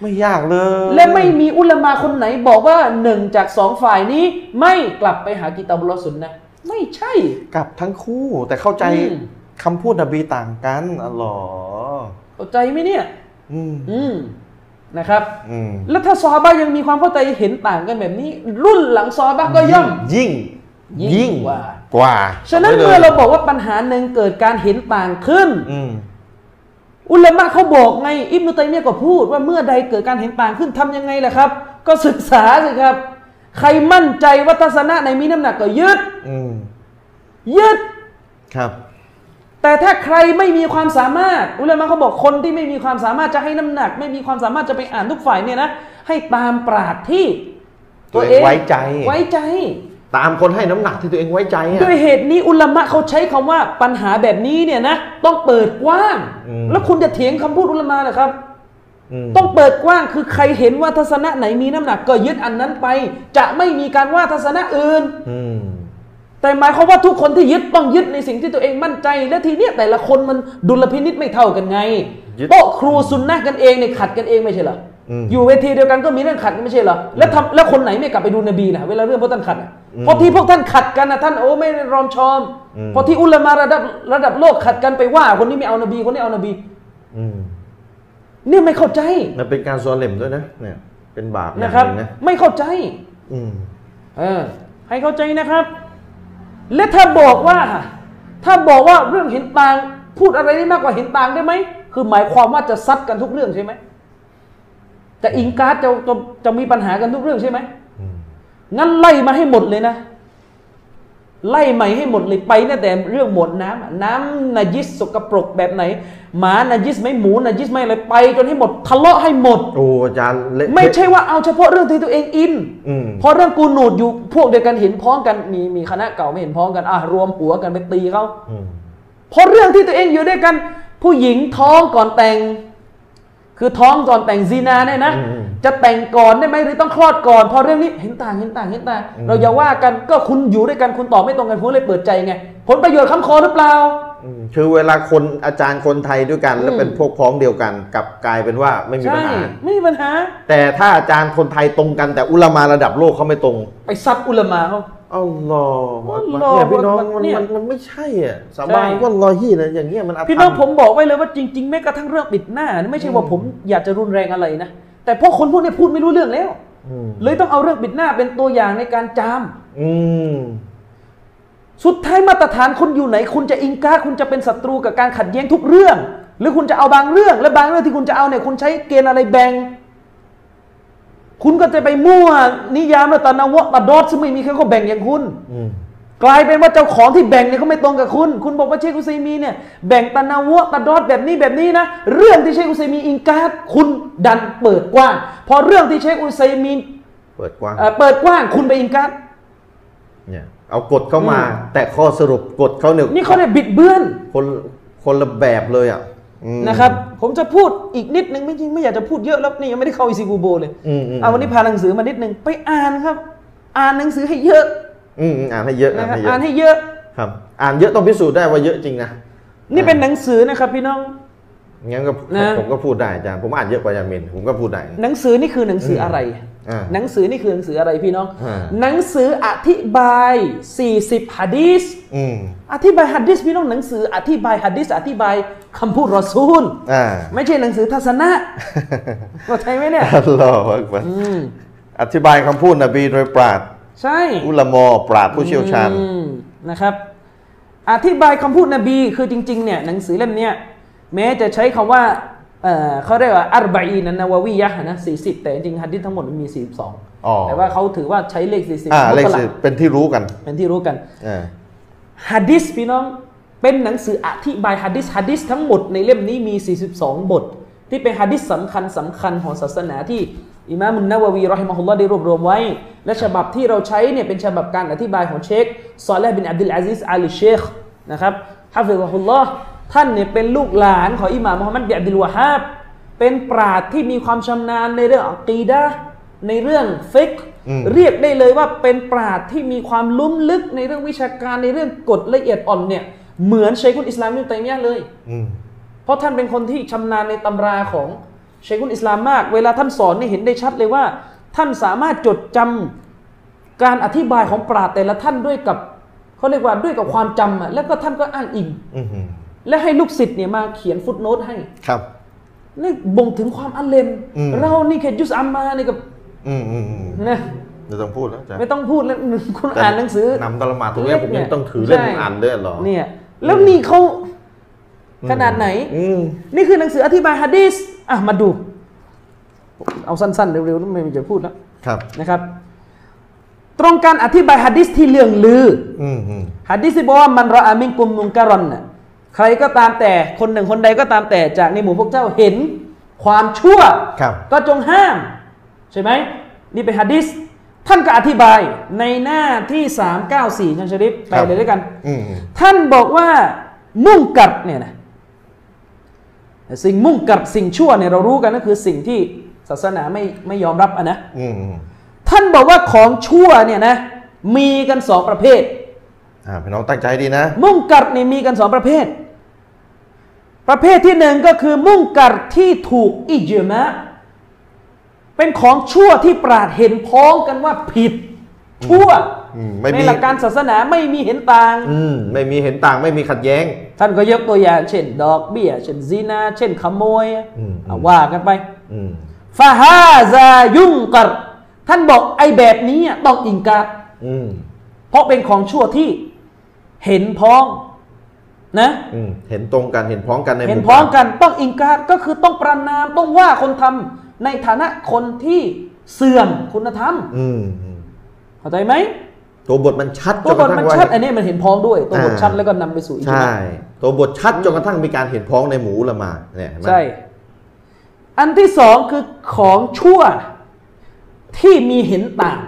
[SPEAKER 1] ไม่ยากเลย
[SPEAKER 3] และไม่มีอุลามาคนไหนบอกว่าหนึ่งจากสองฝ่ายนี้ ไม่กลับไปหากิตาบุลลอฮ์สุนนะห์ไม่ใช่
[SPEAKER 1] กลับทั้งคู่แต่เข้าใจ
[SPEAKER 3] อืม
[SPEAKER 1] คำพูดนบีต่างกันอ๋อเหรอ
[SPEAKER 3] เข้าใจไหมเนี่ย
[SPEAKER 1] อืม
[SPEAKER 3] อืมนะครับ
[SPEAKER 1] อืม
[SPEAKER 3] แล้วถ้าซอฮาบะห์ยังมีความเข้าใจเห็นต่างกันแบบนี้ รุ่นหลังซอฮาบะห์ก็ย่อม
[SPEAKER 1] ยิ่ง
[SPEAKER 3] ยิ่งกว่า
[SPEAKER 1] กว่า
[SPEAKER 3] ฉะนั้น
[SPEAKER 1] ไว้ลย
[SPEAKER 3] เมื่อเราบอกว่าปัญหาหนึ่งเกิดการเห็นต่างขึ้น
[SPEAKER 1] อืม
[SPEAKER 3] อุลามะเขาบอกไงอิบนุตัยมียะห์ก็พูดว่าเมื่อใดเกิดการเห็นต่างขึ้นทำยังไงล่ะครับ ก็ศึกษาสิครับ ใครมั่นใจว่าทัศนะไหนมีน้ำหนักก็ยึด
[SPEAKER 1] อืม
[SPEAKER 3] ยึด
[SPEAKER 1] ครับ
[SPEAKER 3] แต่ถ้าใครไม่มีความสามารถ อุลามะเขาบอกคนที่ไม่มีความสามารถจะให้น้ำหนัก ไม่มีความสามารถจะไปอ่านทุกฝ่ายเนี่ยนะให้ตามปราดที่
[SPEAKER 1] ตัวเองไว้ใจ
[SPEAKER 3] ไว้ใจ
[SPEAKER 1] ตามคนให้น้ำหนักที่ตัวเองไว้ใจอะ
[SPEAKER 3] ด้วยเหตุนี้อุลามะเขาใช้คำว่าปัญหาแบบนี้เนี่ยนะ ต้องเปิดกว้าง
[SPEAKER 1] อืม
[SPEAKER 3] แล้วคุณจะเถียงคำพูดอุลามะเหรอครับ
[SPEAKER 1] อืม
[SPEAKER 3] ต้องเปิดกว้างคือใครเห็นว่าทัศนะไหนมีน้ำหนักก็ยึดอันนั้นไป จะไม่มีการว่าทัศนะอื่น
[SPEAKER 1] อืม
[SPEAKER 3] แต่หมายความว่าทุกคนที่ยึดต้องยึดในสิ่งที่ตัวเองมั่นใจ และทีเนี้ยแต่ละคนมันดุลพินิษไม่เท่ากันไง
[SPEAKER 1] ยึด
[SPEAKER 3] โต๊ะครูซุนนะห์กันเองเนี่ยขัดกันเองไม่ใช่เหรอ อ
[SPEAKER 1] ม
[SPEAKER 3] อยู่เวทีเดียวกันก็มีเรื่องขัดกันไม่ใช่เหรอแล้วทำแล้วคนไหนไม่กลับไปดูนบีล่ะเวลาเรื่องพวกท่านขัดอะ
[SPEAKER 1] อืม
[SPEAKER 3] เพราะที่พวกท่านขัดกันนะท่านโอ้ไม่รอมชอม
[SPEAKER 1] อืม
[SPEAKER 3] เพราะที่อุลามาระดับระดับโลกขัดกันไปว่า คนนี้ไม่เอานบีคนนี้เอานบี
[SPEAKER 1] อืม
[SPEAKER 3] เนี่ยไม่เข้าใจ
[SPEAKER 1] มันเป็นการซอเลมด้วยนะเนี่ยเป็นบาปอย่าง
[SPEAKER 3] นะครับ
[SPEAKER 1] หนึ่งนะ
[SPEAKER 3] ไม่เข้าใจ
[SPEAKER 1] อืม
[SPEAKER 3] เออ ให้เข้าใจนะครับ และถ้าบอกว่า ถ้าบอกว่าเรื่องเห็นต่าง พูดอะไรได้มากกว่าเห็นต่างได้ไหมคือหมายความว่าจะซัดกันทุกเรื่องใช่ไหม จะอิงการ์ดจะจะจะมีปัญหากันทุกเรื่องใช่ไหม
[SPEAKER 1] อืม
[SPEAKER 3] งั้นไล่มาให้หมดเลยนะ ไล่ใหม่ให้หมดเลยไปตั้งแต่เรื่องหมดน้ำอะน้ำนายิสสกปรกแบบไหน หมานายิสไหมหมูนายิสไหมอะไรไป จนให้หมดทะเลาะให้หมด
[SPEAKER 1] โอ้อาจารย์เละ
[SPEAKER 3] ไม่ใช่ว่าเอาเฉพาะเรื่องที่ตัวเองอิน
[SPEAKER 1] อืม
[SPEAKER 3] เพราะเรื่องกูนูดอยู่พวกเดียวกันเห็นพ้องกันมีมีคณะเก่าไม่เห็นพ้องกันอะรวมหัวกันไปตีเขา
[SPEAKER 1] อืม
[SPEAKER 3] เพราะเรื่องที่ตัวเองอยู่ด้วยกัน ผู้หญิงท้องก่อนแต่ง คือท้องก่อนแต่งซีนาเนี่ยนะ จะแต่งก่อนได้ไหมหรือต้องคลอดก่อนเพอเรื่องนี้เห็นต่างเห็นต่างเห็นต่าง เราอย่าว่ากันก็คุณอยู่ด้วยกันคุณตอบไม่ตรงกันคุณเลยเปิดใจไง ผลประโยชน์ค้ำคอหรือเปล่า
[SPEAKER 1] อืมคือเวลาคนอาจารย์คนไทยด้วยกัน แล้วเป็นพวกพ้องเดียวกันกลับกลายเป็นว่าไม่มีปั
[SPEAKER 3] ใช่
[SPEAKER 1] ญหา
[SPEAKER 3] ไม่มีปัญหา
[SPEAKER 1] แต่ถ้าอาจารย์คนไทยตรงกันแต่อุลามาระดับโลกเขาไม่ตรง
[SPEAKER 3] ไปซัดอุลามาเขา
[SPEAKER 1] อัลลอฮฺ
[SPEAKER 3] อัลลอฮฺ
[SPEAKER 1] เนี่ยพี่น้องมัน
[SPEAKER 3] เนี่ย
[SPEAKER 1] มันมันไม่ใช่อะสา
[SPEAKER 3] ใช่
[SPEAKER 1] บานว่าลอฮีนะอย่างเงี้ยมันอาธรรม
[SPEAKER 3] พี่น้องผมบอกไว้เลยว่าจริง ๆ แม้กระทั่งเรื่องปิดหน้านี่ไม่ใช่ว่าผมอยากจะรุนแรงอะไรนะแต่พวกคนพวกนี้พูดไม่รู้เรื่องแล้ว
[SPEAKER 1] อืม
[SPEAKER 3] เลยต้องเอาเรื่องปิดหน้าเป็นตัวอย่างในการจาม
[SPEAKER 1] อืม
[SPEAKER 3] สุดท้ายมาตรฐานคุณอยู่ไหน คุณจะอิงกาคุณจะเป็นศัตรูกับการขัดแย้งทุกเรื่อง หรือคุณจะเอาบางเรื่อง และบางเรื่องที่คุณจะเอาเนี่ยคุณใช้เกณฑ์อะไรแบ่ง คุณก็จะไปมั่วนิยามและตะนาวะตะดอดซึ่งไม่มีใครก็แบ่งอย่างคุณ
[SPEAKER 1] อืม
[SPEAKER 3] กลายเป็นว่าเจ้าของที่แบ่งเนี่ยเขาไม่ตรงกับคุณ คุณบอกว่าเชคอุซัยมีนเนี่ยแบ่งตะนาวะตะดอดแบบนี้แบบนี้นะ เรื่องที่เชคอุซัยมีนอิงกาคุณดันเปิดกว้าง พอเรื่องที่เชคอุซัยมีน
[SPEAKER 1] เปิดกว้าง
[SPEAKER 3] เอ่อเปิดกว้างคุณไปอิงกา
[SPEAKER 1] เนี่ยเอากฎเข้ามา
[SPEAKER 3] อืม
[SPEAKER 1] แต่ข้อสรุปกฎเขาเนี่ย
[SPEAKER 3] นี่เขาเนี่ยบิดเบือน
[SPEAKER 1] คนคนละแบบเลยอะอืม
[SPEAKER 3] นะครับ ผมจะพูดอีกนิดนึงไม่จริงไม่อยากจะพูดเยอะแล้วนี่ยังไม่ได้เข้าอิซิกูโบเลย
[SPEAKER 1] อืมอืม
[SPEAKER 3] เอาวันนี้พาหนังสือมานิดนึงไปอ่านครับ อ่านหนังสือให้เยอะ
[SPEAKER 1] อืมอืมอ่านให้เยอะอ่า
[SPEAKER 3] นะ
[SPEAKER 1] น
[SPEAKER 3] ครับ
[SPEAKER 1] ให้เย
[SPEAKER 3] อ่า
[SPEAKER 1] อะ
[SPEAKER 3] นให้เยอะ
[SPEAKER 1] ครับ อ่านเยอะต้องพิสูจน์ได้ว่าเยอะจริงนะ
[SPEAKER 3] นี่เป็นหนังสือนะครับพี่น้อง
[SPEAKER 1] งั้นก็
[SPEAKER 3] นะ
[SPEAKER 1] ผมก็พูดได้อาจารย์ผมอ่านเยอะกว่ายามินผมก็พูดได้
[SPEAKER 3] หนังสือนี่คือหนังสืออะไร
[SPEAKER 1] อ่า
[SPEAKER 3] หนังสือนี่คือหนังสืออะไรพี่น้อง
[SPEAKER 1] อ่า
[SPEAKER 3] หนังสืออธิบาย 40หะดีษ
[SPEAKER 1] อืม
[SPEAKER 3] อธิบายหะดีษพี่น้องหนังสืออธิบายหะดีษอธิบายคำพูดรอซูล
[SPEAKER 1] อ่า
[SPEAKER 3] ไม่ใช่หนังสือทัศนะเข้าใจไหมเนี่ย
[SPEAKER 1] อัลลอฮฺอักบัร
[SPEAKER 3] อืม
[SPEAKER 1] อธิบายคำพูดนบีโดยปราด
[SPEAKER 3] ใช่
[SPEAKER 1] อุลามอปราดผู้เชี่ยวชาญ
[SPEAKER 3] อืมนะครับอธิบายคำพูดนบีคือจริงๆเนี่ยหนังสือเล่มเนี้ยแม้จะใช้คำว่า เอ่อเขาเรียกว่าอัรบะอีนันนาวาวียะห์นะสี่สิบแต่จริงๆฮัดดิษทั้งหมดมันมีสี่สิบสอง
[SPEAKER 1] อ๋อ
[SPEAKER 3] แต่ว่าเขาถือว่าใช้เลขสี่สิบ
[SPEAKER 1] อ่าเลขสิบเป็นที่รู้กัน
[SPEAKER 3] เป็นที่รู้กัน
[SPEAKER 1] อ่า
[SPEAKER 3] ฮัดดิษพี่น้องเป็นหนังสืออธิบายฮัดดิษฮัดดิษทั้งหมดในเล่มนี้มี 42 บท ที่เป็นฮัดดิษสำคัญสำคัญของศาสนาที่อิมามุนนาวาวีรอฮิมะฮุลลอฮ์ได้รวบรวมไว้ และฉบับที่เราใช้เนี่ยเป็นฉบับการอธิบายของเชคซอลและบินอับดุลอาซิซอาลีเชคนะครับฮะฟิซะฮุลลอฮ์ ท่านเนี่ยเป็นลูกหลานของอิหม่ามมุฮัมมัดบินอับดุลวะฮาบเป็นปราดที่มีความชำนาญในเรื่องอักีดะห์ในเรื่องฟิกห์
[SPEAKER 1] อืม
[SPEAKER 3] เรียกได้เลยว่าเป็นปราดที่มีความลุ่มลึกในเรื่องวิชาการในเรื่องกฎละเอียดอ่อนเนี่ยเหมือนเชคุนอิสลามอิบนุตัยมียะห์เลย
[SPEAKER 1] อืม
[SPEAKER 3] เพราะท่านเป็นคนที่ชำนาญในตำราของเชคุนอิสลามมาก เวลาท่านสอนนี่เห็นได้ชัดเลยว่า ท่านสามารถจดจำการอธิบายของปราดแต่ละท่านด้วยกับเขาเรียกว่าด้วยกับความจำอะแล้วก็ท่านก็อ้างอิง
[SPEAKER 1] อืมอืม
[SPEAKER 3] และให้ลูกศิษย์เนี่ยมาเขียนฟุตโนตให้
[SPEAKER 1] ครับ
[SPEAKER 3] นี่บ่งถึงความอัลเลม
[SPEAKER 1] อืม
[SPEAKER 3] เรานี่แค่ยุสอัมมานี่กับ
[SPEAKER 1] อืมอืมอืม
[SPEAKER 3] นะ
[SPEAKER 1] ไม่ต้องพูดแล้วอาจารย์
[SPEAKER 3] ไม่ต้องพูดแล้วคุณอ่านหนังสือ
[SPEAKER 1] นำตละหมาดตรงเนี้ยผมยังต้องถือเล่ม
[SPEAKER 3] ใช่
[SPEAKER 1] อ่านเลยเหรอ
[SPEAKER 3] เนี่ย แล้วนี่เขาขนาดไหน
[SPEAKER 1] อืม
[SPEAKER 3] นี่คือหนังสืออธิบายฮะดีษอะมาดู เอาสั้น ๆ เร็วๆไม่มีจะพูดแล้ว
[SPEAKER 1] ครับ
[SPEAKER 3] นะครับ ตรงการอธิบายฮะดีษที่เรื่องลือ
[SPEAKER 1] อืมอืม
[SPEAKER 3] ฮะดีษที่บอกว่ามันรออามินกุมมุงการอนน่ะ ใครก็ตามแต่คนหนึ่งคนใดก็ตามแต่จากในหมู่พวกเจ้าเห็นความชั่ว
[SPEAKER 1] ครับ
[SPEAKER 3] ก็จงห้าม ใช่ไหมนี่เป็นฮะดิษท่านก็อธิบายในหน้าที่ 394ชันชริฟไปเลยด้วยกัน
[SPEAKER 1] อืมอืม
[SPEAKER 3] ท่านบอกว่ามุ่งกัดเนี่ยนะสิ่งมุ่งกัดสิ่งชั่วเนี่ยเรารู้กันก็คือสิ่งที่ศาสนาไม่ไม่ยอมรับอะนะ
[SPEAKER 1] อืมอืม
[SPEAKER 3] ท่านบอกว่าของชั่วเนี่ยนะ มีกันสองประเภท
[SPEAKER 1] อ่าพี่น้องตั้งใจดีนะ
[SPEAKER 3] มุ่งกัดเนี่ยมีกันสองประเภท ประเภทที่หนึ่งก็คือมุ่งกัดที่ถูกอิจมะเป็นของชั่วที่ปราดเห็นพ้องกันว่าผิด ชั่ว
[SPEAKER 1] อืมไม่มี
[SPEAKER 3] ในหลักการศาสนาไม่มีเห็นต่าง
[SPEAKER 1] อืมไม่มีเห็นต่างไม่มีขัดแย้ง
[SPEAKER 3] ท่านก็ยกตัวอย่าง เช่น ดอกเบี้ย เช่นซีนา เช่นขโมย
[SPEAKER 1] อืม
[SPEAKER 3] อะว่ากันไป
[SPEAKER 1] อืม
[SPEAKER 3] ฟาฮาซายุ่งกัดท่านบอกไอ้แบบนี้อะต้องอิงกัด
[SPEAKER 1] อืม
[SPEAKER 3] เพราะเป็นของชั่วที่เห็นพ้อง นะ
[SPEAKER 1] อืมเห็นตรงกันเห็นพ้องกันใน
[SPEAKER 3] เห็น
[SPEAKER 1] หมู่
[SPEAKER 3] พ้อง
[SPEAKER 1] บ้า
[SPEAKER 3] กันต้องอิงการก็คือต้องประนามต้องว่าคนทำในฐานะคนที่เสื่อมคุณธรรม
[SPEAKER 1] อืมอืม
[SPEAKER 3] เข้าใจไหม
[SPEAKER 1] ตัวบทมันชัดจ
[SPEAKER 3] ตัวนบ
[SPEAKER 1] ก
[SPEAKER 3] ท
[SPEAKER 1] ระทั่
[SPEAKER 3] มัน
[SPEAKER 1] งว่า
[SPEAKER 3] ชัดอันนี้มันเห็นพ้องด้วย ตัวบท
[SPEAKER 1] อ่า
[SPEAKER 3] ชัดแล้วก็นำไปสู่อิจ
[SPEAKER 1] ใช่
[SPEAKER 3] มา
[SPEAKER 1] ตัวบทชัดจนกระทั่งมีการเห็นพ้องในหมู่อุละมาเนี่ยเห็นไหม
[SPEAKER 3] ใช่ อันที่สองคือของชั่วที่มีเห็นต่าง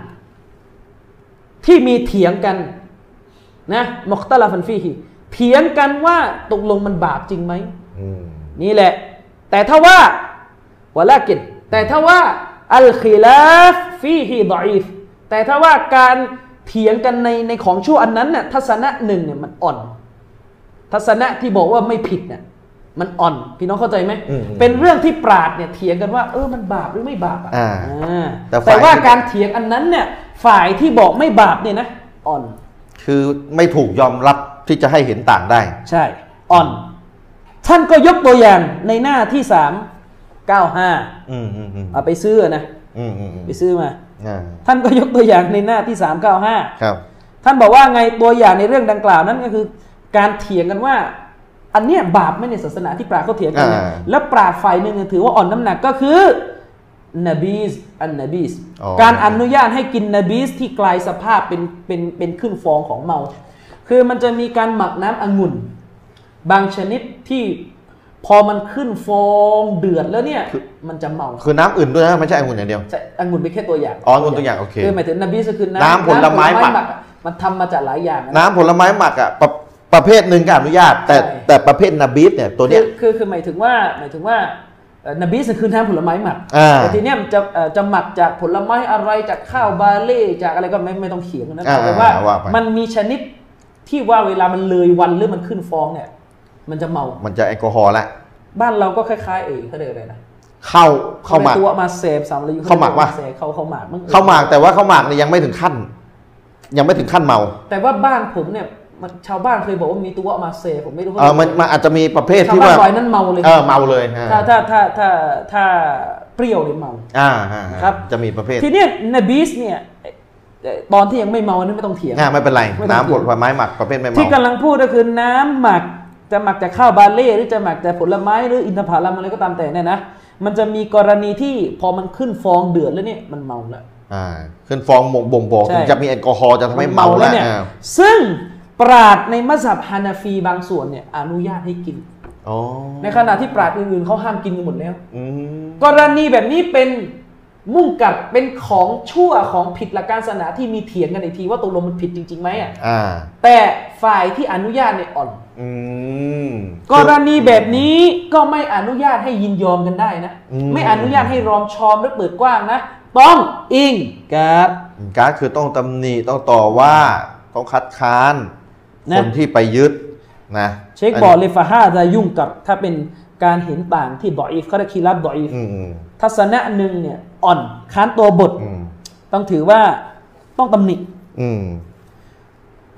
[SPEAKER 3] ที่มีเถียงกันนะมุคตลาฟันฟีฮี เถียงกันว่าตกลงมันบาปจริงไหม
[SPEAKER 1] อืม
[SPEAKER 3] นี่แหละ แต่ถ้าว่าวะลากินแต่ถ้าว่าอัลคิลาฟฟีฮีดอีฟแต่ถ้าว่าการเถียงกันในในของชั่วอันนั้นน่ะทัศนะหนึ่งเนี่ยมันอ่อน ทัศนะที่บอกว่าไม่ผิดเนี่ยมันอ่อน พี่น้องเข้าใจไหม
[SPEAKER 1] อืม
[SPEAKER 3] เป็นเรื่องที่ปราดเนี่ยเถียงกันว่า เออมันบาปหรือไม่บาปอะ
[SPEAKER 1] อ่า
[SPEAKER 3] อ่า
[SPEAKER 1] แต่ฝ่าย
[SPEAKER 3] แต่ว่าการเถียงอันนั้นเนี่ย ฝ่ายที่บอกไม่บาปเนี่ยนะอ่อน
[SPEAKER 1] คือไม่ถูกยอมรับ ที่จะให้เห็นต่างได้
[SPEAKER 3] ใช่อ่อน ท่านก็ยกตัวอย่างในหน้าที่สามเก้าห้า
[SPEAKER 1] อืมอืมอืม
[SPEAKER 3] เอาไปซื้อนะ
[SPEAKER 1] อืมอืมอืม
[SPEAKER 3] ไปซื้อมา
[SPEAKER 1] อ่า
[SPEAKER 3] ท่านก็ยกตัวอย่างในหน้าที่สามเก้าห้า
[SPEAKER 1] ครับ
[SPEAKER 3] ท่านบอกว่าไงตัวอย่างในเรื่องดังกล่าวนั้นก็คือ การเถียงกันว่า อันเนี้ยบาปไหม่ในศาสนาที่ปราชญ์เขาเถียงกันเนี่ย
[SPEAKER 1] อ่า
[SPEAKER 3] แล้วปราชญ์ฝ่ายหนึ่งเนี่ยถือว่าอ่อนน้ำหนักก็คือนบีสอันนบีส
[SPEAKER 1] อ๋อ
[SPEAKER 3] การอนุญาตให้กินนบีสที่กลายสภาพเป็นเป็นเป็นขึ้นฟองของเมา คือมันจะมีการหมักน้ำองุ่น บางชนิดที่พอมันขึ้นฟองเดือดแล้วเนี่ย มันจะเมา
[SPEAKER 1] คือน้ำอื่นด้วยนะไม่ใช่องุ่นอย่างเดียว
[SPEAKER 3] ใช่องุ่นเป็นแค่ตัวอย่าง
[SPEAKER 1] อ๋อองุ่นตัวอย่างโอเค
[SPEAKER 3] คือหมายถึงนบีสคือน้ำ
[SPEAKER 1] น้ำผลไม้หมัก
[SPEAKER 3] อะมันทำมาจากหลายอย่างนะ
[SPEAKER 1] น้ำผลไม้หมักอะประประเภทหนึ่งก็อนุญาต แต่
[SPEAKER 3] ใช่
[SPEAKER 1] แต่ประเภทนาบีสเนี่ยตัวเนี้ย
[SPEAKER 3] คือคือคือหมายถึงว่าหมายถึงว่าเอ่อนบีสคือน้ำผลไม้หมัก
[SPEAKER 1] อ่า
[SPEAKER 3] แต่ทีเนี้ยมันจะเอ่อจะหมักจากผลไม้อะไรจากข้าวบาเล่จากอะไรก็ไม่ไม่ต้องเขียนนะ
[SPEAKER 1] อ่า
[SPEAKER 3] แต่ว่า
[SPEAKER 1] ว่าไป
[SPEAKER 3] มันมีชนิด ที่ว่าเวลามันเลยวันหรือมันขึ้นฟองเนี่ย มันจะเมา
[SPEAKER 1] มันจะแอลกอฮอล์ละ
[SPEAKER 3] บ้านเราก็คล้ายๆเอ๋เขาเรียกอะไรนะ
[SPEAKER 1] เข้าเข้าหมาก
[SPEAKER 3] ตัวมาเสพสามอะไรอยู่
[SPEAKER 1] เข้าหมักวะ
[SPEAKER 3] เสพเข้าเข้าหมากมั้ง
[SPEAKER 1] เข้าหมากแต่ว่าเข้าหมากเนี่ยยังไม่ถึงขั้น ยังไม่ถึงขั้นเมา
[SPEAKER 3] แต่ว่าบ้านผมเนี่ยมันชาวบ้านเคยบอกว่ามีตัวมาเสพผมไม่รู้
[SPEAKER 1] เออมันมันอาจจะมีประเภท
[SPEAKER 3] ชาว
[SPEAKER 1] ที่
[SPEAKER 3] บ้าน
[SPEAKER 1] ว่า
[SPEAKER 3] รอยนั้นเมาเลย
[SPEAKER 1] เออเมาเลยอ่า
[SPEAKER 3] ถ้าถ้าถ้าถ้าถ้าเปรี้ยวเนี่ยเมา
[SPEAKER 1] อ่าอ่า
[SPEAKER 3] ครับ
[SPEAKER 1] จะมีประเภท
[SPEAKER 3] ทีเนี้ยนบีสเนี่ยเอ่อ ตอนที่ยังไม่เมานั้นไม่ต้องเถียง
[SPEAKER 1] อ่าไม่เป็นไร
[SPEAKER 3] ไม่ต้อง
[SPEAKER 1] น้ำผ
[SPEAKER 3] เถียง
[SPEAKER 1] ลไม้หมักประเภทไม่เมา
[SPEAKER 3] ที่กำลังพูดก็คือน้ำหมักจะหมักจากข้าวบาเล่หรือจะหมักจากผลไม้หรืออินทผลัมอะไรก็ตามแต่เนี่ยนะมันจะมีกรณีที่พอมันขึ้นฟองเดือดแล้วเนี่ยมันเมาแล้ว
[SPEAKER 1] อ่าขึ้นฟองบ่งบ่งบอก
[SPEAKER 3] ใช่
[SPEAKER 1] ถึงจะมีแอลกอฮอล์จะทำให้เมาแล้ว
[SPEAKER 3] เนี่ย
[SPEAKER 1] อ่า
[SPEAKER 3] ซึ่งปราดในมัสยิดฮานาฟีบางส่วนเนี่ยอนุญาตให้กิน
[SPEAKER 1] อ๋อ
[SPEAKER 3] ในขณะที่ปราดอื่นๆเขาห้ามกินกันหมดแล้ว
[SPEAKER 1] อืม
[SPEAKER 3] กรณีแบบนี้เป็น มุ่งกับเป็นของชั่วของผิดหลักการศาสนาที่มีเถียงกันอีกทีว่าตกลงมันผิดจริงๆไหมอะ
[SPEAKER 1] อ่า
[SPEAKER 3] แต่ฝ่ายที่อนุญาตเนี่ยอ่อน
[SPEAKER 1] อืม
[SPEAKER 3] กรณีแบบนี้ก็ไม่อนุญาตให้ยินยอมกันได้นะ
[SPEAKER 1] อืม
[SPEAKER 3] ไม่อนุญาตให้รอมชอมและเปิดกว้างนะ ต้องอิงกับ
[SPEAKER 1] การดคือต้องตำหนิต้องต่อว่าต้องคัดค้าน
[SPEAKER 3] นะ
[SPEAKER 1] คนที่ไปยึดนะ
[SPEAKER 3] เชคบอกเลยฟาฮาจะยุ่งกับถ้าเป็นการเห็นต่างที่ดออีฟเขาได้คีรับดออีฟ
[SPEAKER 1] อืมอืม
[SPEAKER 3] ทัศนะหนึ่งเนี่ย อ่อนค้านตัวบท
[SPEAKER 1] อืม
[SPEAKER 3] ต้องถือว่าต้องตำหนิ
[SPEAKER 1] อืม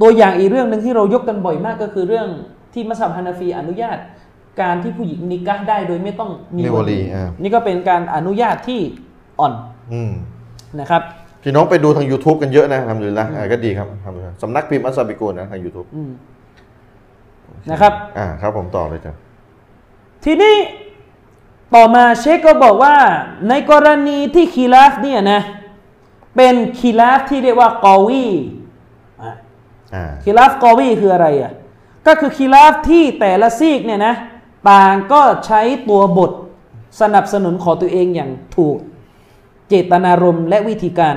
[SPEAKER 3] ตัวอย่างอีกเรื่องหนึ่งที่เรายกกันบ่อยมากก็คือเรื่องที่มัสยิดฮานาฟีอนุญาต การที่ผู้หญิงนิกะห์ได้โดยไม่ต้องมี
[SPEAKER 1] มีวลีอ่า
[SPEAKER 3] นี่ก็เป็นการอนุญาตที่อ่อน
[SPEAKER 1] อืม
[SPEAKER 3] นะครับ
[SPEAKER 1] พี่น้องไปดูทาง YouTube กันเยอะนะทำดูละอ่าก็ดีครับทำสำนักพิมพ์อัสซาบิโกนนะทาง YouTube
[SPEAKER 3] อืมนะครับ
[SPEAKER 1] อ่าครับผมต่อเลยจ้ะ
[SPEAKER 3] ทีนี้ ต่อมาเชคก็บอกว่า ในกรณีที่ خلاف เนี่ยนะเป็น خلاف ที่เรียกว่า قويอะ
[SPEAKER 1] อ่า
[SPEAKER 3] خلاف قوي คืออะไรอะก็คือ خلاف ที่แต่ละซีกเนี่ยนะต่างก็ใช้ตัวบทสนับสนุนของตัวเองอย่างถูกเจตนารมณ์และวิธีการ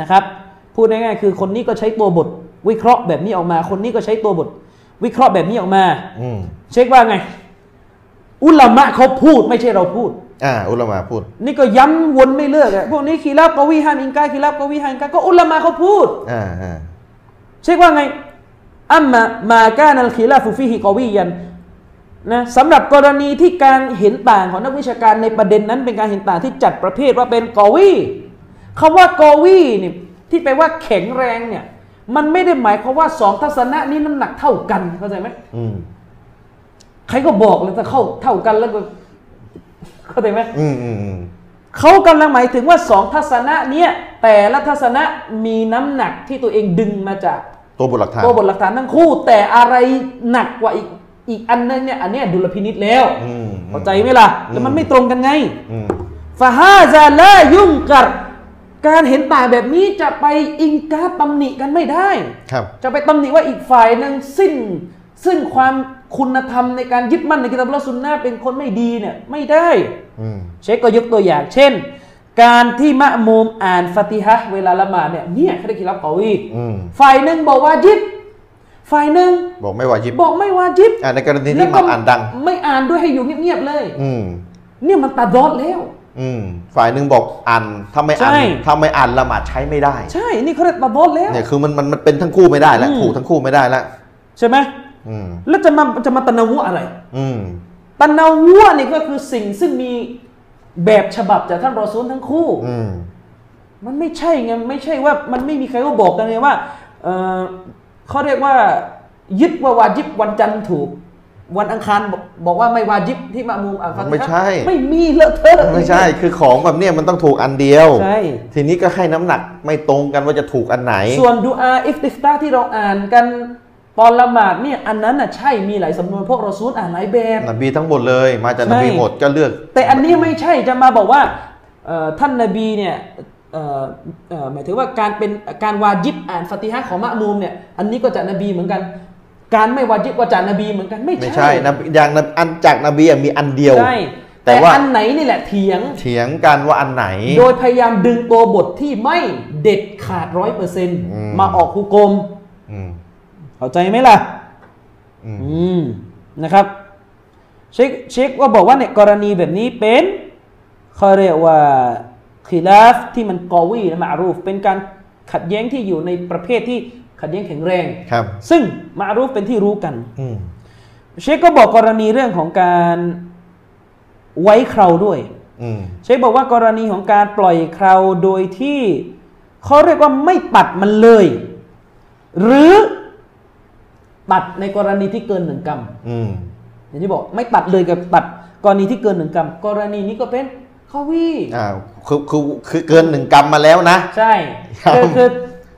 [SPEAKER 3] นะครับพูดง่ายๆคือคนนี้ก็ใช้ตัวบท วิเคราะห์แบบนี้ออกมา คนนี้ก็ใช้ตัวบท วิเคราะห์แบบนี้ออกมา
[SPEAKER 1] อืม
[SPEAKER 3] เช็คว่าไง อุลามะเขาพูดไม่ใช่เราพูด
[SPEAKER 1] อ่า อุลามาพูด
[SPEAKER 3] นี่ก็ย้ำวนไม่เลิกอะพวกนี้คีรับกวีห้ามอิงกาคีรับกวีห้ามอิงกาก็อุลามะเขาพูด
[SPEAKER 1] อ่าอ่า
[SPEAKER 3] เช็คว่าไงอัมมามาการนัลคีลาฟุฟีฮิกอวียันนะสำหรับกรณีที่การเห็นต่างของนักวิชาการในประเด็นนั้นเป็นการเห็นต่างที่จัดประเภทว่าเป็นกอวีคำว่ากอวีเนี่ยที่แปลว่าแข็งแรงเนี่ย มันไม่ได้หมายความว่าสองทัศนะนี้น้ำหนักเท่ากันเข้าใจไหม
[SPEAKER 1] อืม
[SPEAKER 3] ใครก็บอกเลยถ้าเข้าเท่ากันแล้วก็เข้าใจไหม
[SPEAKER 1] อืมอืมอืม
[SPEAKER 3] เขากำลังหมายถึงว่าสองทัศนะเนี้ยแต่ละทัศนะมีน้ำหนักที่ตัวเองดึงมาจาก
[SPEAKER 1] ตัวบทหลักฐาน
[SPEAKER 3] ตัวบทหลักฐานทั้งคู่ แต่อะไรหนักกว่าอีกอีกอันนึงเนี่ยอันเนี้ยดุลพินิษแล้ว
[SPEAKER 1] อืม
[SPEAKER 3] เข้าใจไหมล่ะแล้วมันไม่ตรงกันไง
[SPEAKER 1] อืม
[SPEAKER 3] ฟาฮาซาลายุ่งกัดการเห็นต่างแบบนี้จะไปอิงการตำหนิกันไม่ได้
[SPEAKER 1] ครับ
[SPEAKER 3] จะไปตำหนิว่าอีกฝ่ายหนึ่งสิ้น ซึ่งความคุณธรรมในการยึดมั่นในกิตาบุลสุนนะเป็นคนไม่ดีเนี่ยไม่ได้
[SPEAKER 1] อืม
[SPEAKER 3] เชคก็ยกตัวอย่าง เช่น การที่มะมูมอ่านฟาติฮะห์เวลาละหมาดเนี่ยเนี่ยเขาได้คิดรับกอวี
[SPEAKER 1] อืม
[SPEAKER 3] ฝ่ายหนึ่งบอกว่าจิบฝ่ายหนึ่ง
[SPEAKER 1] บอกไม่ว่ายิบ
[SPEAKER 3] บอกไม่ว่าจิบ
[SPEAKER 1] อ่าในกรณี
[SPEAKER 3] แล้
[SPEAKER 1] ที่
[SPEAKER 3] ว
[SPEAKER 1] มั
[SPEAKER 3] ก็
[SPEAKER 1] นอ่านดัง
[SPEAKER 3] ไม่อ่านด้วยให้อยู่เงียบๆเลย
[SPEAKER 1] อืม
[SPEAKER 3] เนี่ยมันตาดอดแล้ว
[SPEAKER 1] อืมฝ่ายหนึ่งบอกอ่านถ้าไม่อ่าน
[SPEAKER 3] ใช่
[SPEAKER 1] ถ้าไม่อ่านละหมาดใช้ไม่ได้
[SPEAKER 3] ใช่ นี่เขาเรียกตาดอดแล้ว
[SPEAKER 1] เนี่ยคือมันมันมันเป็นทั้งคู่ไม่ได้แล้ว
[SPEAKER 3] อืม
[SPEAKER 1] ถูกทั้งคู่ไม่ได้แล้ว
[SPEAKER 3] ใช่ไหม
[SPEAKER 1] อืม
[SPEAKER 3] แล้วจะมาจะมาตะนาวุอะไร
[SPEAKER 1] อืม
[SPEAKER 3] ตะนาวุนี่ก็คือสิ่งซึ่งมีแบบฉบับจากท่านรอซูลทั้งคู่
[SPEAKER 1] อืม
[SPEAKER 3] มันไม่ใช่ไงไม่ใช่ว่ามันไม่มีใครก็บอกกันไงว่าเอ่อเขาเรียกว่า ยึดว่าวาจิบวันจันทร์ถูก วันอังคารบอกบอกว่าไม่วาจิบที่มามุมอ่านฟาติฮะ
[SPEAKER 1] ไม่ใช่
[SPEAKER 3] ไม่มีเลอะเทอะ
[SPEAKER 1] ไม่ใช่ คือของแบบเนี้ยมันต้องถูกอันเดียว
[SPEAKER 3] ใช่
[SPEAKER 1] ทีนี้ก็ให้น้ำหนักไม่ตรงกันว่าจะถูกอันไหน
[SPEAKER 3] ส่วนดูอาอิฟติฟตาห์ที่เราอ่านกัน ตอนละหมาดเนี่ยอันนั้นน่ะใช่มีหลายสำนวนพวกรอซูลอ่านหลายแบบ
[SPEAKER 1] นบีทั้งหมดเลย มาจากนบี
[SPEAKER 3] ใช่
[SPEAKER 1] หมดก็เลือก
[SPEAKER 3] แต่อันนี้ไม่ใช่จะมาบอกว่าเอ่อท่านนบีเนี่ยเอ่อเอ่อหมายถึงว่าการเป็นการวาจิบอ่านฟาติฮะห์ของมะมูมเนี่ยอันนี้ก็จากนบีเหมือนกัน การไม่วาจิบก็จากนบีเหมือนกันไม่
[SPEAKER 1] ไม่
[SPEAKER 3] ใช่
[SPEAKER 1] ใช่นะอย่างนบอันจากนบีอะมีอันเดียว
[SPEAKER 3] ใช่
[SPEAKER 1] แต่
[SPEAKER 3] แต่
[SPEAKER 1] ว่า
[SPEAKER 3] อันไหนนี่แหละเถียง
[SPEAKER 1] เถียงกันว่าอันไหน
[SPEAKER 3] โดยพยายามดึงตัวบทที่ไม่เด็ดขาดร้อยเปอร์เซ็นต์
[SPEAKER 1] ม
[SPEAKER 3] มาออกฮุกม
[SPEAKER 1] อืม
[SPEAKER 3] เข้าใจไหมล่ะ
[SPEAKER 1] อืม
[SPEAKER 3] อืมนะครับเชคเชคว่าบอกว่าในยกรณีแบบนี้เป็นเขาเรียกว่าขีลาฟที่มันกอวีและมารูฟเป็นการขัดแย้งที่อยู่ในประเภทที่ขัดแย้งแข็งแรง
[SPEAKER 1] ครับ
[SPEAKER 3] ซึ่งมารูฟเป็นที่รู้กัน
[SPEAKER 1] อืม
[SPEAKER 3] เชคก็บอกกรณีเรื่องของการไว้เคราด้วย
[SPEAKER 1] อืม
[SPEAKER 3] เชคบอกว่ากรณีของการปล่อยเคราโดยที่เขาเรียกว่าไม่ตัดมันเลย หรือ ตัดในกรณีที่เกินหนึ่งกรัม
[SPEAKER 1] อืม
[SPEAKER 3] อย่างที่บอกไม่ตัดเลยกับตัดกรณีที่เกินหนึ่งกรัมกรณีนี้ก็เป็นข้อวี
[SPEAKER 1] อ่าคือคือคือเกินหนึ่งกรัมมาแล้วนะ
[SPEAKER 3] ใช่
[SPEAKER 1] ครับ
[SPEAKER 3] คือคือ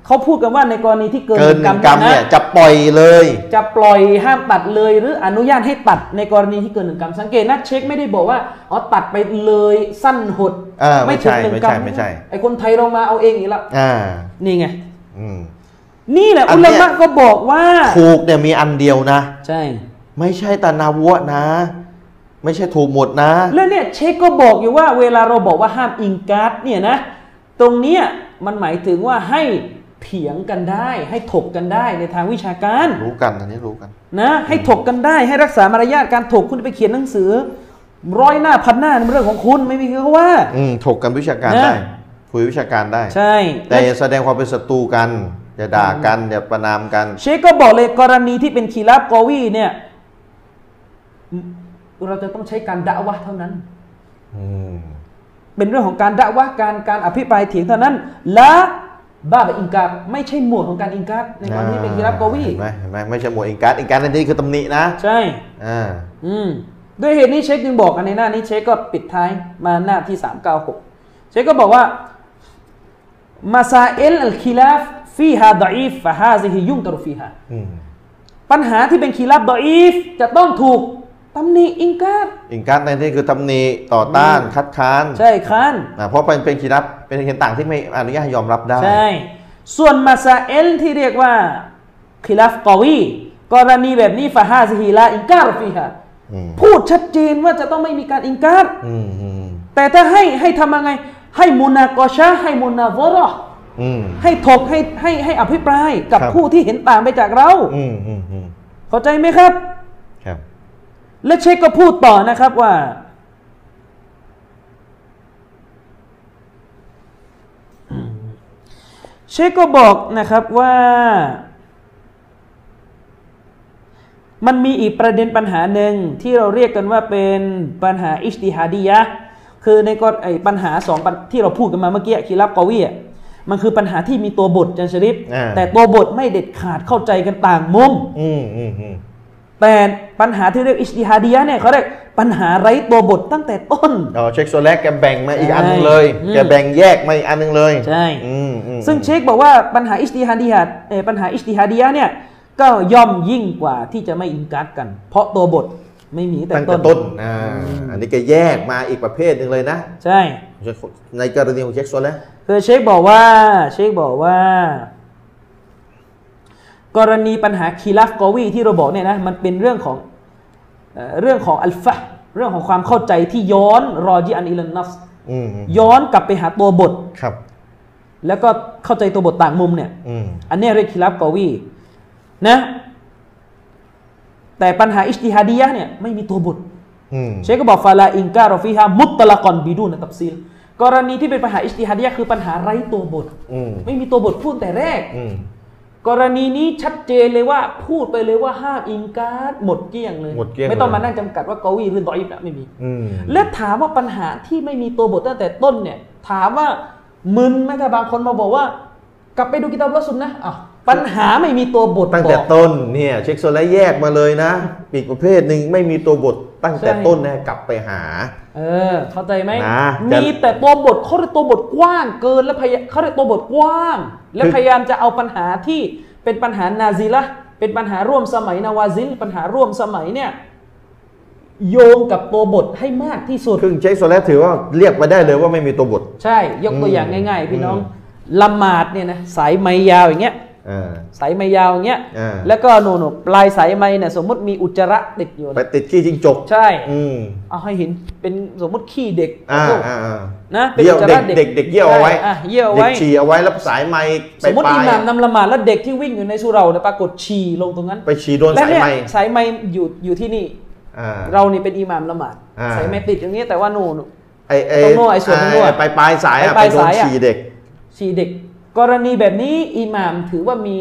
[SPEAKER 3] เขาพูดกันว่าในกรณีที่เกิน
[SPEAKER 1] เกิน
[SPEAKER 3] ห
[SPEAKER 1] ห
[SPEAKER 3] นึ่
[SPEAKER 1] นึ่
[SPEAKER 3] ง
[SPEAKER 1] ง
[SPEAKER 3] ก
[SPEAKER 1] ก
[SPEAKER 3] รั
[SPEAKER 1] รั
[SPEAKER 3] ม
[SPEAKER 1] ม
[SPEAKER 3] นะ
[SPEAKER 1] เนี่ยจะปล่อยเลย
[SPEAKER 3] จะปล่อยห้ามตัดเลย หรืออนุญาตให้ตัดในกรณีที่เกินหนึ่งกรัมสังเกตนะเช็คไม่ได้บอกว่าอ๋อตัดไปเลยสั้นหด
[SPEAKER 1] อ่าไม่ใช่
[SPEAKER 3] ถึงหนึ่ง
[SPEAKER 1] ไม่
[SPEAKER 3] กรั
[SPEAKER 1] ใช่
[SPEAKER 3] ม
[SPEAKER 1] ไม่ใช่
[SPEAKER 3] ไอ้คนไทยเรามาเอาเองอีกแล้ว
[SPEAKER 1] อ่า
[SPEAKER 3] นี่ไง
[SPEAKER 1] อืม
[SPEAKER 3] นี่แหละ
[SPEAKER 1] อั
[SPEAKER 3] อุ
[SPEAKER 1] นเนี้
[SPEAKER 3] ลายมะก็บอกว่า
[SPEAKER 1] ถูกเนี่ยมีอันเดียวนะ
[SPEAKER 3] ใช่
[SPEAKER 1] ไม่ใช่ตานาวะนะ ไม่ใช่ถูกหมดนะ
[SPEAKER 3] แล้วเนี่ยเชคก็บอกอยู่ว่า เวลาเราบอกว่าห้ามอิงการ์ดเนี่ยนะ ตรงเนี้ยมันหมายถึงว่าให้เถียงกันได้ ให้ถกกันได้ในทางวิชาการ
[SPEAKER 1] รู้กันอันนี้รู้กัน
[SPEAKER 3] นะให้ถกกันได้ให้รักษามารยาทการถกคุณไปเขียนหนังสือร้อยหน้าพันหน้านี่เป็นเรื่องของคุณไม่มีใครเขาว่า
[SPEAKER 1] อืมถกกันวิชาการ
[SPEAKER 3] นะ
[SPEAKER 1] ได้คุยวิชาการได้
[SPEAKER 3] ใช่
[SPEAKER 1] แต่อย่าแสดงความเป็นศัตรูกัน อย่าด่ากันอย่าประนามกัน
[SPEAKER 3] เชคก็บอกเลยกรณีที่เป็นคีรับกอวีเนี่ย เราจะต้องใช้การด่าวะห์เท่านั้น
[SPEAKER 1] อืม
[SPEAKER 3] เป็นเรื่องของการด่าวะห์การการอภิปรายเถียงเท่านั้น และบ้าแบบอิงการไม่ใช่หมวดของการอิงการในกรณีเป็นคีรับกอวี
[SPEAKER 1] เห็นไหมเห็นไหมไม่ใช่หมวดอิงการอิงการในนี้คือตำหนินะ
[SPEAKER 3] ใช่
[SPEAKER 1] อ่า
[SPEAKER 3] อืมด้วยเหตุนี้เชคจึงบอกอันในหน้านี้เชคก็ปิดท้ายมาหน้าที่396เชคก็บอกว่ามาซาเอลอัลคิลาฟ ฟีฮาดอีฟฟะฮาซิฮิยุงตรุฟีฮา
[SPEAKER 1] อืม
[SPEAKER 3] ปัญหาที่เป็นคีลาฟดอีฟจะต้องถูกตำหนิอิงการ
[SPEAKER 1] อิงการในที่คือตำหนิต่อต้านคัดค้าน
[SPEAKER 3] ใช่ค้าน
[SPEAKER 1] อ่าเพราะเป็นเป็นคีรับเป็นเห็นต่างที่ไม่อนุญาตให้ยอมรับได้
[SPEAKER 3] ใช่ ส่วนมาซาเอลที่เรียกว่าคีลาฟกอวีกรณีแบบนี้ฟะฮาซิฮิลาอิงการฟีฮา
[SPEAKER 1] อืม
[SPEAKER 3] พูดชัดเจนว่าจะต้องไม่มีการอิงการ
[SPEAKER 1] อืมอืม
[SPEAKER 3] แต่ถ้าให้ให้ทำยังไง ให้มุนากอชะให้มุนาวรอ
[SPEAKER 1] อืม
[SPEAKER 3] ให้ถกให้ให้ให้อภิปรายกับ
[SPEAKER 1] ครับ
[SPEAKER 3] ผู้ที่เห็นต่างไปจากเรา
[SPEAKER 1] อืมอืมอืม
[SPEAKER 3] เข้าใจไหมครับ
[SPEAKER 1] ครับ
[SPEAKER 3] และเชคก็พูดต่อนะครับว่าเชคก็บอกนะครับว่า มันมีอีกประเด็นปัญหาหนึ่งที่เราเรียกกันว่าเป็นปัญหาอิสติฮาดียะห์คือในกรไอปัญหาสองปัญที่เราพูดกันมาเมื่อกี้คีรับกอวีอะ มันคือปัญหาที่มีตัวบทจันชริฟ
[SPEAKER 1] อ่า
[SPEAKER 3] แต่ตัวบทไม่เด็ดขาดเข้าใจกันต่างมุม
[SPEAKER 1] อืมอืมอืม
[SPEAKER 3] แต่ปัญหาที่เรียกอิสติฮาดียะห์เนี่ยเขาเรียกปัญหาไร้ตัวบทตั้งแต่ต้น
[SPEAKER 1] อ๋อเช็คโซแลกแกแบ่งมาอีก
[SPEAKER 3] ใช่
[SPEAKER 1] อันหนึงเลย
[SPEAKER 3] อืม
[SPEAKER 1] แกแบ่งแยกมาอีกอันหนึงเลย
[SPEAKER 3] ใช่
[SPEAKER 1] อืมอืม
[SPEAKER 3] ซึ่งเชคบอกว่าปัญหาอิสติฮาดียะห์เอ่อปัญหาอิสติฮาดียะห์เนี่ยก็ย่อมยิ่งกว่าที่จะไม่อินการ์ดกัน เพราะตัวบท ไม่มีแต่
[SPEAKER 1] ตั้งแต่
[SPEAKER 3] ต้
[SPEAKER 1] ต้
[SPEAKER 3] น
[SPEAKER 1] นอ่าอันนี้ก็แยกมาอีกประเภทหนึ่งเลยนะ
[SPEAKER 3] ใช่
[SPEAKER 1] ในกรณีของเช็คโซแล้ว
[SPEAKER 3] คือเชคบอกว่าเชคบอกว่า กรณีปัญหาคีลัฟกอวีที่เราบอกเนี่ยนะมันเป็นเรื่องของเอ่อเรื่องของอัลฟะห์เรื่องของความเข้าใจที่ย้อนรอจีอันอิลันนัฟส์
[SPEAKER 1] อืม
[SPEAKER 3] ย้อนกลับไปหาตัวบท
[SPEAKER 1] ครับ
[SPEAKER 3] แล้วก็เข้าใจตัวบทต่างมุมเนี่ย
[SPEAKER 1] อืม
[SPEAKER 3] อันเนี้ยเรียกคีลัฟกอวีนะ แต่ปัญหาอิจติฮาดียะห์เนี่ยไม่มีตัวบท
[SPEAKER 1] อืม
[SPEAKER 3] เชคก็บอกฟาลาอิงการอฟิฮามุตตะละกอนบิดูนตับซีลกรณีที่เป็นปัญหาอิจติฮาดียะห์คือปัญหาไร้ตัวบท
[SPEAKER 1] อืม
[SPEAKER 3] ไม่มีตัวบทพูดแต่แรก
[SPEAKER 1] อืม
[SPEAKER 3] กรณีนี้ชัดเจนเลยว่าพูดไปเลยว่าห้ามอิงการหมดเกลี้ยงเลย
[SPEAKER 1] หมดเกลี้ยง
[SPEAKER 3] ไม่ต้อง
[SPEAKER 1] เลย
[SPEAKER 3] มานั่งจำกัดว่ากอวีหรือดออิฟนะไม่มี
[SPEAKER 1] อืม
[SPEAKER 3] และถามว่าปัญหาที่ไม่มีตัวบทตั้งแต่ต้นเนี่ย ถามว่ามึนไหมถ้าบางคนมาบอกว่า กลับไปดูกิตาบละสุนนะอ้าว ปัญหาไม่มีตัวบท
[SPEAKER 1] ตั้งแต่
[SPEAKER 3] บอก
[SPEAKER 1] ต้นเนี่ยเช็คโซแล้วแยกมาเลยนะอีกประเภทหนึ่งไม่มีตัวบทตั้งแต่
[SPEAKER 3] ใช่
[SPEAKER 1] ต้นนะกลับไปหา
[SPEAKER 3] เออ เข้าใจไหม
[SPEAKER 1] นะ
[SPEAKER 3] มีแต่ตัวบทเขาเรียกตัวบทกว้างเกินและพยาเขาเรียกตัวบทกว้าง และ
[SPEAKER 1] คือ
[SPEAKER 3] พยายามจะเอาปัญหาที่เป็นปัญหานาซิละห์เป็นปัญหาร่วมสมัยนาวาซิลปัญหาร่วมสมัยเนี่ยโยงกับตัวบทให้มากที่สุด
[SPEAKER 1] ครึ่งเช็คโซแล้วถือว่าเรียกมาได้เลยว่าไม่มีตัวบท
[SPEAKER 3] ใช่ยกตัวอย่าง
[SPEAKER 1] อืม
[SPEAKER 3] ง่าย ๆ พี่น้อง
[SPEAKER 1] อืม
[SPEAKER 3] ละหมาดเนี่ยนะสายไม้ยาวอย่างเงี้ย
[SPEAKER 1] อ่า
[SPEAKER 3] สายไม้ยาวอย่างเงี้ย
[SPEAKER 1] อ่า
[SPEAKER 3] แล้วก็โน่นๆปลายสายไม้เนี่ยสมมติมีอุจจาระติดอยู่
[SPEAKER 1] ไปติดขี้จิ้งจก
[SPEAKER 3] ใช่
[SPEAKER 1] อืม
[SPEAKER 3] เอาให้เห็นเป็นสมมติขี้เด็ก
[SPEAKER 1] อ่า
[SPEAKER 3] ลูก
[SPEAKER 1] อ่าอ่า
[SPEAKER 3] นะเป็น
[SPEAKER 1] เยี่ยว
[SPEAKER 3] อุจจา
[SPEAKER 1] เด็
[SPEAKER 3] ระ
[SPEAKER 1] ก
[SPEAKER 3] เด็ก
[SPEAKER 1] เด็กเด็กเยี่ยวเอาไว้
[SPEAKER 3] ใช่อะเยี่ยวเอา
[SPEAKER 1] เด็ก
[SPEAKER 3] ไว้
[SPEAKER 1] ฉี่เอาไว้แล้วสายไม้ไป
[SPEAKER 3] สมมติ
[SPEAKER 1] ปลา
[SPEAKER 3] อิ
[SPEAKER 1] ย
[SPEAKER 3] หม่ามนำละหมาดแล้วเด็กที่วิ่งอยู่ในสุเราเนี่ยปรากฏฉี่ลงตรงนั้น
[SPEAKER 1] ไปฉี่โดน
[SPEAKER 3] และ
[SPEAKER 1] สาย
[SPEAKER 3] เนี่ย
[SPEAKER 1] ไม้
[SPEAKER 3] สายไม้อยู่อยู่ที่นี่
[SPEAKER 1] อ่า
[SPEAKER 3] เรานี่เป็นอิหม่ามละหมาด
[SPEAKER 1] อ่า
[SPEAKER 3] สายไม้ติดอย่างนี้แต่ว่านู่น
[SPEAKER 1] ไอ้ไอ้
[SPEAKER 3] ตรงโน้นไอ้ส่วนตรงโน้น
[SPEAKER 1] ไปปลายสายอะ
[SPEAKER 3] ไปป
[SPEAKER 1] ไป
[SPEAKER 3] ลาย
[SPEAKER 1] โดน
[SPEAKER 3] สายอะ
[SPEAKER 1] ฉี่เด็ก
[SPEAKER 3] ฉี่เด็ก กรณีแบบนี้อิหม่ามถือว่ามี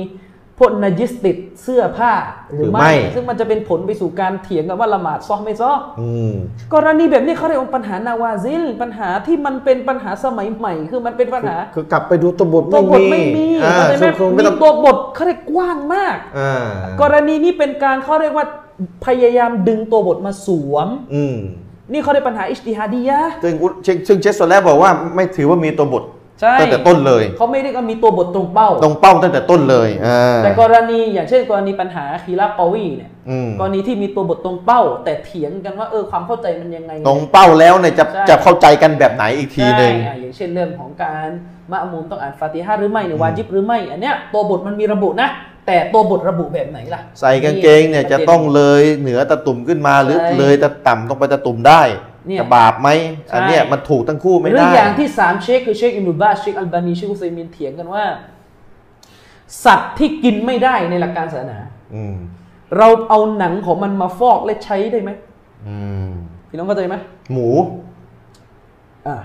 [SPEAKER 3] พวกนาจิสติดเสื้อผ้าหรือ
[SPEAKER 1] หรือไม่
[SPEAKER 3] ไม่ ซึ่งมันจะเป็นผลไปสู่การเถียงกันว่าละหมาดซ้อไม่ซ้อ
[SPEAKER 1] อืม
[SPEAKER 3] กรณีแบบนี้เขาเรียกว่าปัญหานาวาซิล ปัญหาที่มันเป็นปัญหาสมัยใหม่ คือมันเป็นปัญหา
[SPEAKER 1] คือกลับไปดูตัวบท
[SPEAKER 3] ตัวบท
[SPEAKER 1] ไม่
[SPEAKER 3] ไม่
[SPEAKER 1] มี
[SPEAKER 3] มี
[SPEAKER 1] อ่า
[SPEAKER 3] เข้าใจไหม
[SPEAKER 1] คือคือไม่
[SPEAKER 3] มี
[SPEAKER 1] ต้อง
[SPEAKER 3] ตัวบทเขาเรียกกว้างมาก
[SPEAKER 1] อ่า
[SPEAKER 3] กรณีนี้เป็นการเขาเรียกว่าพยายามดึงตัวบทมาสวม
[SPEAKER 1] อืม
[SPEAKER 3] นี่เขาเรียกปัญหาอิจติฮาดียะห์
[SPEAKER 1] ซึ่งอุซึ่งซึ่งเชสโซแลบอกว่าไม่ถือว่ามีตัวบท
[SPEAKER 3] ใช่
[SPEAKER 1] ตั้งแต่ต้นเลย
[SPEAKER 3] เขาไม่ได้ก็มีตัวบทตรงเป้า
[SPEAKER 1] ตรงเป้าตั้งแต่ต้นเลยอ่า
[SPEAKER 3] แต่กรณีอย่างเช่น กรณีปัญหาคีราปอวีเนี่ย
[SPEAKER 1] อืม
[SPEAKER 3] กรณีที่มีตัวบทตรงเป้า แต่เถียงกันว่าเออความเข้าใจมันยังไง
[SPEAKER 1] ตรงเป้าแล้วเนี่ยจะ
[SPEAKER 3] ใช่
[SPEAKER 1] จะเข้าใจกันแบบไหนอีกทีหนึ่ง
[SPEAKER 3] ใช่อะอย่างเช่นเรื่องของการมะมูมต้องอ่านฟาติฮะห์หรือไม่เนี่ยวาจิบหรือไม่ อันเนี้ยตัวบทมันมีระบุนะ แต่ตัวบทระบุแบบไหนล่ะ
[SPEAKER 1] ใส่กางเกงเนี่ยจะต้องเลยเหนือตะตุ่มขึ้นมาหรือ
[SPEAKER 3] ใช่
[SPEAKER 1] เลยตะต่ำต้องไปตะตุ่มได้
[SPEAKER 3] เนี่ย
[SPEAKER 1] จะบาปไหมอันเนี้ย
[SPEAKER 3] ใช่
[SPEAKER 1] มันถูกทั้งคู่ไม่
[SPEAKER 3] หรื
[SPEAKER 1] ได้
[SPEAKER 3] ออย่างที่สามเชคคือเชคอิมรุบาสเชคอัลบานีเชคอุซัยมินเถียงกันว่า สัตว์ที่กินไม่ได้ในหลักการศาสนา
[SPEAKER 1] อืม
[SPEAKER 3] เราเอาหนังของมันมาฟอกและใช้ได้ไหม
[SPEAKER 1] อืม
[SPEAKER 3] พี่น้องเข้าใจไหม
[SPEAKER 1] หมู
[SPEAKER 3] อ่า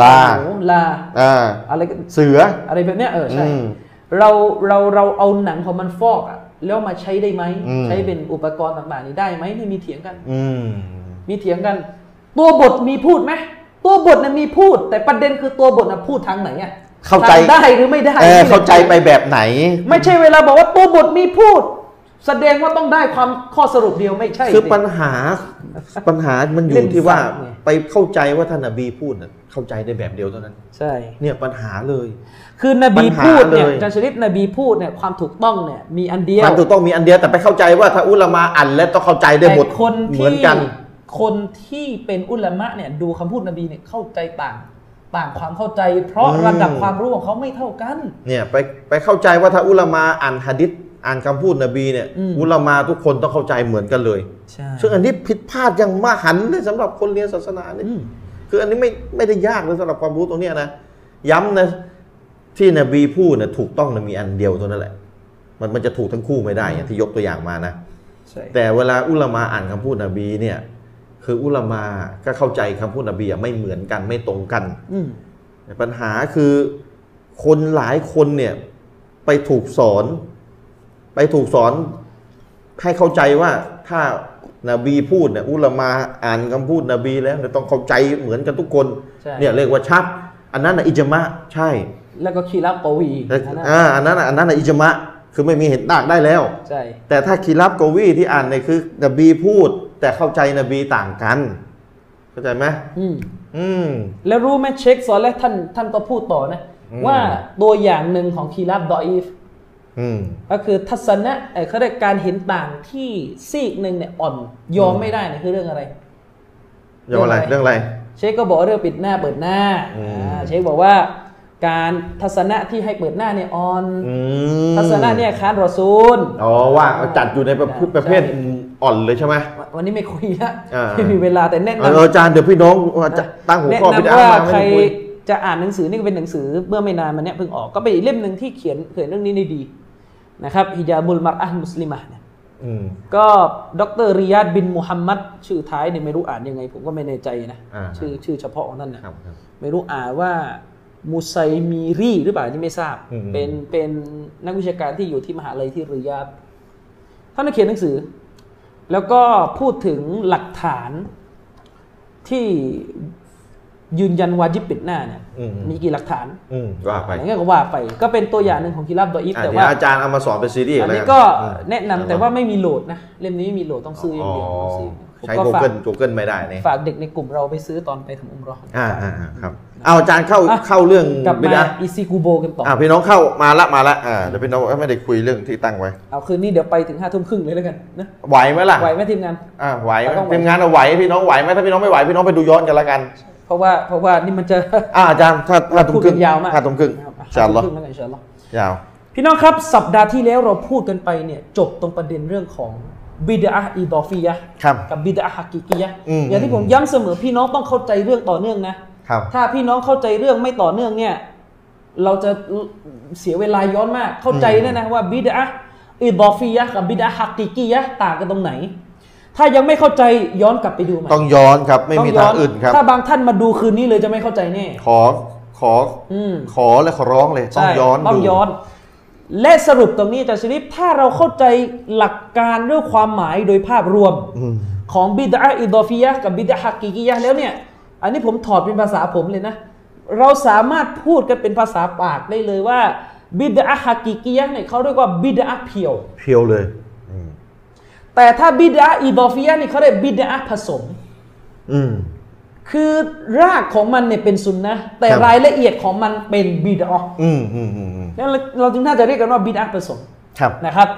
[SPEAKER 1] ลา
[SPEAKER 3] หมูลา
[SPEAKER 1] อ่า
[SPEAKER 3] อะไรก็
[SPEAKER 1] เสือ
[SPEAKER 3] อะไรแบบเนี้ยเออใช่
[SPEAKER 1] อืม
[SPEAKER 3] เราเราเราเอาหนังของมันฟอกอะแล้วมาใช้ได้ไหม
[SPEAKER 1] อืม
[SPEAKER 3] ใช้เป็นอุปกรณ์ต่างๆนี้ได้ไหมนี่มีเถียงกัน
[SPEAKER 1] อืม
[SPEAKER 3] มีเถียงกัน ตัวบทมีพูดไหมตัวบทน่ะมีพูด แต่ประเด็นคือตัวบทน่ะพูดทางไหนอะ
[SPEAKER 1] เข้าใจ
[SPEAKER 3] ทงได้หรือไม่ได้
[SPEAKER 1] เออ
[SPEAKER 3] นี่แหละ
[SPEAKER 1] เข้าใจไปแบบไหน
[SPEAKER 3] ไม่ใช่เวลาบอกว่าตัวบทมีพูด แสดงว่าต้องได้ความข้อสรุปเดียวไม่ใช่
[SPEAKER 1] คือ
[SPEAKER 3] สิ
[SPEAKER 1] ปัญหาปัญหามันอ
[SPEAKER 3] เล่
[SPEAKER 1] ยู่
[SPEAKER 3] น
[SPEAKER 1] ที่ว่า
[SPEAKER 3] สัตว์ไง
[SPEAKER 1] ไปเข้าใจว่าท่านนบีพูดน่ะเข้าใจได้แบบเดียวเท่านั้น
[SPEAKER 3] ใช่
[SPEAKER 1] เนี่ยปัญหาเลย
[SPEAKER 3] คือนบี
[SPEAKER 1] ปัญหา
[SPEAKER 3] พูดเนี่ย
[SPEAKER 1] เลย
[SPEAKER 3] อาจารย์ชริปนบีพูดเนี่ยความถูกต้องเนี่ยมีอันเดียว
[SPEAKER 1] มันถูกต้องมีอันเดียวแต่ไปเข้าใจว่าถ้าอุลามาอ่านแล้วต้องเข้าใจได้หมด
[SPEAKER 3] แต่คน
[SPEAKER 1] เห
[SPEAKER 3] ที่
[SPEAKER 1] มือนกัน
[SPEAKER 3] คนที่เป็นอุลามะเนี่ยดูคำพูดนบีเนี่ยเข้าใจต่าง ต่างความเข้าใจ เพราะ
[SPEAKER 1] อืม
[SPEAKER 3] ระดับความรู้ของเขาไม่เท่ากัน
[SPEAKER 1] เนี่ยไปไปเข้าใจว่าถ้าอุลามาอ่านฮะดิษอ่านคำพูดนบีเนี่ย
[SPEAKER 3] อืม
[SPEAKER 1] อุลามาทุกคนต้องเข้าใจเหมือนกันเลย
[SPEAKER 3] ใช่
[SPEAKER 1] ซึ่งอันนี้ผิดพลาดอย่างมหันต์เลยสำหรับคนเรียนศาสนาเนี่ย
[SPEAKER 3] อืม
[SPEAKER 1] คืออันนี้ไม่ไม่ได้ยากเลยสำหรับความรู้ตรงเนี้ยนะ ย้ำนะที่นบีพูดนะถูกต้องนะมีอันเดียวเท่านั้นแหละ มันมันจะถูกทั้งคู่ไม่ได้อย่างที่ยกตัวอย่างมานะ
[SPEAKER 3] ใช่
[SPEAKER 1] แต่เวลาอุลามาอ่านคำพูดนบีเนี่ย คืออุลามาก็เข้าใจคำพูดนบีอะไม่เหมือนกันไม่ตรงกัน
[SPEAKER 3] อืม
[SPEAKER 1] แต่ปัญหาคือคนหลายคนเนี่ยไปถูกสอน ไปถูกสอนให้เข้าใจว่าถ้านบีพูดเนี่ยอุลามาอ่านคำพูดนบีแล้วเนี่ยต้องเข้าใจเหมือนกันทุกคน
[SPEAKER 3] ใช่
[SPEAKER 1] เนี่ยเรียกว่าชัด อันนั้นนะอิจมะใช่
[SPEAKER 3] แล้วก็คีรับกวี
[SPEAKER 1] แต่
[SPEAKER 3] อันนั้น
[SPEAKER 1] อ่าอันนั้นน่ะอันนั้นนะอิจมะคือไม่มีเห็นต่างได้แล้ว
[SPEAKER 3] ใช่
[SPEAKER 1] แต่ถ้าคีรับกวีที่อ่านเนี่ยคือนบีพูด แต่เข้าใจนบีต่างกัน เข้าใจไหม
[SPEAKER 3] อืม
[SPEAKER 1] อืม
[SPEAKER 3] แล้วรู้ไหมเช็คซอนและท่านท่านก็พูดต่อนะ
[SPEAKER 1] อืม
[SPEAKER 3] ว่าตัวอย่างหนึ่งของคีรับดออีฟ
[SPEAKER 1] อืม
[SPEAKER 3] ก็คือทัศนะเอ่อเขาเรียกการเห็นต่างที่ซีกหนึ่งเนี่ยอ่อนยอมไม่ได้เนี่ยคือเรื่องอะไร
[SPEAKER 1] เรื่องอะไร
[SPEAKER 3] เรื่
[SPEAKER 1] เรื่อ
[SPEAKER 3] องง
[SPEAKER 1] อะ
[SPEAKER 3] อะไรไรเชคก็บอกว่าเรื่องปิดหน้าเปิดหน้า
[SPEAKER 1] อืม
[SPEAKER 3] อ่าเชคบอกว่าการทัศนะที่ให้เปิดหน้าเนี่ยอ่อน
[SPEAKER 1] อืม
[SPEAKER 3] ทัศนะเนี่ยค้านรอซูล
[SPEAKER 1] อ๋อว่าจัดอยู่ในประเภท
[SPEAKER 3] ใช่
[SPEAKER 1] ประเภท อ่อนเลยใช่ไหม
[SPEAKER 3] วันนี้ไม่คุยละ
[SPEAKER 1] อ่า
[SPEAKER 3] ไม่มีเวลาแต่แนะ
[SPEAKER 1] เออนำอาจารย์เดี๋ยวพี่น้องจะตั้งหัว
[SPEAKER 3] แนะ
[SPEAKER 1] ข้อพี่
[SPEAKER 3] นำ
[SPEAKER 1] อา
[SPEAKER 3] ว่า
[SPEAKER 1] มาไม่
[SPEAKER 3] ใคร
[SPEAKER 1] ได้คุย
[SPEAKER 3] จะอ่านหนังสือนี่ก็เป็นหนังสือเมื่อไม่นานมาเนี้ยเพิ่งออกก็เป็นอีกเล่มหนึ่งที่เขียนเขียนเรื่องนี้ได้ดีนะครับฮิจาบุลมัรอะห์มุสลิมะเนี่ย
[SPEAKER 1] อืม
[SPEAKER 3] ก็ดรริยาดบินมุฮัมมัดชื่อท้ายเนี่ยไม่รู้อ่านยังไง ผมก็ไม่แน่ใจนะ
[SPEAKER 1] อ่า
[SPEAKER 3] ชื่อชื่อเฉพาะของท่านนะครับ
[SPEAKER 1] ครับ
[SPEAKER 3] ไม่รู้อ่านว่ามูไซมีรีหรือเปล่าที่ไม่ทราบ
[SPEAKER 1] อืม
[SPEAKER 3] เป็นเป็นนักวิชาการที่อยู่ที่มหาลัยที่ริยาดท่านได้เขียนหนังสือ แล้วก็พูดถึงหลักฐานที่ยืนยันวาจิบปิดหน้าเนี่ย
[SPEAKER 1] อืม
[SPEAKER 3] มีกี่หลักฐาน
[SPEAKER 1] อืมว่าไป
[SPEAKER 3] อย่างเงี้ยก็ว่าไป ก็เป็นตัวอย่างหนึ่งของคิรับดออิฟ
[SPEAKER 1] อะ
[SPEAKER 3] แต่
[SPEAKER 1] เดี๋ยว
[SPEAKER 3] ว่า
[SPEAKER 1] อาจารย์เอามาสอนเป็นซีรีส์
[SPEAKER 3] อัน
[SPEAKER 1] แล้ว
[SPEAKER 3] นี้
[SPEAKER 1] น
[SPEAKER 3] ก็
[SPEAKER 1] อืม
[SPEAKER 3] แนะนำแต่ว่าไม่มีโหลดนะเล่มนี้ไม่มีโหลดต้องซื้ออย่างเดียว
[SPEAKER 1] อ๋อ
[SPEAKER 3] ต้องซื้อผม
[SPEAKER 1] ใช้
[SPEAKER 3] ก็ฝาก
[SPEAKER 1] Google Google ไม่ได้นี่
[SPEAKER 3] ฝากเด็กในกลุ่มเราไปซื้อตอนไปทำอุมเรอ
[SPEAKER 1] อ่าอ่าอ่าครับเอาอาจารย์เข้า
[SPEAKER 3] อะ
[SPEAKER 1] เข้าเรื่อง
[SPEAKER 3] กลับ
[SPEAKER 1] บิ
[SPEAKER 3] มา
[SPEAKER 1] ดา
[SPEAKER 3] อีซีกูโบกันต่อ
[SPEAKER 1] อ่าพี่น้องเข้ามาละมาละอ่าเดี๋ยวพี่น้องไม่ได้คุยเรื่องที่ตั้งไว้
[SPEAKER 3] เอาคืนนี้เดี๋ยวไปถึงห้าทุ่มครึ่งเลยแล้วกันนะ
[SPEAKER 1] ไหวไหมล่ะ
[SPEAKER 3] ไหวไหมทีมงาน
[SPEAKER 1] อ่าไหวไหม
[SPEAKER 3] ต้องไหว
[SPEAKER 1] ทีมงานเอาไหวพี่น้องไหวไหมถ้าพี่น้องไม่ไหวพี่น้องไปดูย้อนกันละกัน
[SPEAKER 3] เพราะว่าเพราะว่านี่มันจะ
[SPEAKER 1] อ่าอาจารย์ถ้าถ้าทุ่ม
[SPEAKER 3] พูด
[SPEAKER 1] ครึ่
[SPEAKER 3] กั
[SPEAKER 1] ง
[SPEAKER 3] นยาวมาก
[SPEAKER 1] ห้าทุ่มครึ่ง
[SPEAKER 3] นะครับ
[SPEAKER 1] อินชาอัลลอฮ์
[SPEAKER 3] ห้าทุ่มครึ่งแล้วกันอินชาอัลลอฮ์
[SPEAKER 1] ยาว
[SPEAKER 3] พี่น้องครับสัปดาห์ที่แล้วเราพูดกันไปเนี่ยจบตรงประเด็นเรื่องของ บิดาอีดอฟียะห์
[SPEAKER 1] ครับ
[SPEAKER 3] กับบิดาฮักกิกียะห์
[SPEAKER 1] อืม
[SPEAKER 3] อย่างที่ผมย้ำเสมอพี่น้องต้องเข้าใจเรื่องต่อเนื่องนะ
[SPEAKER 1] ครับ
[SPEAKER 3] ถ้าพี่น้องเข้าใจเรื่องไม่ต่อเนื่องเนี่ย เราจะเสียเวลาย้อนมากเข้าใจแน่นะว่าบิดาอิดอฟียะห์กับบิดาฮักกิกียะห์ต่างกันตรงไหน ถ้ายังไม่เข้าใจย้อนกลับไปดูใหม่
[SPEAKER 1] ต้องย้อนครับไม่มี
[SPEAKER 3] ต้
[SPEAKER 1] ทาง
[SPEAKER 3] ย้
[SPEAKER 1] อื่นครับ
[SPEAKER 3] ถ้าบางท่านมาดูคืนนี้เลยจะไม่เข้าใจแน่
[SPEAKER 1] ขอขอ
[SPEAKER 3] อืม
[SPEAKER 1] ขอและขอร้องเลย ต้อง
[SPEAKER 3] ใช่
[SPEAKER 1] ย้อน
[SPEAKER 3] ต้อง
[SPEAKER 1] ดู
[SPEAKER 3] ย้อน และสรุปตรงนี้อาจารย์ชริปถ้าเราเข้าใจหลักการด้วยความหมายโดยภาพรวม
[SPEAKER 1] อืม
[SPEAKER 3] ของบิดาอิดอฟียะห์กับบิดาฮักกิกียะห์แล้วเนี่ย อันนี้ผมถอดเป็นภาษาผมเลยนะ เราสามารถพูดกันเป็นภาษาปากได้เลยว่าบิดาฮักกิกียะห์เนี่ยเขาเรียกว่าบิดาเพียว
[SPEAKER 1] เพียวเลยอืม
[SPEAKER 3] แต่ถ้าบิดาอิดอฟียะห์นี่เขาเรียกบิดาผสม
[SPEAKER 1] อืม
[SPEAKER 3] คือรากของมันเนี่ยเป็นซุนนะห์แต่
[SPEAKER 1] ครับ
[SPEAKER 3] รายละเอียดของมันเป็นบิดา
[SPEAKER 1] อืมอืมอืมอืม
[SPEAKER 3] แล้วเราจึงน่าจะเรียกกันว่าบิดาผสม
[SPEAKER 1] ครับ
[SPEAKER 3] นะครับ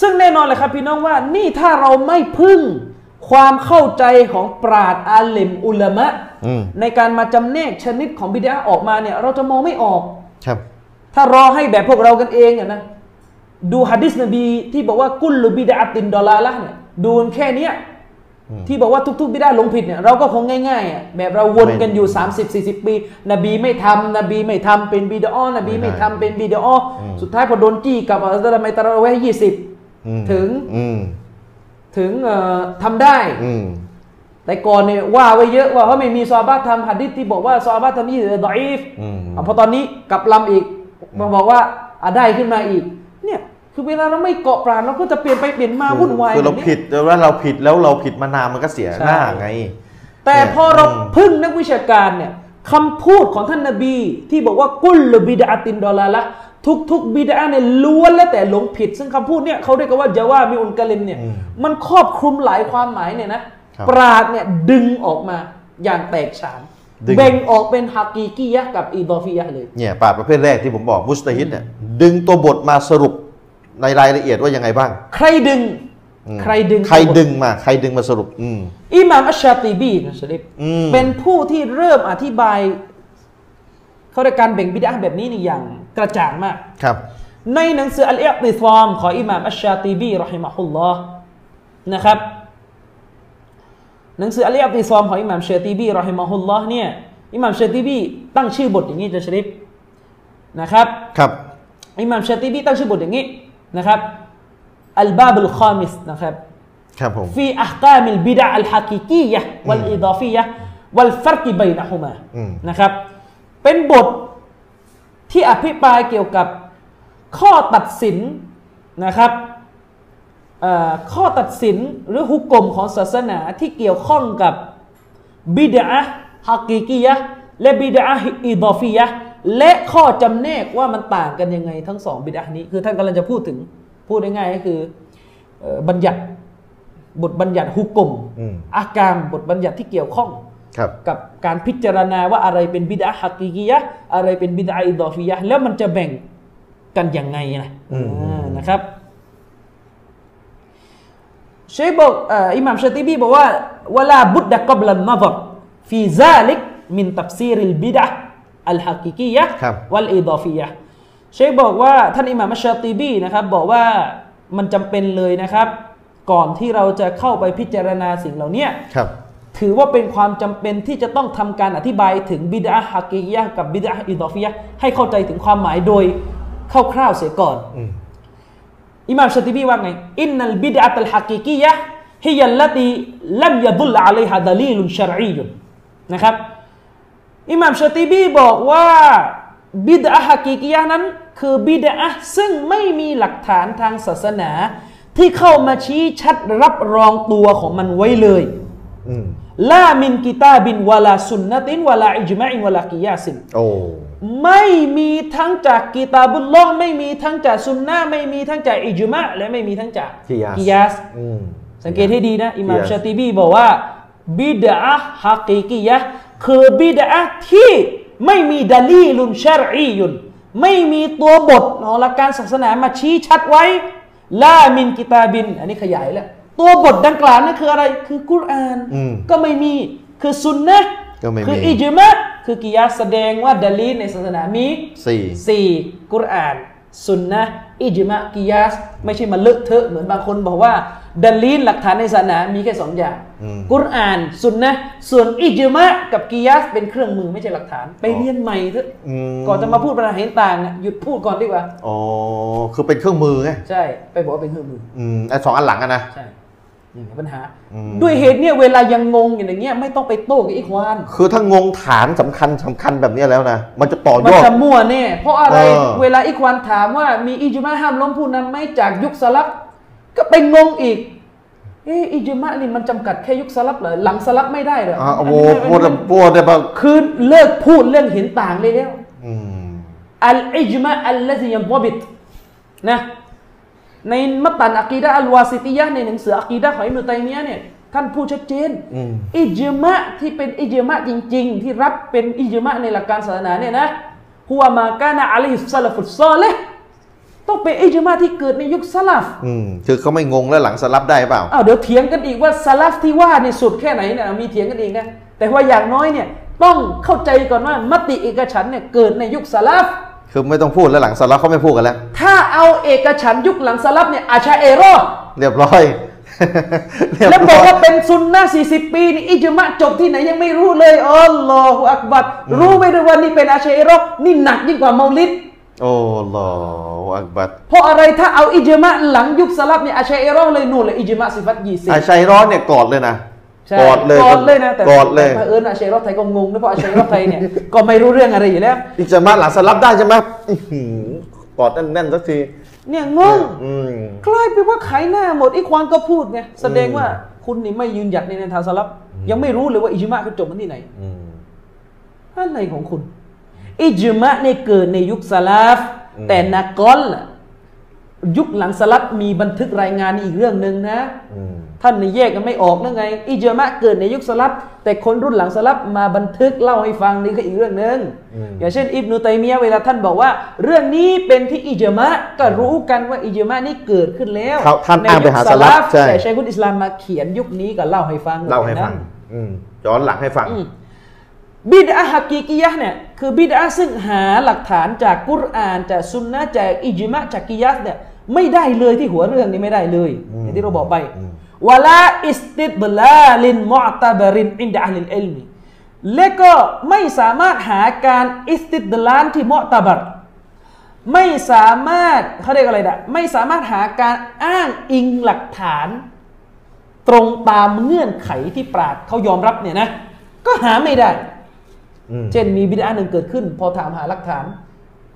[SPEAKER 3] ซึ่งแน่นอนเลยครับพี่น้องว่านี่ถ้าเราไม่พึ่งความเข้าใจของปราดอาเลมอุลามะ
[SPEAKER 1] อืม
[SPEAKER 3] ในการมาจำแนกชนิดของบิดาออกมาเนี่ย เราจะมองไม่ออก
[SPEAKER 1] ครับ
[SPEAKER 3] ถ้ารอให้แบบพวกเรากันเองอะนะดูฮะดิษนบีที่บอกว่ากุลลุบิดาตินดอลาละเนี่ยดูแค่เนี้ย ที่บอกว่าทุกๆบิดาหลงผิดเนี่ยเราก็คงง่ายๆอะแบบเราวนกันอยู่ 30-40 ปี นบีไม่ทำนบีไม่ทำเป็นบิดาอ้อนบีไม่ทำเป็นบิดาอ้อสุดท้ายพอโดนจี้กลับอัลลอฮ์ทำไมตะเราะเวห์ยี่สิบ
[SPEAKER 1] อืม
[SPEAKER 3] ถึง
[SPEAKER 1] อืม
[SPEAKER 3] ถึงเอ่อทำได้
[SPEAKER 1] อืม
[SPEAKER 3] แต่ก่อนเนี่ยว่าไว้เยอะว่าเขาไม่มีซอฮาบะห์ทำหัดดิษที่บอกว่าซอฮาบะห์ทำยี่สิบดออีฟ
[SPEAKER 1] อืม
[SPEAKER 3] อะพอตอนนี้กลับลำอีกมาบอกว่าอะได้ขึ้นมาอีก เนี่ย คือเวลาเราไม่เกาะปราณเราก็จะเปลี่ยนไปเปลี่ยนมาวุ่นวาย
[SPEAKER 1] คือเรา
[SPEAKER 3] แบบนี้
[SPEAKER 1] ผิดแล้วว่าเราผิดแล้วเราผิดมานานมันก็เสีย
[SPEAKER 3] ใช่
[SPEAKER 1] หน้าไง
[SPEAKER 3] แต่
[SPEAKER 1] เนี่ย
[SPEAKER 3] พอเรา
[SPEAKER 1] อืม
[SPEAKER 3] พึ่งนักวิชาการเนี่ยคำพูดของท่านนบีที่บอกว่ากุลลบิดาตินดอลาละทุกทุกๆบิดาเนี่ยล้วนแล้วแต่หลงผิด ซึ่งคำพูดเนี่ยเขาเรียกกันว่าจาว่ามีอุนกะลิมเนี่ยมันครอบคลุมหลายความหมายเนี่ยนะครับปราดเนี่ยดึงออกมาอย่างแตกฉาน
[SPEAKER 1] ดึง
[SPEAKER 3] แบ่งออกเป็นฮักกีกียะห์กับอีดอฟียะห์เลย
[SPEAKER 1] เนี่ยปราดประเภทแรกที่ผมบอกมุสตาฮิดเนี่ยดึงตัวบทมาสรุป ในรายละเอียดว่ายังไงบ้าง
[SPEAKER 3] ใครดึง
[SPEAKER 1] อืม
[SPEAKER 3] ใครดึง
[SPEAKER 1] ใครดึงมา ใครดึงมาสรุป อืม
[SPEAKER 3] อิหม่ามอัชชาติบีนะชริฟ
[SPEAKER 1] อืม
[SPEAKER 3] เป็นผู้ที่เริ่มอธิบายเขาเรียกการแบ่งบิดาแบบนี้นี่อย่างกระจ่างมาก
[SPEAKER 1] ครับ
[SPEAKER 3] ในหนังสืออัลอิติซอมของอิหม่ามอัชชาติบีรอฮิมะฮุลลอฮ์นะครับ หนังสืออัลอิติซอมของอิหม่ามชาติบีรอฮิมะฮุลลอฮ์เนี่ยอิหม่ามชาติบีตั้งชื่อบทอย่างนี้จารย์ชริฟนะครับ
[SPEAKER 1] ครับ
[SPEAKER 3] อิหม่ามชาติบีตั้งชื่อบทอย่างนี้ นะครับالباب الخامسนะครับ
[SPEAKER 1] ครับผม
[SPEAKER 3] في أحكام البدع الحقيقية والإضافية والفرق بينهماนะครับ เป็นบทที่อภิปรายเกี่ยวกับข้อตัดสินนะครับข้อตัดสินหรือฮุก่มของศาสนาที่เกี่ยวข้องกับบิดาฮักกิกียะและบิดาอิดาฟียะ และข้อจำแนกว่ามันต่างกันยังไงทั้งสองบิดานี้ คือท่านกำลังจะพูดถึงพูดง่ายๆก็คือเอ่อบัญญัติบทบัญญัติฮุกกลม
[SPEAKER 1] อืม
[SPEAKER 3] อาการบทบัญญัติที่เกี่ยวข้อง
[SPEAKER 1] ครับ
[SPEAKER 3] กับการพิจารณาว่าอะไรเป็นบิดาฮักกีกียะห์อะไรเป็นบิดาอิดอฟียะห์แล้วมันจะแบ่งกันยังไงนะ
[SPEAKER 1] อืม
[SPEAKER 3] อ่านะครับเชคบอกเอ่ออิหม่ามชาติบีบอกว่าولا بد قبل النظر في ذلك من تفسير البدعة الحقيقية
[SPEAKER 1] ครับ
[SPEAKER 3] والإضافيةเชคบอกว่าท่านอิหม่ามอัชชาติบีนะครับบอกว่ามันจำเป็นเลยนะครับ ก่อนที่เราจะเข้าไปพิจารณาสิ่งเหล่านี้
[SPEAKER 1] ครับ
[SPEAKER 3] ถือว่าเป็นความจำเป็นที่จะต้องทำการอธิบายถึงบิดอะห์ฮะกีกียะห์กับบิดอะห์อิดอฟียะห์ให้เข้าใจถึงความหมายโดยคร่าวๆเสียก่อน
[SPEAKER 1] อืม
[SPEAKER 3] อิหม่ามชาติบีว่าไงอินนัลบิดอะตัลฮะกีกียะห์ฮิยัลลตีลัมยะดุลอะลัยฮะดะลีลุนชะรอียุนนะครับ อิหม่ามชาติบีบอกว่าบิดอะฮะกีกียะห์นั้น คือบิดอะห์ซึ่งไม่มีหลักฐานทางศาสนา ที่เข้ามาชี้ชัดรับรองตัวของมันไว้เลย
[SPEAKER 1] อืม
[SPEAKER 3] ลามินกิตาบินวะลาสุนนะตินวะลาอิจมะอินวะลากิยาสิน
[SPEAKER 1] โอ้
[SPEAKER 3] ไม่มีทั้งจากกิตาบุลลอฮ์ไม่มีทั้งจากสุนนะไม่มีทั้งจากอิจมะและไม่มีทั้งจาก
[SPEAKER 1] กิยาส
[SPEAKER 3] กิยาส
[SPEAKER 1] อืม
[SPEAKER 3] สังเกตให้ดีนะอิหม่าม
[SPEAKER 1] กิยาส
[SPEAKER 3] ชาติบีบอกว่าบิดอะห์ฮักกีกียะห์ คือบิดอะห์ที่ไม่มีดาลีลุนชารียุนไม่มีตัวบทของหลักการศาสนามาชี้ชัดไว้ลามินกิตาบิน อันนี้ขยายแล้วตัวบทดังกล่าวนั่นคืออะไร คือกุรอาน
[SPEAKER 1] อืม
[SPEAKER 3] ก็ไม่มีคือซุนนะห์
[SPEAKER 1] ก็ไม่มี
[SPEAKER 3] คืออิจมะคือกิยาสแสดงว่าดาลีลในศาสนามี
[SPEAKER 1] สี่
[SPEAKER 3] สี่กุรอานสุนนะห์อิจมะกิยาสไม่ใช่มาเลอะเทอะเหมือนบางคนบอกว่า ดาลีลหลักฐานในศาสนามีแค่สองอย่าง
[SPEAKER 1] อืม
[SPEAKER 3] กุรอานสุนนะห์ส่วนอิจมะกับกิยาสเป็นเครื่องมือไม่ใช่หลักฐาน ไปเรียนใหม่เถอะ
[SPEAKER 1] อืม
[SPEAKER 3] ก่อนจะมาพูดปัญหาเห็นต่างอะหยุดพูดก่อนดีกว่า
[SPEAKER 1] อ๋อคือเป็นเครื่องมือไง
[SPEAKER 3] ใช่ ไปบอกว่าเป็นเครื่องมือ
[SPEAKER 1] อืมไอ้สองอันหลังอะนะ
[SPEAKER 3] ใช่นี่ไงปัญหา
[SPEAKER 1] อืม
[SPEAKER 3] ด้วยเหตุเนี่ยเวลายังงงอย่างเงี้ยไม่ต้องไปโต้กับอีควาน
[SPEAKER 1] คือถ้างงฐานสำคัญสำคัญแบบเนี้ยแล้วนะมันจะต่อ
[SPEAKER 3] มัน
[SPEAKER 1] ยอด
[SPEAKER 3] จะมั่วแน่เพราะอะไร
[SPEAKER 1] เออ
[SPEAKER 3] เวลาอีควานถามว่ามีอิจมาห้ามล้มผู้นำไหม่จากยุคสลับ ก็ไปงงอีกเอออิจมานี่มันจำกัดแค่ยุคสลับเหรอหลังสลับไม่ได้เหรอ
[SPEAKER 1] อ่าโอ้โห
[SPEAKER 3] อันนี้
[SPEAKER 1] พูดพูดได้ปะ
[SPEAKER 3] คือเลิกพูดเรื่องเห็นต่างเลยแล้ว
[SPEAKER 1] อืม
[SPEAKER 3] อัลอิจมาอัลลซียันบิตนะในมัตตันอะกีดะห์อัลวาซิติยะห์ในหนังสืออะกีดะห์ของอิบนุตัยมียะห์เนี่ยท่านพูดชัดเจน
[SPEAKER 1] อืม
[SPEAKER 3] อิจมะที่เป็นอิจมะจริง ๆ ที่รับเป็นอิจมะในหลักการศาสนาเนี่ยนะหัวมากานะอะลัยฮิสซาลฟุตซอเลห์ ต้องเป็นอิจมะที่เกิดในยุคสลับ
[SPEAKER 1] อืมคือเขาไม่งงแล้วหลังสลับได้เปล่า
[SPEAKER 3] อ้าวเดี๋ยวเถียงกันอีกว่าสลับที่ว่าเนี่ยสุดแค่ไหนเนี่ยมีเถียงกันอีกนะแต่ว่าอย่างน้อยเนี่ยต้องเข้าใจก่อนว่ามติเอกฉันท์เนี่ยเกิดในยุคสลับ
[SPEAKER 1] คือไม่ต้องพูดแล้วหลังสลับเขาไม่พูดกันแล้ว
[SPEAKER 3] ถ้าเอาเอกฉันท์ยุคหลังสลับเนี่ยอาชาเอโรอ
[SPEAKER 1] เรียบร้อยเรียบ
[SPEAKER 3] แล้วบ
[SPEAKER 1] ร้
[SPEAKER 3] อก
[SPEAKER 1] อย
[SPEAKER 3] ว่าเป็นซุนนะ40 ปีนี่อิจมะจบที่ไหนยังไม่รู้เลยอัลลอฮฺอักบัรรู้ไหมด้วยว่านี่เป็นอาชัยรอนี่หนักยิ่งกว่าเมาลิด
[SPEAKER 1] โอ้ลออักบัด
[SPEAKER 3] เพราะอะไรถ้าเอาอิจมะหลังยุคสลับเนี่ยอาชัยรอเลยนู่นเลยอิจมะสิฟัตยี่สิบ
[SPEAKER 1] อาชัยร้อนเนี่ยกอดเลยนะ
[SPEAKER 3] ใช่
[SPEAKER 1] กอดเลย
[SPEAKER 3] กอดเลยนะแต่
[SPEAKER 1] กอดเลย
[SPEAKER 3] แต่เผอิญอาชัยรอไทยก็งงนะเพราะอาชัยรอไทยเนี่ยก็ไม่รู้เรื่องอะไรอยู่แล้ว
[SPEAKER 1] อีกจะมาหลังสลับได้ใช่ไหมอื้อหือกอดแน่นๆสักที
[SPEAKER 3] เนี่ยงง
[SPEAKER 1] อืม
[SPEAKER 3] กลายเป็นว่าขายหน้าหมดอีควานก็พูดไงแสดงว่าคุณนี่ไม่ยืนหยัดในแนวทางสลับยังไม่รู้เลยว่าอิจมะคือจบมันที่ไหน
[SPEAKER 1] อืม
[SPEAKER 3] อะไรของคุณ อิจมะเนี่ยเกิดในยุคสลับ
[SPEAKER 1] อืม
[SPEAKER 3] แต่นักกอลล่ะยุคหลังสลับมีบันทึกรายงานอีกเรื่องหนึ่งนะ
[SPEAKER 1] อืม
[SPEAKER 3] ท่านนี่แยกกันไม่ออกนั่นไง อิจมะเกิดในยุคสลับแต่คนรุ่นหลังสลับมาบันทึกเล่าให้ฟังนี่ก็อีกเรื่องหนึ่งอย่างเช่น อิบนุตัยมียะห์เวลาท่านบอกว่า เรื่องนี้เป็นที่อิจมะก็รู้กันว่าอิจมะนี่เกิดขึ้นแล้ว
[SPEAKER 1] เขาท่านอ้างไปหา
[SPEAKER 3] ในยุค
[SPEAKER 1] สลับใช่
[SPEAKER 3] แต่ใช้คุณอิสลามมาเขียนยุคนี้ก็เล่าให้ฟัง
[SPEAKER 1] เล่าให้ฟัง
[SPEAKER 3] นั้น
[SPEAKER 1] อืมย้อนหลังให้ฟัง
[SPEAKER 3] อืมบิดอะฮักกีกียะห์เนี่ย คือบิดอะซึ่งหาหลักฐานจากกุรอานจากซุนนะห์จากอิจมะจากกิยาสเนี่ยไม่ได้เลยที่หัวเรื่องนี้ไม่ได้เลย
[SPEAKER 1] อืม
[SPEAKER 3] อย่างที่เราบอกไป
[SPEAKER 1] อืม
[SPEAKER 3] ولا استدلال معتبر عند أهل العلمและก็ไม่สามารถหาการอิสติดลาลที่มุอตะบรไม่สามารถเขาเรียกอะไรนะไม่สามารถหาการอ้างอิงหลักฐาน ตรงตามเงื่อนไขที่ปราชญ์เขายอมรับเนี่ยนะ ก็หาไม่ได้
[SPEAKER 1] อืม
[SPEAKER 3] เช่นมีบิดอะห์หนึ่งเกิดขึ้น พอถามหาหลักฐาน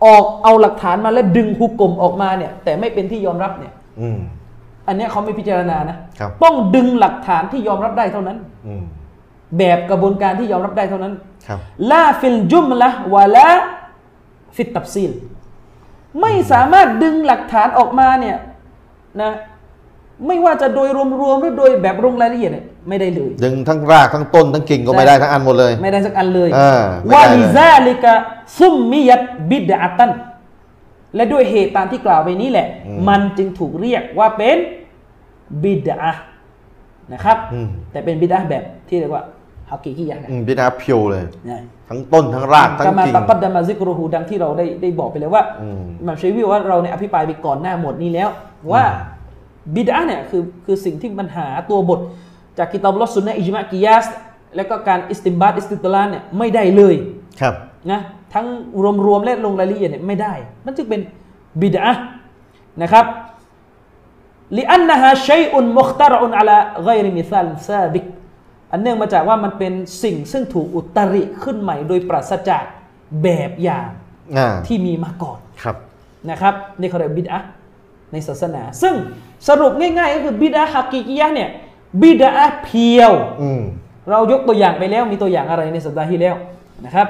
[SPEAKER 3] ออกเอาหลักฐานมาแล้วดึงฮุก่มออกมาเนี่ย แต่ไม่เป็นที่ยอมรับเนี่ย
[SPEAKER 1] อืม
[SPEAKER 3] อันเนี้ยเขาไม่พิจารณานะครับต้องดึงหลักฐานที่ยอมรับได้เท่านั้น
[SPEAKER 1] อืม
[SPEAKER 3] แบบกระบวนการที่ยอมรับได้เท่านั้น
[SPEAKER 1] ครับ
[SPEAKER 3] لا في الجملة ولا في التفصيلไม่สามารถดึงหลักฐานออกมาเนี่ยนะ ไม่ว่าจะโดยรวมๆหรือโดยแบบลงรายละเอียดเนี่ยไม่ได้เลย
[SPEAKER 1] ดึงทั้งรากทั้งต้นทั้งกิ่งก็ไม่ได้ทั้งอันหมดเลย
[SPEAKER 3] ไม่ได้สักอันเลย
[SPEAKER 1] เออไม่
[SPEAKER 3] ว่า
[SPEAKER 1] ได้เลย
[SPEAKER 3] ลิซาลิกะซุมมิยัตบิดอะตันและด้วยเหตุตามที่กล่าวไปนี้แหละ
[SPEAKER 1] อืม
[SPEAKER 3] มันจึงถูกเรียกว่าเป็นบิดานะครับ
[SPEAKER 1] อืม
[SPEAKER 3] แต่เป็นบิดาแบบที่เรียกว่าฮักกีกียะห์นะ
[SPEAKER 1] อืมบิดาเพียวเลย
[SPEAKER 3] นะ
[SPEAKER 1] ทั้งต้นทั้งรากทั้ง
[SPEAKER 3] กามา
[SPEAKER 1] กิ่ง
[SPEAKER 3] ตะกัดดามาซิกรุฮูดังที่เราได้ได้บอกไปแล้วว่า
[SPEAKER 1] อืม
[SPEAKER 3] อิหมัมชัยวิวว่าเราเนี่ยอภิปรายไปก่อนหน้าหมดนี้แล้วว่า บิดาเนี่ยคือคือสิ่งที่มันหาตัวบท จากกิตาบุลลอฮ์สุนนะอิจมากิยาสแล้วก็การอิสติมบาตอิสติดลาลเนี่ยไม่ได้เลย
[SPEAKER 1] ครับ
[SPEAKER 3] นะทั้งรวมๆและลงรายละเอียดเนี่ยไม่ได้ มันจึงเป็นบิดอะห์นะครับلأنها شيء مخترع على غير مثال سابقอันเนื่องมาจากว่ามันเป็นสิ่งซึ่งถูกอุตริขึ้นใหม่ โดยปราศจากแบบอย่าง
[SPEAKER 1] อ่า
[SPEAKER 3] ที่มีมาก่อน
[SPEAKER 1] ครับ
[SPEAKER 3] นะครับนี่เขาเรียกบิดอะห์ ในศาสนา ซึ่งสรุปง่ายๆก็คือบิดอะห์ฮักกีกียะห์เนี่ยบิดอะห์เพียว
[SPEAKER 1] อืม
[SPEAKER 3] เรายกตัวอย่างไปแล้วมีตัวอย่างอะไรในสัปดาห์ที่แล้วนะครับ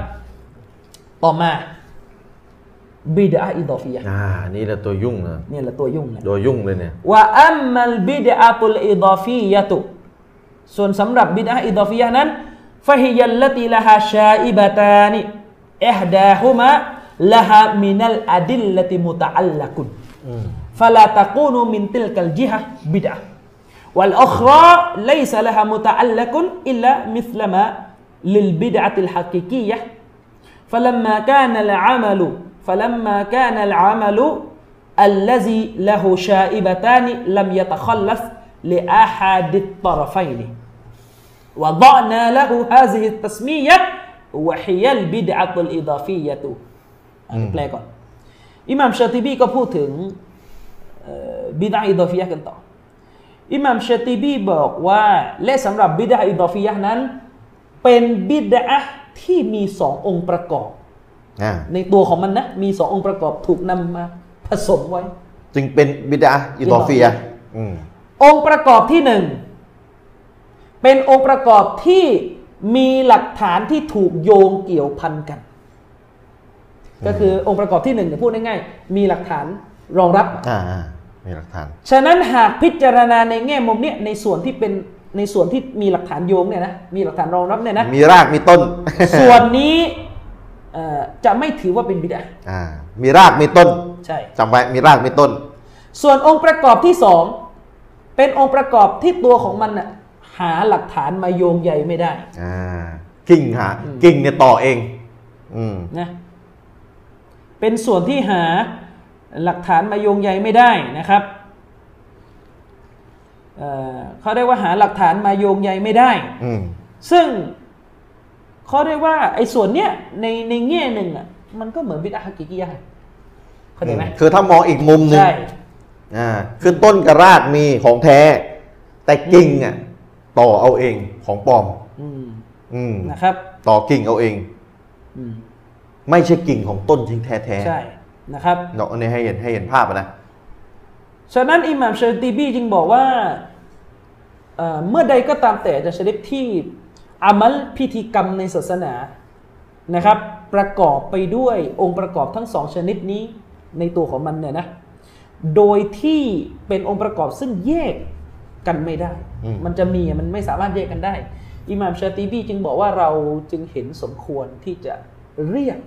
[SPEAKER 3] ต่อมาบิดอะห์อิดอฟียะห์
[SPEAKER 1] อ่านี่แหละตัวยุ่งนะ
[SPEAKER 3] เนี่ยแหละตัวยุ่งนะ
[SPEAKER 1] ตัวยุ่งเลยเนี่ย
[SPEAKER 3] ว่าอัมมัลบิดอะตุลอิดอฟียะตุส่วนสำหรับบิดอะห์อิดอฟียะห์นั้นฟะฮิยัลลติละฮาชาอิบะตานิอิฮดาฮุมะละฮามินัลอะดิลลติมุตะอัลลักุน
[SPEAKER 1] อืม
[SPEAKER 3] فلا تكون من تلك الجهة بدعة والأخرى ليس لها متعلق إلا مثل ما للبدعة الحقيقية فلما كان العمل فلما كان العمل الذي له شائبتان لم يتخلف لأحد الطرفين وضعنا له هذه التسمية وهي البدعة الإضافية อันนี้แปลก่อนอิหม่ามชาติบีก็พูดถึงเอ่อ บิดาอิดอฟียะห์กันต่ออิหม่ามชาติบีบอกว่าและสำหรับบิดาอิดอฟียะห์นั้น เป็นบิดาที่มีสององค์ประกอบ
[SPEAKER 1] อ่า
[SPEAKER 3] ในตัวของมันนะมีสององค์ประกอบถูกนำมาผสมไว้
[SPEAKER 1] จึงเป็นบิดาอิดอฟียะห์อืม
[SPEAKER 3] องค์ประกอบที่หนึ่งเป็นองค์ประกอบที่มีหลักฐานที่ถูกโยงเกี่ยวพันกัน ก็คือองค์ประกอบที่หนึ่งเนี่ยพูดง่ายๆมีหลักฐานรองรับ
[SPEAKER 1] อ่าอ่า มีหลักฐาน
[SPEAKER 3] ฉะนั้นหากพิจารณาในแง่มุมเนี้ยในส่วนที่เป็นในส่วนที่มีหลักฐานโยงเนี่ยนะมีหลักฐานรองรับเนี่ยนะ
[SPEAKER 1] มีรากมีต้น
[SPEAKER 3] ส่วนนี้เอ่อจะไม่ถือว่าเป็นบิดา
[SPEAKER 1] อ่ามีรากมีต้น
[SPEAKER 3] ใช่
[SPEAKER 1] จำไว้มีรากมีต้น
[SPEAKER 3] ส่วนองค์ประกอบที่สองเป็นองค์ประกอบที่ตัวของมันน่ะหาหลักฐานมาโยงใยไม่ได้
[SPEAKER 1] อ่ากิ่งหากิ่งเนี่ยต่อเองอืม
[SPEAKER 3] นะเป็นส่วนที่หา หลักฐานมาโยงใยไม่ได้นะครับเอ่อเขาเรียกว่าหาหลักฐานมาโยงใยไม่ได้
[SPEAKER 1] อืม
[SPEAKER 3] ซึ่งเขาเรียกว่าไอ้ส่วนเนี้ยในในแง่หนึ่งอะมันก็เหมือนบิดาฮักกิกิยะห์เข้าใจไหม
[SPEAKER 1] คือถ้ามองอีกมุมหนึ่ง
[SPEAKER 3] ใช่
[SPEAKER 1] อ่าคือต้นกับรากมีของแท้ แต่กิ่งอะต่อเอาเองของปลอม
[SPEAKER 3] อืม
[SPEAKER 1] อืม
[SPEAKER 3] นะครับ
[SPEAKER 1] ต่อกิ่งเอาเอง
[SPEAKER 3] อืม
[SPEAKER 1] ไม่ใช่กิ่งของต้นจริงแท้แท้
[SPEAKER 3] ใช่ นะครับ
[SPEAKER 1] เนาะอันนี้ให้เห็นให้เห็นภาพอะนะ
[SPEAKER 3] ฉะนั้นอิหม่ามชาติบีจึงบอกว่าเอ่อเมื่อใดก็ตามแต่จะชนิดที่อามัลพิธีกรรมในศาสนานะครับ ประกอบไปด้วยองค์ประกอบทั้งสองชนิดนี้ในตัวของมันเนี่ยนะโดยที่เป็นองค์ประกอบซึ่งแยกกันไม่ได้
[SPEAKER 1] อืม
[SPEAKER 3] มันจะมีมันไม่สามารถแยกกันได้ อิหม่ามชาติบีจึงบอกว่าเราจึงเห็นสมควรที่จะเรียก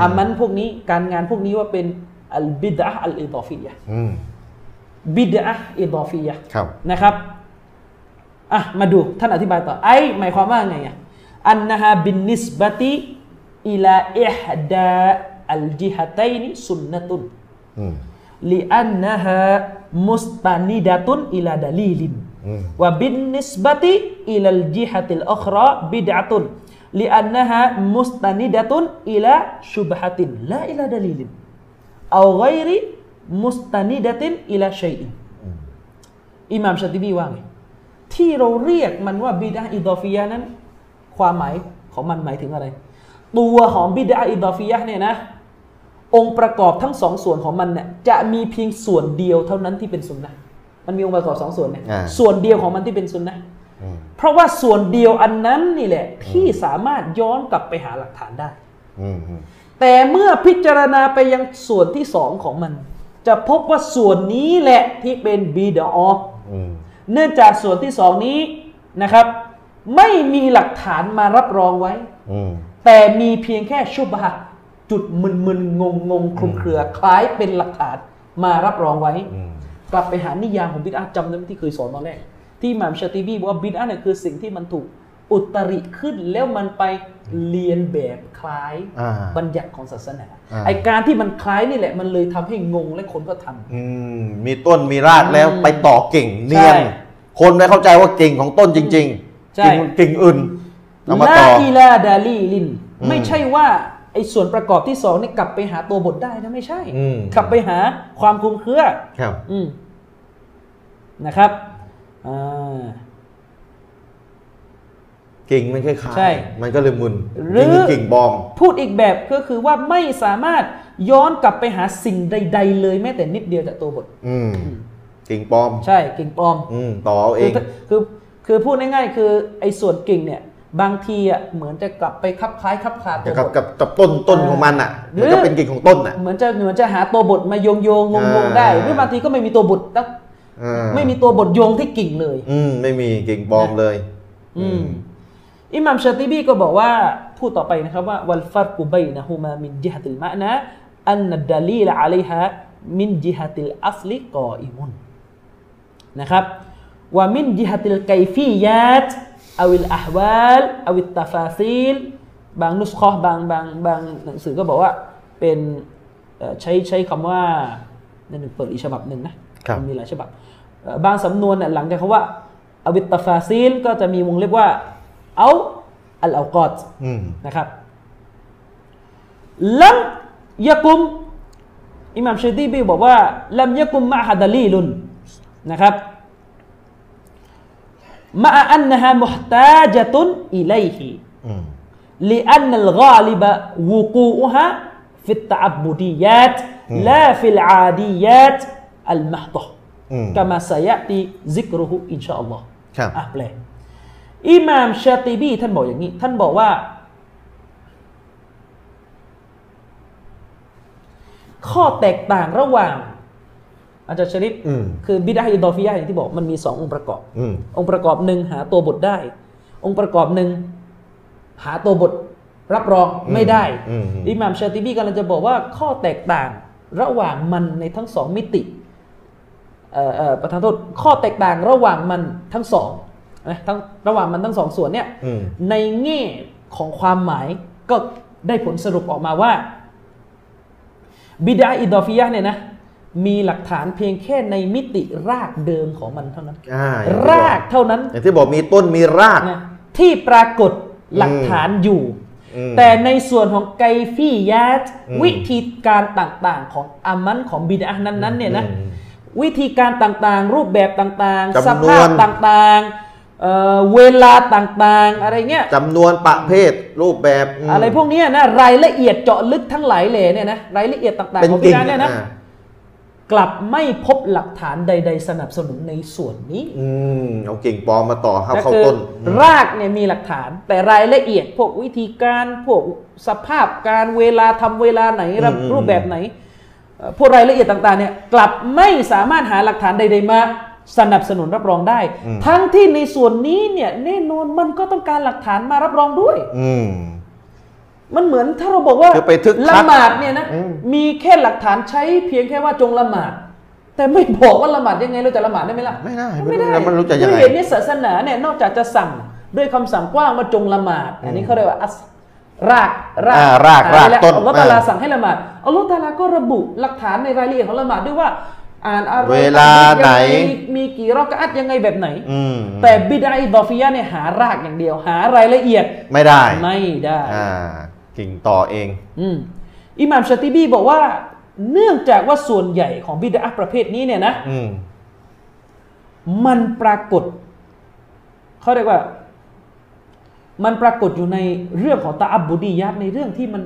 [SPEAKER 3] อามันพวกนี้การงานพวกนี้ว่าเป็นอัลบิดะอัลอิดอฟียะห์
[SPEAKER 1] อืม
[SPEAKER 3] บิดอะอิดอฟียะห์
[SPEAKER 1] ครับ
[SPEAKER 3] นะครับอะมาดูท่านอธิบายต่อไอ้หมายความว่าไงอะأنها بالنسبة إلى إحدى الجهتين سنةอื
[SPEAKER 1] ม
[SPEAKER 3] لأنها مستندة إلى دليلอื
[SPEAKER 1] ม
[SPEAKER 3] وبالنسبة إلى الجهة الأخرى بدعة لأنها مستندة إلى شبهة لا إلى دليلเอาไกริมุสตานิดะตินอิลาชัยอินอิหม่ามชาติบีว่าไงที่เราเรียกมันว่าบิดาอิดอฟียะห์นั้น ความหมายของมันหมายถึงอะไร ตัวของบิดาอิดอฟียะห์เนี่ยนะ องค์ประกอบทั้งสองส่วนของมันเนี่ยจะมีเพียงส่วนเดียวเท่านั้นที่เป็นสุนนะห์มันมีองค์ประกอบสองส่วนเนี่ย
[SPEAKER 1] อ่า
[SPEAKER 3] ส่วนเดียวของมันที่เป็นสุนนะห์
[SPEAKER 1] อืม
[SPEAKER 3] เพราะว่าส่วนเดียวอันนั้นนี่แหละ ที่สามารถย้อนกลับไปหาหลักฐานได้
[SPEAKER 1] อืมอืม
[SPEAKER 3] แต่เมื่อพิจารณาไปยังส่วนที่สองของมัน จะพบว่าส่วนนี้แหละที่เป็นบิดอ
[SPEAKER 1] อืม
[SPEAKER 3] เนื่องจากส่วนที่สองนี้นะครับ ไม่มีหลักฐานมารับรองไว้
[SPEAKER 1] อืม
[SPEAKER 3] แต่มีเพียงแค่ชุบฮะจุดมึนๆงงงๆคลุมเครือ คล้ายเป็นหลักฐานมารับรองไว้
[SPEAKER 1] อืม
[SPEAKER 3] กลับไปหานิยามของบิดอะห์จำได้ไหมที่เคยสอนตอนแรก ที่อิหม่ามชาติบีบอกว่าบิดอะห์เนี่ยคือสิ่งที่มันถูกอุตริขึ้นแล้วมันไปเรียนแบบคล้าย
[SPEAKER 1] อ่า
[SPEAKER 3] บัญญัติของศาสนา
[SPEAKER 1] อ่า
[SPEAKER 3] ไอการที่มันคล้ายนี่แหละ มันเลยทำให้งงและคนก็ทำ
[SPEAKER 1] อืมมีต้นมีรากแล้ว
[SPEAKER 3] อืม
[SPEAKER 1] ไปต่อกิ่งเนียน
[SPEAKER 3] ใช่
[SPEAKER 1] คนไม่เข้าใจว่ากิ่งของต้นจริง
[SPEAKER 3] ใช่
[SPEAKER 1] ๆกิ่งกิ่งอื่นเอามา
[SPEAKER 3] ลา
[SPEAKER 1] ต่อ
[SPEAKER 3] อีลาดาลีลิน
[SPEAKER 1] อืม
[SPEAKER 3] ไม่ใช่ว่าไอ้ส่วนประกอบที่สองนี่กลับไปหาตัวบทได้นะไม่ใช่
[SPEAKER 1] อืม
[SPEAKER 3] กลับไปหาความคลุมเครือ
[SPEAKER 1] ครับ
[SPEAKER 3] อืมนะครับอ่า
[SPEAKER 1] กิ่งมันคล้ายๆ
[SPEAKER 3] ใช่
[SPEAKER 1] มันก็เลยมึน
[SPEAKER 3] หรือ
[SPEAKER 1] กิ่งคือกิ่งบอม
[SPEAKER 3] พูดอีกแบบก็คือว่าไม่สามารถย้อนกลับไปหาสิ่งใด ๆ เลยแม้แต่นิดเดียวจากตัวบท
[SPEAKER 1] อืม กิ่งปลอม
[SPEAKER 3] ใช่กิ่งปลอม
[SPEAKER 1] อืม ต่อเอาเอ
[SPEAKER 3] คือง คือคือพูดง่ายๆ คือไอ้ส่วนกิ่งเนี่ย บางทีอะเหมือนจะกลับไปคลับคล้ายคลับคลาตั
[SPEAKER 1] จะ
[SPEAKER 3] ว
[SPEAKER 1] กับบ
[SPEAKER 3] ท
[SPEAKER 1] กับกับต้นต้นของมันอะ
[SPEAKER 3] หรือ
[SPEAKER 1] มันก็เป็นกิ่งของต้นอะ
[SPEAKER 3] เหมือนจะเหมือนจะหาตัวบทมาโยงโยงงงงๆได้
[SPEAKER 1] อ่า
[SPEAKER 3] หรือบางทีก็ไม่มีตัวบทนะ
[SPEAKER 1] อ่า
[SPEAKER 3] ไม่มีตัวบทโยงที่กิ่งเลย
[SPEAKER 1] อืมไม่มีกิ่งปลอมเลย
[SPEAKER 3] อืมอิหม่ามชาติบีก็บอกว่าพูดต่อไปนะครับว่าوالفرق بينهما من جهة المعنى أن الدليل عليها من جهة الأصل قائمนะครับว่าمن جهة الكيفيات أو الأحوال أو التفاصيلบางนุสคอบางบางบางหนังสือก็บอกว่าเป็นเอ่อใช้ใช้คำว่านั่นหนึ่งเปิดอีกฉบับหนึ่งนะครับมันมีหลายฉบับเอ่อ บางสำนวนหลังจากคำว่าอวิตตฟาซีลก็จะมีวงเล็บว่า เอาอัลอากอ
[SPEAKER 1] ด
[SPEAKER 3] นะครับลัมยะกุมอิหม่ามเชตีบีบอกว่าลัมยะกุมมะฮัดลีลุนนะครับมะอันนะฮะมุฮตาจตุนอิเลฮีلأن الغالب وقوعها في التعبديات لا في العاديات المحضة كما سيأتي ذكره إن شاء اللهอะแปลอิหม่ามชาติบีท่านบอกอย่างนี้ ท่านบอกว่า ข้อแตกต่างระหว่าง อาจารย์ชริ
[SPEAKER 1] ฟ
[SPEAKER 3] คือบิดอะห์อิดอฟียะห์อย่างที่บอกมันมีสององค์ประกอบ
[SPEAKER 1] อ
[SPEAKER 3] งค์ประกอบหนึ่งหาตัวบทได้ องค์ประกอบหนึ่งหาตัวบทรับรองไม่ได้
[SPEAKER 1] อิ
[SPEAKER 3] หม่ามชาติบีกำลังจะบอกว่าข้อแตกต่างระหว่างมันในทั้งสองมิติ ประธานโทษข้อแตกต่างระหว่างมันทั้งสองนะทั้งระหว่างมันทั้งสองส่วนเนี่ย
[SPEAKER 1] อืม
[SPEAKER 3] ในแง่ของความหมายก็ได้ผลสรุปออกมาว่า บิดาอิดอฟิยะห์เนี่ยนะมีหลักฐานเพียงแค่ในมิติรากเดิมของมันเท่านั้น
[SPEAKER 1] อ่า
[SPEAKER 3] รากเท่านั้น
[SPEAKER 1] อย่างที่บอกมีต้นมีราก
[SPEAKER 3] นะที่ปรากฏหลักฐานอยู่
[SPEAKER 1] อืม
[SPEAKER 3] แต่ในส่วนของไกฟียาต
[SPEAKER 1] อืม
[SPEAKER 3] วิธีการต่างๆ ของอามันของบิดานั้นๆเนี่ยนะ
[SPEAKER 1] อืม
[SPEAKER 3] วิธีการต่างๆ รูปแบบต่างๆ
[SPEAKER 1] จำนวน
[SPEAKER 3] สภาพต่างๆเอ่อเวลาต่างๆ อะไรเงี้ย
[SPEAKER 1] จำนวนประเภทรูปแบบม
[SPEAKER 3] อะไรพวกเนี้ยนะรายละเอียดเจาะลึกทั้งหลายเลยเนี่ยนะรายละเอียดต่าง
[SPEAKER 1] เป็น
[SPEAKER 3] ๆของบิ
[SPEAKER 1] กิ่ง
[SPEAKER 3] ดาเนี่ยนะ
[SPEAKER 1] อ่า
[SPEAKER 3] กลับไม่พบหลักฐานใด ๆ สนับสนุนในส่วนนี้
[SPEAKER 1] อืมเอากิ่งปลอมมาต่อเข้า
[SPEAKER 3] ก็
[SPEAKER 1] เข้า
[SPEAKER 3] คือ
[SPEAKER 1] ต้น
[SPEAKER 3] รากเนี่ยมีหลักฐาน แต่รายละเอียดพวกวิธีการพวกสภาพการเวลาทำเวลาไหน
[SPEAKER 1] อืมอืม
[SPEAKER 3] รูปแบบไหนเอ่อ พวกรายละเอียดต่างๆเนี่ยกลับไม่สามารถหาหลักฐานใดๆมาสนับสนุนรับรองได้ ทั้งที่ในส่วนนี้เนี่ยแน่นอนมันก็ต้องการหลักฐานมารับรองด้วย
[SPEAKER 1] อืม
[SPEAKER 3] มันเหมือนถ้าเราบอกว่า
[SPEAKER 1] คือไปทึกทัก
[SPEAKER 3] ละหมาดเนี่ยนะ
[SPEAKER 1] อืม
[SPEAKER 3] มีแค่หลักฐานใช้เพียงแค่ว่าจงละหมาด แต่ไม่บอกว่าละหมาดยังไงเราจะละหมาดได้ไหมล่ะ
[SPEAKER 1] ไม่ได้
[SPEAKER 3] ไม่ได้
[SPEAKER 1] แล้วมันรู้จะยัง
[SPEAKER 3] ด้
[SPEAKER 1] ไง
[SPEAKER 3] วยเหตุนี้ศาสนาเนี่ยนอกจากจะสั่งด้วยคำสั่งกว้างว่าจงละหมาด อันนี้เขาเรียกว่าอัส ราก
[SPEAKER 1] อ่ารากราก
[SPEAKER 3] แล้ว
[SPEAKER 1] ต้น
[SPEAKER 3] อัลลอฮฺตะอาลา
[SPEAKER 1] อ่า
[SPEAKER 3] สั่งให้ละหมาดอัลลอฮฺตะอาลาก็ระบุหลักฐานในรายละเอียดของละหมาดด้วยว่า อ่านอะไร
[SPEAKER 1] เวลาไหน
[SPEAKER 3] ยังงมีมีกี่รอกะอัตยังไงแบบไหน
[SPEAKER 1] อืม
[SPEAKER 3] แต่บิดาอิดอฟิยะห์เนี่ยหารากอย่างเดียว หารายละเอียด
[SPEAKER 1] ไม่ได้
[SPEAKER 3] ไม่ได้
[SPEAKER 1] อ่ากิ่งต่อเอง
[SPEAKER 3] อืมอิหม่ามชาติบีบอกว่า เนื่องจากว่าส่วนใหญ่ของบิดาประเภทนี้เนี่ยนะ
[SPEAKER 1] อืม
[SPEAKER 3] มันปรากฏเขาเรียกว่า มันปรากฏอยู่ในเรื่องของตาอับบุดียัตในเรื่องที่มัน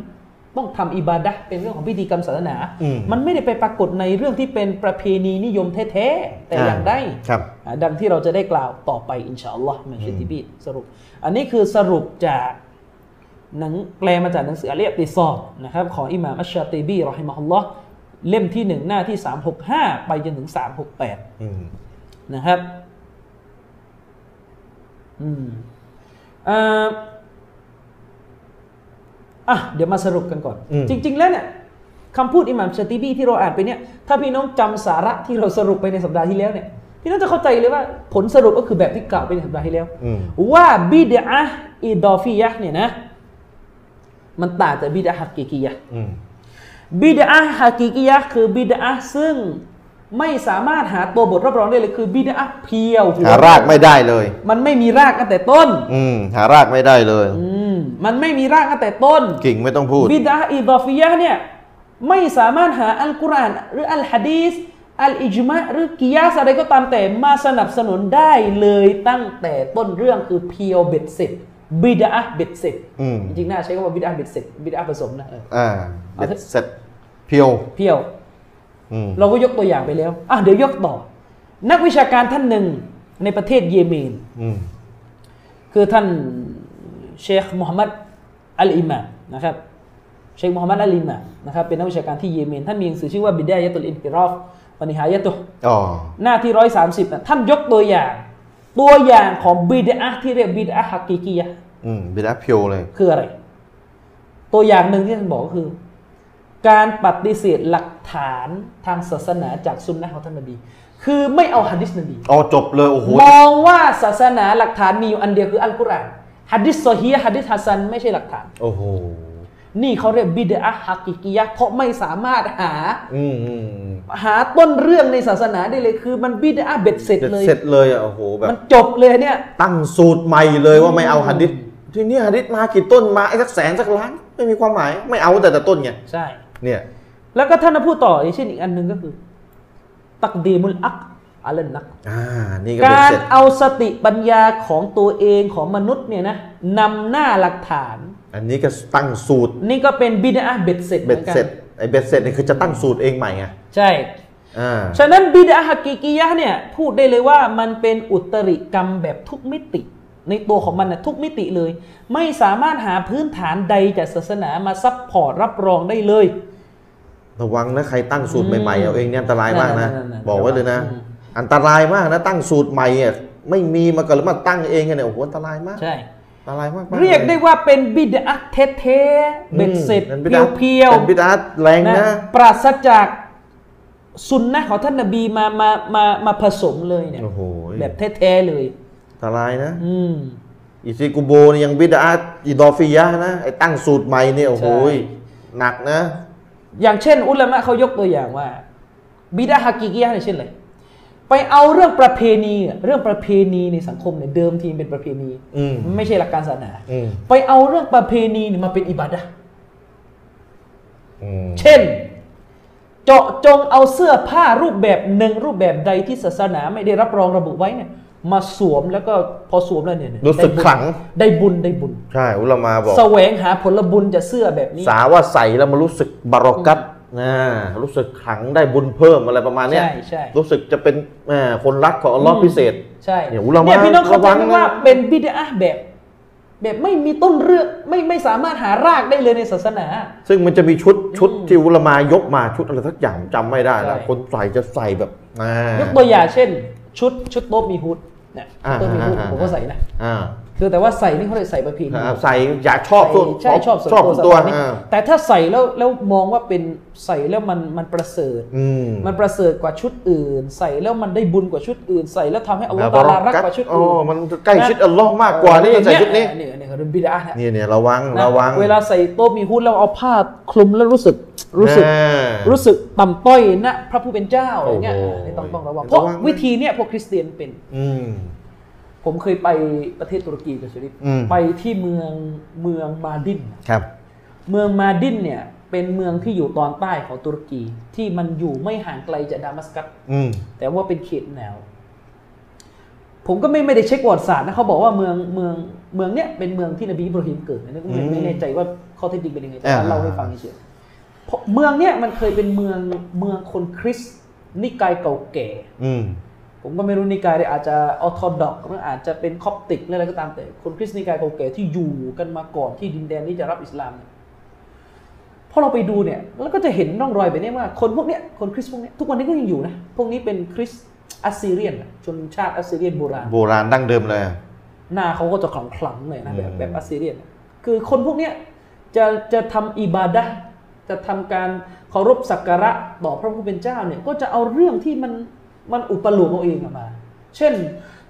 [SPEAKER 3] ต้องทำอิบาดะห์เป็นเรื่องของพิธีกรรมศาสนา
[SPEAKER 1] อืม
[SPEAKER 3] มันไม่ได้ไปปรากฏในเรื่องที่เป็นประเพณีนิยมแท้ๆ แต่อย่างใด
[SPEAKER 1] ครับ
[SPEAKER 3] อ่าดังที่เราจะได้กล่าวต่อไปอินชาอัลลอฮ์มันชิติบีสรุป อันนี้คือสรุปจากหนังแปลมาจากหนังสืออาลียติซอบนะครับ ของอิหม่ามอัชชาติบีรอฮิมะฮุลลอฮ์เล่มที่หนึ่งหน้าที่ 365 ไปจนถึง 368
[SPEAKER 1] อืม
[SPEAKER 3] นะครับ อืมเอ่ออะเดี๋ยวมาสรุปกันก่อน
[SPEAKER 1] อืม
[SPEAKER 3] จริง ๆ แล้วเนี่ยคำพูดอิหม่ามชาติบีที่เราอ่านไปเนี่ยถ้าพี่น้องจำสาระที่เราสรุปไปในสัปดาห์ที่แล้วเนี่ยพี่น้องจะเข้าใจเลยว่าผลสรุปก็คือแบบที่กล่าวไปในสัปดาห์ที่แล้ว
[SPEAKER 1] อืม
[SPEAKER 3] ว่าบิดอะห์อิดอฟียะห์เนี่ยนะ มันต่างจากบิดอะห์ฮักกีกียะห์
[SPEAKER 1] อืม
[SPEAKER 3] บิดอะห์ฮักกีกียะห์คือบิดอะห์ซึ่ง ไม่สามารถหาตัวบทรับรองได้เลยคือบิดอะห์เพียวหัว
[SPEAKER 1] หารากไม่ได้เลย
[SPEAKER 3] มันไม่มีรากตั้งแต่ต้น
[SPEAKER 1] อืมหารากไม่ได้เลย
[SPEAKER 3] อืมมันไม่มีรากตั้งแต่ต้น
[SPEAKER 1] กิ่งไม่ต้องพูด
[SPEAKER 3] บิดาอิดอฟียะห์เนี่ยไม่สามารถหาอัลกุรอานหรืออัลฮะดีษอัลอิจมะหรือกิยาสอะไรก็ตามแต่มาสนับสนุนได้เลยตั้งแต่ต้นเรื่องคือ pure เบ็ดเสร็จบิดอะห์เบ็ดเสร็จ
[SPEAKER 1] อืม
[SPEAKER 3] จริงๆน่าใช้คำว่าบิดอะห์เบ็ดเสร็จบิดอะห์ผสมนะเออ
[SPEAKER 1] อ่า
[SPEAKER 3] เอา
[SPEAKER 1] เบ็ด
[SPEAKER 3] เถอะ
[SPEAKER 1] เสร็จ
[SPEAKER 3] pure pure
[SPEAKER 1] อืม
[SPEAKER 3] เราก็ยกตัวอย่างไปแล้วอะเดี๋ยวยกต่อ นักวิชาการท่านหนึ่งในประเทศเยเมน
[SPEAKER 1] อืม
[SPEAKER 3] คือท่านเชคมูฮัมหมัดอัลอิมามนะครับเชคมูฮัมหมัดอัลอิมามนะครับเป็นนักวิชาการที่เยเมนท่านมีหนังสือชื่อว่าبداية الانحراف ونهايتهอ๋อหน้าที่ร้อยสามสิบท่านยกตัวอย่าง ตัวอย่างของบิดอะห์ที่เรียกบิดอะห์ฮักกีกียะห์
[SPEAKER 1] อืมบิดอะห์ pure เลย
[SPEAKER 3] คืออะไร ตัวอย่างหนึ่งที่ท่านบอกก็คือ การปฏิเสธหลักฐานทางศาสนาจากสุนนะของท่านนบี คือไม่เอาหะดีษนบี
[SPEAKER 1] อ๋อจบเลยโอ้โห
[SPEAKER 3] มองว่าศาสนาหลักฐานมีอยู่อันเดียวคืออัลกุรอานฮัดดิษซอฮีฮ์ฮัดดิษฮัสซันไม่ใช่หลักฐาน
[SPEAKER 1] โอ้โห
[SPEAKER 3] นี่เขาเรียกบิดอะห์ฮักกิกิยะห์เพราะไม่สามารถหา
[SPEAKER 1] อืมอืม
[SPEAKER 3] หาต้นเรื่องในศาสนาได้เลยคือมันบิดอะห์เบ็ดเสร็จ
[SPEAKER 1] เสร็จ
[SPEAKER 3] เลย
[SPEAKER 1] เสร็จเลยอะโอ้โหแบบ
[SPEAKER 3] มันจบเลยเนี่ย
[SPEAKER 1] ตั้งสูตรใหม่เลยว่าไม่เอาหะดิษที่นี่หะดิษมากี่ต้นมาไอ้สักแสนสักล้านไม่มีความหมาย ไม่เอาแต่แต่ต้นไง
[SPEAKER 3] ใช่
[SPEAKER 1] เนี่ย
[SPEAKER 3] แล้วก็ท่านมาพูดต่ออย่างเช่นอีกอันหนึ่งก็คือ ตักดีมุลอักอัลนัก
[SPEAKER 1] อ่านี่ก็เป็น
[SPEAKER 3] การ
[SPEAKER 1] เสร็จ
[SPEAKER 3] เอาสติปัญญาของตัวเองของมนุษย์เนี่ยนะนำหน้าหลักฐาน
[SPEAKER 1] อันนี้ก็ตั้งสูตร
[SPEAKER 3] นี่ก็เป็นบิดอะห์เบ็ดเสร็จห
[SPEAKER 1] เบ็
[SPEAKER 3] มื
[SPEAKER 1] ด
[SPEAKER 3] อนกัน
[SPEAKER 1] เสร็จไอ้เบ็ดเสร็จนี่คือจะตั้งสูตรเองใหม่ไง
[SPEAKER 3] ใช่
[SPEAKER 1] อ่า
[SPEAKER 3] ฉะนั้นบิดาฮักกีกียะห์เนี่ยพูดได้เลยว่ามันเป็นอุตริกรรมแบบทุกมิติ ในตัวของมันนะทุกมิติเลย ไม่สามารถหาพื้นฐานใดจากศาสนามาซับพอร์ตรับรองได้เลย
[SPEAKER 1] ระวังนะใครตั้งสูตรใหม่ๆเอาเองเนี่ยอันตรายมากนะ
[SPEAKER 3] นั่นๆๆ
[SPEAKER 1] บอกไว้เลยนะ
[SPEAKER 3] อืม
[SPEAKER 1] อันตรายมากนะตั้งสูตรใหม่อะไม่มีมาก่อนแล้วมาตั้งเองกันเนี่ยโอ้โหอันตรายมาก
[SPEAKER 3] ใช่
[SPEAKER 1] อันตรายมากๆ
[SPEAKER 3] เรียกได้
[SPEAKER 1] ล
[SPEAKER 3] ว่าเป็นบิดาเทเทๆเบ็ดเสร็จ
[SPEAKER 1] อืมป็นบิดา
[SPEAKER 3] เพียว
[SPEAKER 1] เป็นบิดาแรง
[SPEAKER 3] ๆ
[SPEAKER 1] นะ
[SPEAKER 3] นะปราศจากสุนนะของท่านนบีมามามามาผสมเลยเนี่ย
[SPEAKER 1] โอ้โห
[SPEAKER 3] แบบแท้ๆเลย
[SPEAKER 1] อันตรายนะ
[SPEAKER 3] อืม
[SPEAKER 1] อิซิกุโบนี่ยังบิดาอิดอฟิยะห์นะไอ้ตั้งสูตรใหม่เนี่ยโอ้โห
[SPEAKER 3] ใช่
[SPEAKER 1] หนักนะ
[SPEAKER 3] อย่างเช่น อุลามะเขายกตัวอย่างว่าบิดาฮักกิกิยะห์เนี่ยเช่นอะไรไปเอาเรื่องประเพณีอะเรื่องประเพณีในสังคมเนี่ยเดิมทีเป็นประเพณี
[SPEAKER 1] อืม
[SPEAKER 3] ไม่ใช่หลักการศาสนา
[SPEAKER 1] อืม
[SPEAKER 3] ไปเอาเรื่องประเพณีเนี่ยมาเป็นอิบาดะห์
[SPEAKER 1] อืม
[SPEAKER 3] เช่น เจาะจงเอาเสื้อผ้ารูปแบบหนึ่งรูปแบบใดที่ศาสนาไม่ได้รับรองระบุไว้เนี่ย มาสวมแล้วก็พอสวมแล้วเนี่ย
[SPEAKER 1] รู้สึก
[SPEAKER 3] ได้บุญ
[SPEAKER 1] ขลัง
[SPEAKER 3] ได้บุญได้บุญ
[SPEAKER 1] ใช่อุลามาบอก
[SPEAKER 3] แสวงหาผลบุญจากเสื้อแบบนี้
[SPEAKER 1] สาว่าใส่แล้วมันรู้สึกบารอกัตนะรู้สึกขลังได้บุญเพิ่มอะไรประมาณเนี้ย
[SPEAKER 3] ใช่ใช่
[SPEAKER 1] รู้สึกจะเป็นแหมคนรักของอัลลอฮ์พิเศษ
[SPEAKER 3] ใช่
[SPEAKER 1] เนี่ยอุลามะ
[SPEAKER 3] เนี่ยพี่น้องเข้าใจ
[SPEAKER 1] ระวัง
[SPEAKER 3] ไหม
[SPEAKER 1] นะ
[SPEAKER 3] ว่าเป็นบิดาแบบแบบไม่มีต้นเรื่องไม่ไม่สามารถหารากได้เลยในศาสนา
[SPEAKER 1] ซึ่งมันจะมีชุดชุดที่อุลามายกมาชุดอะไรสักอย่างจำไม่ได้แล้ว
[SPEAKER 3] ใช่
[SPEAKER 1] คนใส่จะใส่แบบอ่าย
[SPEAKER 3] กตัวอย่างเช่น ชุดชุดโต๊ะมีฮุด เนี่ยชุดโต๊ะมีฮุด
[SPEAKER 1] อ่า
[SPEAKER 3] ผมก็ใส่นะ
[SPEAKER 1] อ่า
[SPEAKER 3] คือแต่ว่าใส่นี่เขาเลยใส่ประเพณี
[SPEAKER 1] อ่าใส่อยากชอบส่วน
[SPEAKER 3] ใช่ชอบส่วน
[SPEAKER 1] ชอบ
[SPEAKER 3] ตัว
[SPEAKER 1] ส่วนตัว
[SPEAKER 3] สไตล์นี้
[SPEAKER 1] อ่า
[SPEAKER 3] แต่ถ้าใส่แล้วแล้วมองว่าเป็นใส่แล้วมันมันประเสริฐ
[SPEAKER 1] อืม
[SPEAKER 3] มันประเสริฐกว่าชุดอื่น ใส่แล้วมันได้บุญกว่าชุดอื่น ใส่แล้วทำให้อัลลอฮฺ
[SPEAKER 1] บา
[SPEAKER 3] ตาลารัก
[SPEAKER 1] กัต
[SPEAKER 3] กว่าชุด
[SPEAKER 1] อ๋อ
[SPEAKER 3] อื่น
[SPEAKER 1] มันใกล้ชิดอัลลอฮ์มากกว่านี่ใส่ชุดนี้
[SPEAKER 3] เนี่ยเนี่ยเขาเรียกบิดาเนี่ย
[SPEAKER 1] เนี่ยเนี่ยระวัง
[SPEAKER 3] นะ
[SPEAKER 1] ระวัง
[SPEAKER 3] เวลาใส่โต๊ะมีฮุดแล้วเอาผ้าคลุมแล้วรู้สึกรู้สึก
[SPEAKER 1] อ่า
[SPEAKER 3] รู้สึกต่ำต้อยนะพระผู้เป็นเจ้าอย่างเงี้ย
[SPEAKER 1] โอ้โห
[SPEAKER 3] อ่านี่ต้องต้องระวัง
[SPEAKER 1] ระวัง
[SPEAKER 3] เพราะวิธีเนี้ยพวกคริสเตียนเป็น
[SPEAKER 1] อืม
[SPEAKER 3] ผมเคยไปประเทศตุรกีกับชริฟ
[SPEAKER 1] อืม
[SPEAKER 3] ไปที่เมืองเมืองมาดิน
[SPEAKER 1] ครับ
[SPEAKER 3] เมืองมาดินเนี่ย เป็นเมืองที่อยู่ตอนใต้ของตุรกี ที่มันอยู่ไม่ห่างไกลจากดามัสกัส
[SPEAKER 1] อืม
[SPEAKER 3] แต่ว่าเป็นเขตแนว ผมก็ไม่ไม่ได้เช็คประวัติศาสตร์นะเขาบอกว่าเมืองเมืองเมืองเนี้ยเป็นเมืองที่นบีอิบราฮิมเกิดนะก็ไม่
[SPEAKER 1] อืม
[SPEAKER 3] ไม่แน่ใจว่าข้อเท็จจริงเป็นยังไงแต่
[SPEAKER 1] อ่า
[SPEAKER 3] ว่าเล่าให้ฟังเฉยๆเพราะเมืองเนี้ยมันเคยเป็นเมืองเมืองคนคริสต์นิกายเก่าแก่
[SPEAKER 1] อืม
[SPEAKER 3] ผมก็ไม่รู้นิกายเนี่ยอาจจะออร์โธดอกซ์หรืออาจจะเป็นคอปติกหรืออะไรก็ตามแต่ คนคริสต์นิกายเก่าแก่ที่อยู่กันมาก่อนที่ดินแดนนี้จะรับอิสลามเนี่ยพอเราไปดูเนี่ยแล้วก็จะเห็นร่องรอยแบบนี้ว่าคนพวกเนี้ยคนคริสต์พวกเนี้ยทุกวันนี้ก็ยังอยู่นะพวกนี้เป็นคริสต์อัสซีเรียนอะชนชาติอัสซีเรียนโบราณ
[SPEAKER 1] โบราณดั้งเดิมเลย
[SPEAKER 3] หน้าเขาก็จะขลังขลังๆหน่อยนะแบบ
[SPEAKER 1] อืม
[SPEAKER 3] แบบอัสซีเรียนอะคือคนพวกเนี้ยจะจะทำอิบาดะห์จะทำการเคารพสักการะต่อพระผู้เป็นเจ้าเนี่ยก็จะเอาเรื่องที่มัน มันอุปโลกเอาเองอะมา เช่น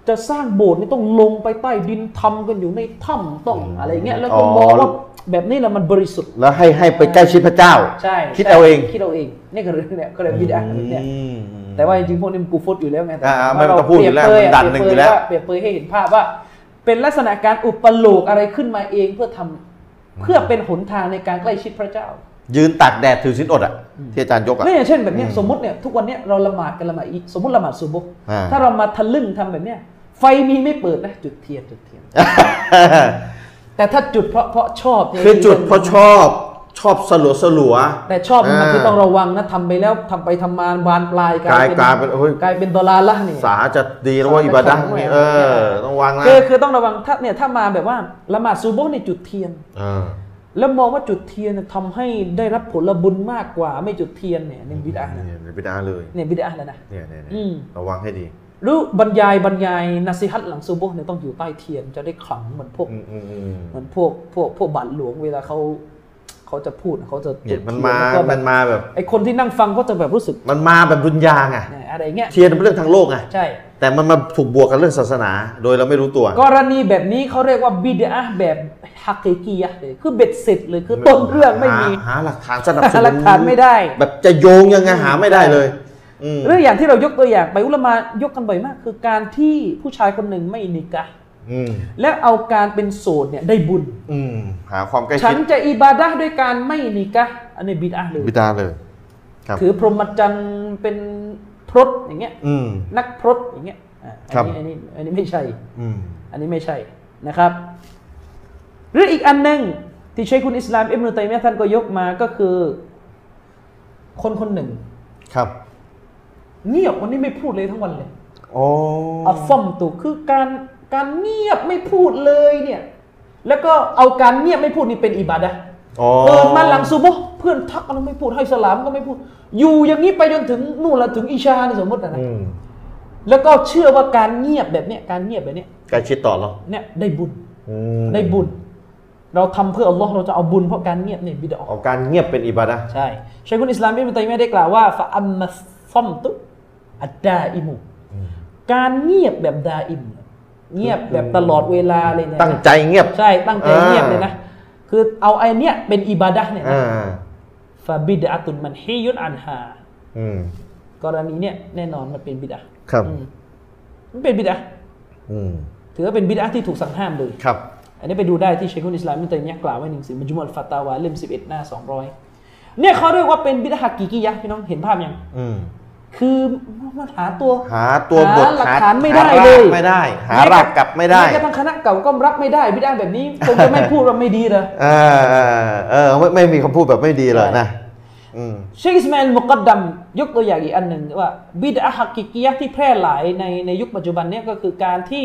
[SPEAKER 3] จะสร้างโบสถ์นี่ต้องลงไปใต้ดินทำกันอยู่ในถ้ำต้องอะไรเงี้ยแล้วก็
[SPEAKER 1] อ๋อ
[SPEAKER 3] มองว่าแบบนี้แหละมันบริสุทธิ์
[SPEAKER 1] แล้วให้ให้ไปใกล้ชิดพระเจ้า
[SPEAKER 3] ใช่
[SPEAKER 1] คิด
[SPEAKER 3] ใช่
[SPEAKER 1] เอาเอง
[SPEAKER 3] คิดเอาเองนี่ก็เลยเนี่ยก็เลยบิดาเนี่ย
[SPEAKER 1] อืม
[SPEAKER 3] แต่ว่าจริงๆพวกนี้มันกูฟดอยู่แล้วไงแต่
[SPEAKER 1] อ่า
[SPEAKER 3] ว่า
[SPEAKER 1] ไม่ต้องพูดอยู่แล้ว
[SPEAKER 3] เปรีบ
[SPEAKER 1] มันดันหนึ่งอยู่แล้ว
[SPEAKER 3] เปรียบเปรยให้เห็นภาพว่า เป็นลักษณะการอุปโลกอะไรขึ้นมาเองเพื่อทำเพื่อเป็นหนทางในการใกล้ชิดพระเจ้า
[SPEAKER 1] ยืนตากแดดถือสินอดอะที่อาจารย์ยกอะ
[SPEAKER 3] นี่อย่างเช่นแบบเนี้ยสมมติเนี่ยทุกวันเนี้ยเราละหมาดกันละหมาดอีสมมติละหมาดซุบฮ์
[SPEAKER 1] อ่า
[SPEAKER 3] ถ้าเรามาทะลึ่งทำแบบเนี้ยไฟมีไม่เปิดนะจุดเทียนจุดเทียน แต่ถ้าจุดเพราะเพราะชอบเนี่ย
[SPEAKER 1] คือจุดเพราะชอบชอบสลัวสลัว
[SPEAKER 3] แต่ชอบมันคือต้องระวังนะทำไปแล้วทำไปทำมาบานปลาย
[SPEAKER 1] กลายกลายเป็นโอ้ย
[SPEAKER 3] กลายเป็นฎอลาละห์นี่
[SPEAKER 1] สาจะดีแล้วว่าอิบาดะห์นี่เออต้องวางนะ
[SPEAKER 3] คือคือต้องระวังถ้าเนี่ยถ้ามาแบบว่าละหมาดซูโบห์ในจุดเทียน
[SPEAKER 1] เออ
[SPEAKER 3] แล้วมองว่าจุดเทียนเนี่ยทำให้ได้รับผลบุญมากกว่า ไม่จุดเทียนเนี่ยนี่บิดอะห์นะ
[SPEAKER 1] เนี่ยบิดอะห์เลย
[SPEAKER 3] เนี่ยบิดอะห์แล้วนะ
[SPEAKER 1] เนี่ยเนี่ยเนี่ย
[SPEAKER 3] อืม
[SPEAKER 1] ระวังให้ดี
[SPEAKER 3] หรือบรรยายบรรยายนาซีฮัตหลังซูโบห์เนี่ยต้องอยู่ใต้เทียนจะได้ขลังเหมือนพวก
[SPEAKER 1] อืมอืมอืม
[SPEAKER 3] เหมือนพวกพวกพวกบาทหลวงเวลาเขาเขาจะพูดเขาจะ
[SPEAKER 1] เนี่ยมัน
[SPEAKER 3] จุด
[SPEAKER 1] มา
[SPEAKER 3] ทีแล้วก็แบบ
[SPEAKER 1] มันมาแบบ
[SPEAKER 3] ไอคนที่นั่งฟังก็จะแบบรู้สึก
[SPEAKER 1] มันมาแบบดุนยาไง
[SPEAKER 3] เนี่ยอะไรเงี้ย
[SPEAKER 1] เทียนเป็นเรื่องทางโลกไง
[SPEAKER 3] ใช่
[SPEAKER 1] แต่มันมาถูกบวกกับเรื่องศาสนา โดยเราไม่รู้ตัว
[SPEAKER 3] กรณีแบบนี้เขาเรียกว่าบิดาแบบฮักเกกียะห์เลยคือเบ็ดเสร็จเลยคือต้นเรื่องไม่มี
[SPEAKER 1] หาหาหลักฐานสนับสนุน
[SPEAKER 3] หาหลักฐานไม่ได้
[SPEAKER 1] แบบจะโยงยังไงหาไม่ได้เลยอืม
[SPEAKER 3] เรื่องอย่างที่เรายกตัวอย่างไปอุลามายกกันบ่อยมาก คือการที่ผู้ชายคนหนึ่งไม่นิกะห์
[SPEAKER 1] อืม
[SPEAKER 3] และเอาการเป็นโสดเนี่ยได้บุญ
[SPEAKER 1] อืมหาความใกล้
[SPEAKER 3] ฉั
[SPEAKER 1] ชิ
[SPEAKER 3] น
[SPEAKER 1] ด
[SPEAKER 3] จะอิบาดะห์ด้วยการไม่นิกะห์อันนี้บิดาเลย
[SPEAKER 1] บิดาเลยครับ
[SPEAKER 3] ถือพรหมจรรย์เป็น พรตอย่างเงี้ย
[SPEAKER 1] อืม
[SPEAKER 3] นักพรตอย่างเงี้ยอะ
[SPEAKER 1] ครับ
[SPEAKER 3] อันนี้อันนี้อันนี้ไม่ใช่
[SPEAKER 1] อืม
[SPEAKER 3] อันนี้ไม่ใช่นะครับ หรืออีกอันหนึ่งที่ใช้คุณอิสลามอิบนุตัยมียะห์ท่านก็ยกมาก็คือ คนคนหนึ่ง
[SPEAKER 1] ครับ
[SPEAKER 3] เงียบวันนี้ไม่พูดเลยทั้งวันเลย
[SPEAKER 1] โอ้
[SPEAKER 3] อัฟฟอมตุคือการการเงียบไม่พูดเลยเนี่ย แล้วก็เอาการเงียบไม่พูดนี่เป็นอิบาดะห์
[SPEAKER 1] อ๋อ
[SPEAKER 3] เปิดมาหลังซุบฮ์เพื่อนทักอะไรไม่พูดให้สลามก็ไม่พูด อยู่อย่างนี้ไปจนถึงนู่นละถึงอิชาเนี่ยสมมตินะนะ
[SPEAKER 1] อืม
[SPEAKER 3] แล้วก็เชื่อว่าการเงียบแบบเนี้ยการเงียบแบบเนี้ย
[SPEAKER 1] ใกล้ชิดต่อเรา
[SPEAKER 3] เนี่ยได้บุญ
[SPEAKER 1] อืม
[SPEAKER 3] ได้บุญ เราทำเพื่ออัลลอฮ์เราจะเอาบุญเพราะการเงียบเนี่ยบิดา
[SPEAKER 1] เอาการเงียบเป็นอิบาดะห์
[SPEAKER 3] ใช่ชัยคุนอิสลามอิบนุตัยมียะห์ได้กล่าวว่าฟะอัมมัสซัมตุอัดดาอิมุการเงียบแบบดาอิมเงียบแบบตลอดเวลาเลยเนี่ย
[SPEAKER 1] ตั้งใจเงียบ
[SPEAKER 3] ใช่ตั้งใจเงียบเลยนะ คือเอาไอเนี้ยเป็นอิบาดะห์เนี่ยนะ
[SPEAKER 1] อ่า
[SPEAKER 3] ฟาบิดอะตุนมันฮิยุนอันฮา
[SPEAKER 1] อืม
[SPEAKER 3] กรณีเนี่ยแน่นอนมันเป็นบิดอะห์
[SPEAKER 1] ครับ
[SPEAKER 3] อืมมันเป็นบิดอะห์
[SPEAKER 1] อืม
[SPEAKER 3] ถือว่าเป็นบิดอะห์ที่ถูกสั่งห้ามเลย
[SPEAKER 1] ครับ
[SPEAKER 3] อันนี้ไปดูได้ที่เชคุนอิสลามมิตัยมียะห์กล่าวไว้หนึ่งสือมัจมุอัลฟาตาวาเล่ม11หน้า200เนี่ยเขาเรียกว่าเป็นบิดอะฮักกีกียะห์พี่น้องเห็นภาพยัง
[SPEAKER 1] อืม
[SPEAKER 3] คือมันหาตัว
[SPEAKER 1] หาตัวบท
[SPEAKER 3] หาหลักฐานไม่ได้
[SPEAKER 1] หรก
[SPEAKER 3] เลย
[SPEAKER 1] ไม่ได้ หารากกลับไม่ได้
[SPEAKER 3] แม้กระทั่งคณะเก่าก็รับไม่ได้บิดอะห์แบบนี้คงจะไม่พูดว่าไม่ดีเลย
[SPEAKER 1] เออเออเออไม่ไม่มีคำพูดแบบไม่ดีเลยนะอืม
[SPEAKER 3] เชคอิสมาอิลมุกัดดัมยกตัวอย่างอีกอันหนึ่งว่าบิดอะฮักกิกียะห์ที่แพร่หลายในในยุคปัจจุบันเนี่ยก็คือการที่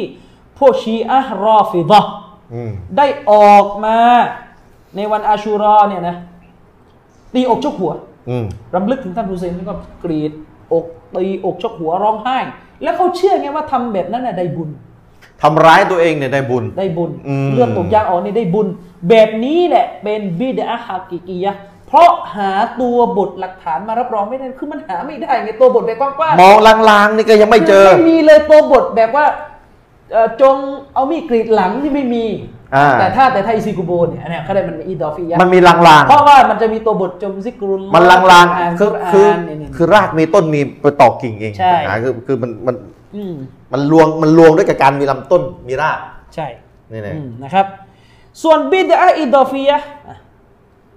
[SPEAKER 3] พวกชีอะห์รอฟิดะห์
[SPEAKER 1] อืม
[SPEAKER 3] ได้ออกมาในวันอาชูรอเนี่ยนะตีอกชกหัว
[SPEAKER 1] อืม
[SPEAKER 3] รำลึกถึงท่านฮุเซนแล้วก็กรีด อกตีอกชกหัวร้องไห้ แล้วเขาเชื่อไงว่าทำแบบนั้นน่ะได้บุญ
[SPEAKER 1] ทำร้ายตัวเองเนี่ยได้บุญ
[SPEAKER 3] ได้บุญ
[SPEAKER 1] อืม
[SPEAKER 3] เลือดตกยางออกนี่ได้บุญ แบบนี้แหละเป็นบิดอะฮักกิกียะห์เพราะหาตัวบทหลักฐานมารับรองไม่ได้คือมันหาไม่ได้ไงตัวบทแบบกว้างๆ
[SPEAKER 1] มองลางๆนี่ก็ยังไม่เจอ
[SPEAKER 3] ไม่มีเลยตัวบทแบบว่าเอ่อจงเอามีดกรีดหลังที่ไม่มี
[SPEAKER 1] อ่า
[SPEAKER 3] แต่ถ้าแต่ถ้าอิซิกุโบเนี่ยอันเนี้ยเขาได้มันอีดอฟิยะห์
[SPEAKER 1] มันมีลาง
[SPEAKER 3] เพราะว่ามันจะมีตัวบทจมซิกรุล
[SPEAKER 1] ๆมันลาง
[SPEAKER 3] อ่าน
[SPEAKER 1] ๆคือ
[SPEAKER 3] กุร
[SPEAKER 1] คือา
[SPEAKER 3] นเนี่ยเนี่ย
[SPEAKER 1] คือรากมีต้นมีไปตอกกิ่งเอง
[SPEAKER 3] ใช่
[SPEAKER 1] ปัญหาคือคือมันมัน
[SPEAKER 3] อืม
[SPEAKER 1] มันรวงมันรวงด้วยกับการมีลำต้นมีราก
[SPEAKER 3] ใช่
[SPEAKER 1] นี่แหละ
[SPEAKER 3] อืมนะครับ ส่วนบิดอะอิดอฟิยะห์อะ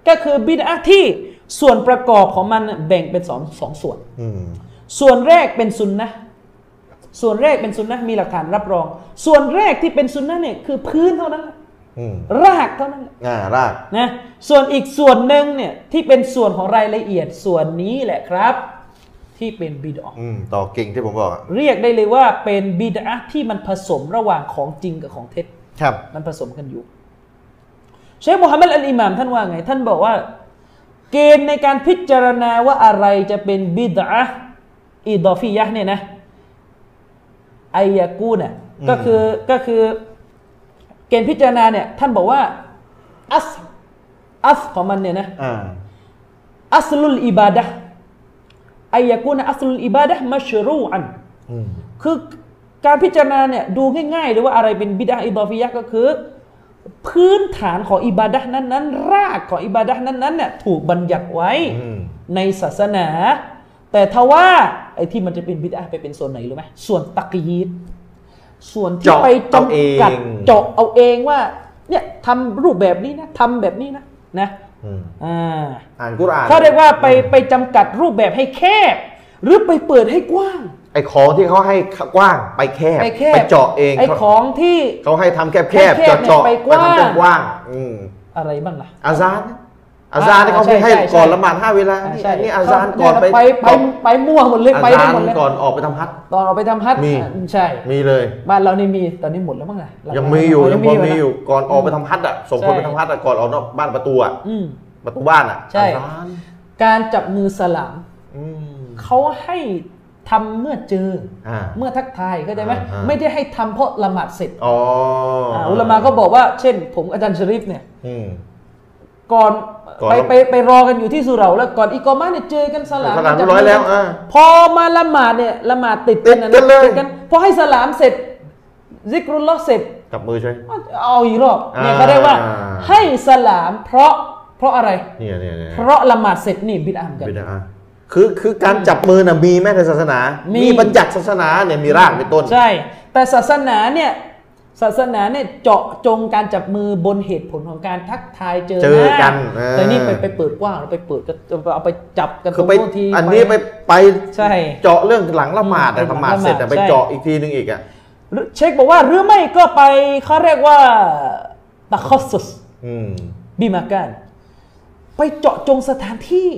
[SPEAKER 3] ก็คือบิดอะที่ส่วนประกอบของมันแบ่งเป็นสองสองส่วน
[SPEAKER 1] อืม
[SPEAKER 3] ส่วนแรกเป็นซุนนะห์ส่วนแรกเป็นซุนนะห์มีหลักฐานรับรอง ส่วนแรกที่เป็นซุนนะห์เนี่ยคือพื้นเท่านั้นแหละ
[SPEAKER 1] อืม
[SPEAKER 3] รากเท่านั้นแหละ
[SPEAKER 1] อ่าราก
[SPEAKER 3] นะส่วนอีกส่วนหนึ่งเนี่ยที่เป็นส่วนของรายละเอียดส่วนนี้แหละครับ ที่เป็นบิดอะห์
[SPEAKER 1] อืมต่อกิ่งที่ผมบอกอะ
[SPEAKER 3] เรียกได้เลยว่าเป็นบิดอะห์ที่มันผสมระหว่างของจริงกับของเท็จ
[SPEAKER 1] ครับ
[SPEAKER 3] มันผสมกันอยู่ เชคมูฮัมหมัดอัลอิหมามท่านว่าไง ท่านบอกว่า เกณฑ์ในการพิจารณาว่าอะไรจะเป็นบิดอะห์อิดอฟียะห์เนี่ยนะไอยากูน่ะก็คือก็คือ เกณฑ์พิจารณาเนี่ยท่านบอกว่าอัสอัสของมันเนี่ยนะ
[SPEAKER 1] อ่า
[SPEAKER 3] อัสลุลอิบาดะห์อายะกูนะอัสลุลอิบาดะห์มัชรูอัน
[SPEAKER 1] อืม
[SPEAKER 3] คือการพิจารณาเนี่ยดูง่ายๆเลยว่าอะไรเป็นบิดาอิดอฟิยะห์ก็คือ พื้นฐานของอิบาดะห์นั้นๆ รากของอิบาดะห์นั้นๆเนี่ยถูกบัญญัติไว้
[SPEAKER 1] อืม
[SPEAKER 3] ในศาสนา แต่ทว่าไอ้ที่มันจะเป็นบิดาไปเป็นส่วนไหนรู้ไหมส่วนตักยีด ส่วนที่
[SPEAKER 1] เจาะ
[SPEAKER 3] ไป
[SPEAKER 1] เอาเอง
[SPEAKER 3] จำกัดเจาะเอาเองว่า เนี่ยทำรูปแบบนี้นะทำแบบนี้นะนะ
[SPEAKER 1] อืม
[SPEAKER 3] อ่า
[SPEAKER 1] อ่านกุรอาน
[SPEAKER 3] เขาเรียกว่าไปไปจำกัดรูปแบบให้แคบ หรือไปเปิดให้กว้าง
[SPEAKER 1] ไอ้ของที่เขาให้กว้างไปแคบ
[SPEAKER 3] ไปแคบ
[SPEAKER 1] ไปเจาะเอง
[SPEAKER 3] ไอ้
[SPEAKER 1] เขา
[SPEAKER 3] ของที่
[SPEAKER 1] เขาให้ทำแคบ
[SPEAKER 3] ให้
[SPEAKER 1] แคบ
[SPEAKER 3] แคบ
[SPEAKER 1] เจาะ
[SPEAKER 3] เนี่ย
[SPEAKER 1] เจาะ
[SPEAKER 3] ไปกว้าง
[SPEAKER 1] ทำกว้างๆอืม
[SPEAKER 3] อะไรบ้างล่ะ
[SPEAKER 1] อาซาน อาซานที่เขา
[SPEAKER 3] ใช่
[SPEAKER 1] ให้
[SPEAKER 3] ใช่
[SPEAKER 1] ก่อน
[SPEAKER 3] ใช่
[SPEAKER 1] ละหมาดห้าเวลา
[SPEAKER 3] อ่า
[SPEAKER 1] นี่
[SPEAKER 3] ใช่
[SPEAKER 1] นี่อาซานก่อน
[SPEAKER 3] เย
[SPEAKER 1] ไป
[SPEAKER 3] ไปไปไปมั่วหมดเลย
[SPEAKER 1] อา
[SPEAKER 3] ไป
[SPEAKER 1] ซา
[SPEAKER 3] ได้
[SPEAKER 1] น
[SPEAKER 3] หมดเลย
[SPEAKER 1] ก่อนออกไปทำฮัท
[SPEAKER 3] ตอนเอาไปทำฮัท
[SPEAKER 1] มี
[SPEAKER 3] อ่าใช่
[SPEAKER 1] มีเลย
[SPEAKER 3] บ้านเรานี่มีตอนนี้หมดแล้วมั้งนะหลั
[SPEAKER 1] ยังมีอยู่
[SPEAKER 3] ๆ
[SPEAKER 1] ยังพอมี
[SPEAKER 3] นะ
[SPEAKER 1] อยู่ก่อนออกไปทำฮัทอะส่งคน
[SPEAKER 3] ใช่
[SPEAKER 1] ไปทำฮัทอะก่อนออกนอกบ้านประตูอะ
[SPEAKER 3] อืม
[SPEAKER 1] ประตูบ้านอะ
[SPEAKER 3] ใช่
[SPEAKER 1] อาซาน
[SPEAKER 3] การจับมือสลาม
[SPEAKER 1] อืม
[SPEAKER 3] เขาให้ทำเมื่อเจอ
[SPEAKER 1] อ่า
[SPEAKER 3] เมื่อทักทายเข้าใจไหม
[SPEAKER 1] อ่าอ่า
[SPEAKER 3] ไม่ได้ให้ทำเพราะละหมาดเสร็จ
[SPEAKER 1] อ๋ออ่า
[SPEAKER 3] อุลามาก็บอกว่า เช่น ผมอาจารย์ชริฟเนี่ย
[SPEAKER 1] อืม
[SPEAKER 3] ก่อน
[SPEAKER 1] ก่อน
[SPEAKER 3] ไปไปไปรอกันอยู่ที่สุเหร่าแล้วก่อนอีกอมาเนี่ยเจอกันสลาม
[SPEAKER 1] สลาม
[SPEAKER 3] จับ
[SPEAKER 1] เรียบร้อยแล้ว
[SPEAKER 3] มืกัน
[SPEAKER 1] อ่า
[SPEAKER 3] พอมาละหมาดเนี่ยละหมาดติด
[SPEAKER 1] ติด
[SPEAKER 3] นะ
[SPEAKER 1] กันเลย
[SPEAKER 3] ติดกันพอให้สลามเสร็จซิกรุลลอฮ์เสร็จ
[SPEAKER 1] จับมือใช่
[SPEAKER 3] เอาอีกรอบเนี่ย
[SPEAKER 1] อ่า
[SPEAKER 3] เขาเรียกว่า ให้สลามเพราะเพราะอะไร
[SPEAKER 1] เนี่ยเนี่ยเนี่ย
[SPEAKER 3] เพราะละหมาดเสร็จนี่บิดามกัน
[SPEAKER 1] บิดาคือคือการจับมือน่ะมีไหมในศาสนา
[SPEAKER 3] มี
[SPEAKER 1] มี บัญญัติศาสนาเนี่ยมีรากเป็นต้น
[SPEAKER 3] ใช่ แต่ศาสนาเนี่ย ศาสนาเนี่ยเจาะจงการจับมือบนเหตุผลของการทักทายเจอ
[SPEAKER 1] เจอ
[SPEAKER 3] หา
[SPEAKER 1] กันเออ
[SPEAKER 3] แต่นี่ไปไปเปิดกว้างแล้วไปเปิดก็เอาไปจับกันต
[SPEAKER 1] คื
[SPEAKER 3] ร
[SPEAKER 1] องไป
[SPEAKER 3] โน้นที
[SPEAKER 1] อันนี้ไปไป
[SPEAKER 3] ใช่
[SPEAKER 1] เจาะเรื่องหลังละหมาด
[SPEAKER 3] อื
[SPEAKER 1] แต่
[SPEAKER 3] ม
[SPEAKER 1] ละหมาดเสร็จแต่
[SPEAKER 3] หลังละหมาด
[SPEAKER 1] ไป
[SPEAKER 3] ใช่
[SPEAKER 1] เจาะอีกทีนึงอีกอะ
[SPEAKER 3] หรือเช็คบอกว่าหรือไม่ก็ไปเขาเรียกว่าตะคอสุส
[SPEAKER 1] อืม
[SPEAKER 3] บิมาการไปเจาะจงสถานที่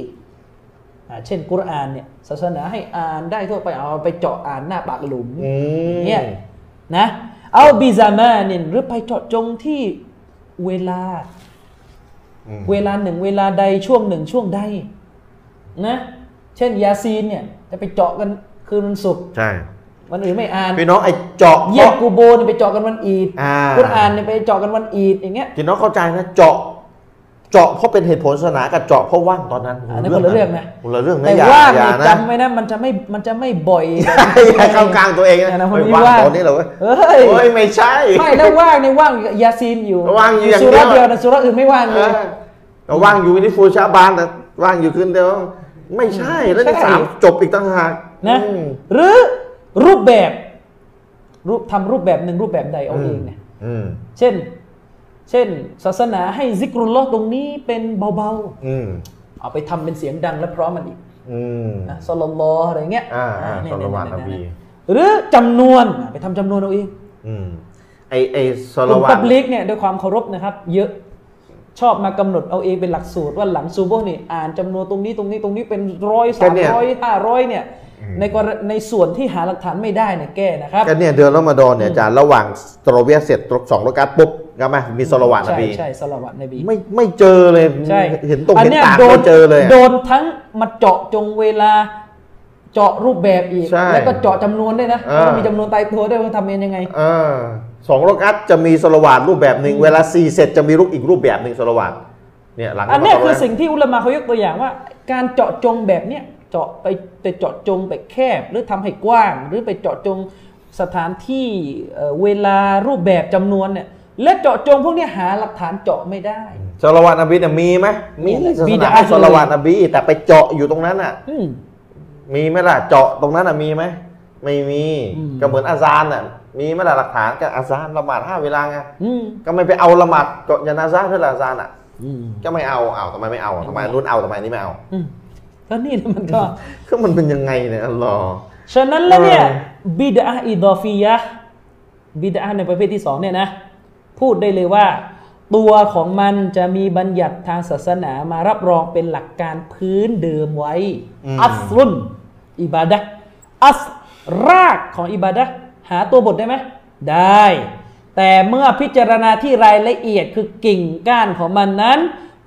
[SPEAKER 3] อ่าเช่นกุรอานเนี่ยศาสนาให้อ่านได้ทั่วไปเอาไปเจาะอ่านหน้าปากหลุม
[SPEAKER 1] อืม
[SPEAKER 3] เนี่ยนะ เอาบิซามานินหรือไปเจาะจงที่เวลา
[SPEAKER 1] อืม
[SPEAKER 3] เวลาหนึ่งเวลาใดช่วงหนึ่งช่วงใดนะ เช่นยาซีนเนี่ย จะไปเจาะกันคืนวันศุกร์
[SPEAKER 1] ใช่
[SPEAKER 3] วันอื่นไม่อ่าน
[SPEAKER 1] พี่น้องไอ้เจาะ
[SPEAKER 3] เยี่ยม
[SPEAKER 1] พราะ
[SPEAKER 3] กูโบนี่ไปเจาะกันวันอีด
[SPEAKER 1] อ่า
[SPEAKER 3] กุรอานเนี่ยไปเจาะกันวันอีดอย่างเงี้ย
[SPEAKER 1] พี่น้องเข้าใจนะเจาะ เจาะเพราะเป็นเหตุผลศาสนากับเจาะเพราะว่างตอนนั้น
[SPEAKER 3] อันนั้นคนละเรื่องนะ
[SPEAKER 1] คนละเรื่องนะ
[SPEAKER 3] แต่
[SPEAKER 1] อย่า
[SPEAKER 3] ว่าง
[SPEAKER 1] อย่า
[SPEAKER 3] เนี่ย
[SPEAKER 1] นะ
[SPEAKER 3] จำไว้นะมันจะไม่มันจะไม่บ่อย
[SPEAKER 1] อย่าเข้ากลางตัวเอง
[SPEAKER 3] เนี่ย
[SPEAKER 1] นะ
[SPEAKER 3] นะคน
[SPEAKER 1] เฮ้ย
[SPEAKER 3] นี้
[SPEAKER 1] ว่าง
[SPEAKER 3] ว่าง
[SPEAKER 1] ตอนนี้เหรอเว้ย
[SPEAKER 3] เฮ้ย
[SPEAKER 1] โอ้ยไม่ใช่
[SPEAKER 3] ไม่แล้วว่างในยว่างยาซีนอยู่
[SPEAKER 1] ว่างอยู่อย่าง
[SPEAKER 3] สุรา
[SPEAKER 1] เดียว
[SPEAKER 3] เดียวนะสุราอื่นไม่ว่าง
[SPEAKER 1] เอ
[SPEAKER 3] เลย
[SPEAKER 1] อเราว่างอยู่นี่ฟูชาบานแต่ว่างอยู่คืนเดียวไม่ใช่แล้วนี่
[SPEAKER 3] ใช่
[SPEAKER 1] สามจบอีกต่างหาก
[SPEAKER 3] นะ
[SPEAKER 1] อืม
[SPEAKER 3] หรือรูปแบบ รูปทำรูปแบบหนึ่งรูปแบบใดเอาเองเนี่ย
[SPEAKER 1] อืม
[SPEAKER 3] เช่น เช่น ศาสนาให้ซิกรุลลอฮ์ตรงนี้เป็นเบา
[SPEAKER 1] อืม
[SPEAKER 3] ๆเอาไปทำเป็นเสียงดังและเพร้อมมันอีก
[SPEAKER 1] อืม
[SPEAKER 3] นะสลลลอฮ์อะไรเงี้ย
[SPEAKER 1] อ่าอ่า
[SPEAKER 3] เนี่ย
[SPEAKER 1] สลวาต
[SPEAKER 3] เนี่ย
[SPEAKER 1] นบี
[SPEAKER 3] เนี่ยหรือจำนวนอะไปทำจำนวนเอาเอง
[SPEAKER 1] อืมไอไอส
[SPEAKER 3] ก
[SPEAKER 1] ล
[SPEAKER 3] ลุ่ม
[SPEAKER 1] วา
[SPEAKER 3] ปั
[SPEAKER 1] ต
[SPEAKER 3] บลิกเนี่ยด้วยความเคารพนะครับ เยอะชอบมากำหนดเอาเองเป็นหลักสูตรว่าหลังซูโบฮ์นี่อ่านจำนวนตรงนี้ตรงนี้ตรงนี้เป็นร้อยสามร้อยห้าร้อยเนี่ยในกรณีในส่วนที่หาหลักฐานไม่ได้เนี่ยแก้นะครับ
[SPEAKER 1] ก็เนี่ยเดือนรอมฎอนเนี่ยอาจารย์ระหว่างตรเวียเสร็จสองรกัดปุ๊บ ก็ไหมมีสลวาตน
[SPEAKER 3] ใช่
[SPEAKER 1] บี
[SPEAKER 3] ใช่สละวัตนบี
[SPEAKER 1] ไม่ไม่เจอเลย
[SPEAKER 3] ใช่
[SPEAKER 1] เห็นตรง
[SPEAKER 3] อั
[SPEAKER 1] เห็น
[SPEAKER 3] ย
[SPEAKER 1] ตา
[SPEAKER 3] โด
[SPEAKER 1] ไม่
[SPEAKER 3] น
[SPEAKER 1] เจอเลยอะ
[SPEAKER 3] โดนทั้งมาเจาะจงเวลาเจาะรูปแบบอีก
[SPEAKER 1] ใช่
[SPEAKER 3] แล้วก็เจาะจำนวนด้วยนะ
[SPEAKER 1] เออ
[SPEAKER 3] ว่ามีจำนวนตายตัวด้วยว่าทำเองยังไง
[SPEAKER 1] เออสองรกัดจะมีสลวาตรูปแบบหนึ่งเวลาสี่เสร็จจะมีรูปอีกรูปแบบหนึ่งสลวาตเนี่ยหลัง
[SPEAKER 3] อันเนี้ย
[SPEAKER 1] มา
[SPEAKER 3] คือ
[SPEAKER 1] ตะ
[SPEAKER 3] สิ่งที่อุลามะเขายกตัวอย่างว่า การเจาะจงแบบเนี้ยเจาะไปไปเจาะจงไปแคบ หรือทำให้กว้าง หรือไปเจาะจงสถานที่เอ่อเวลารูปแบบจำนวนเนี่ย และเจาะจงพวกเนี้ยหาหลักฐานเจาะไม่ได้
[SPEAKER 1] สลวาตนบีเนี่ยมีไหมมีศาส
[SPEAKER 3] บิด
[SPEAKER 1] นา
[SPEAKER 3] อะห์
[SPEAKER 1] สลวาตนบีแต่ไปเจาะอยู่ตรงนั้นอะ
[SPEAKER 3] อืม
[SPEAKER 1] มีไหมล่ะ เจาะตรงนั้นอะมีไหมไม่มี
[SPEAKER 3] อืม
[SPEAKER 1] ก็เหมือนอาซานอะมีไหมล่ะหลักฐานกับอาซานละหมาดห้าเวลาไง
[SPEAKER 3] อืม
[SPEAKER 1] ก็ไม่ไปเอาละหมาดเจาะยานาซาเพื่อละอาซานอะ
[SPEAKER 3] อืม
[SPEAKER 1] ก็ไม่เอาเอาทำไมไม่เอาทำไมรุ่นเอาทำไมนี่ไม่เอา
[SPEAKER 3] อืมก็นี่นะมันก็
[SPEAKER 1] ก็มันเป็นยังไงเนี่ยอัลลอฮ์
[SPEAKER 3] ฉะนั้นแล้วเนี่ย
[SPEAKER 1] เออ
[SPEAKER 3] บิดาอิดอฟียะห์บิดาในประเภทที่สองเนี่ยนะ พูดได้เลยว่า ตัวของมันจะมีบัญญัติทางศาสนามารับรองเป็นหลักการพื้นเดิมไว้ อัสลุนอิบาดะห์อัสรากของอิบาดะห์หาตัวบทได้ไหมได้ แต่เมื่อพิจารณาที่รายละเอียดคือกิ่งก้านของมันนั้น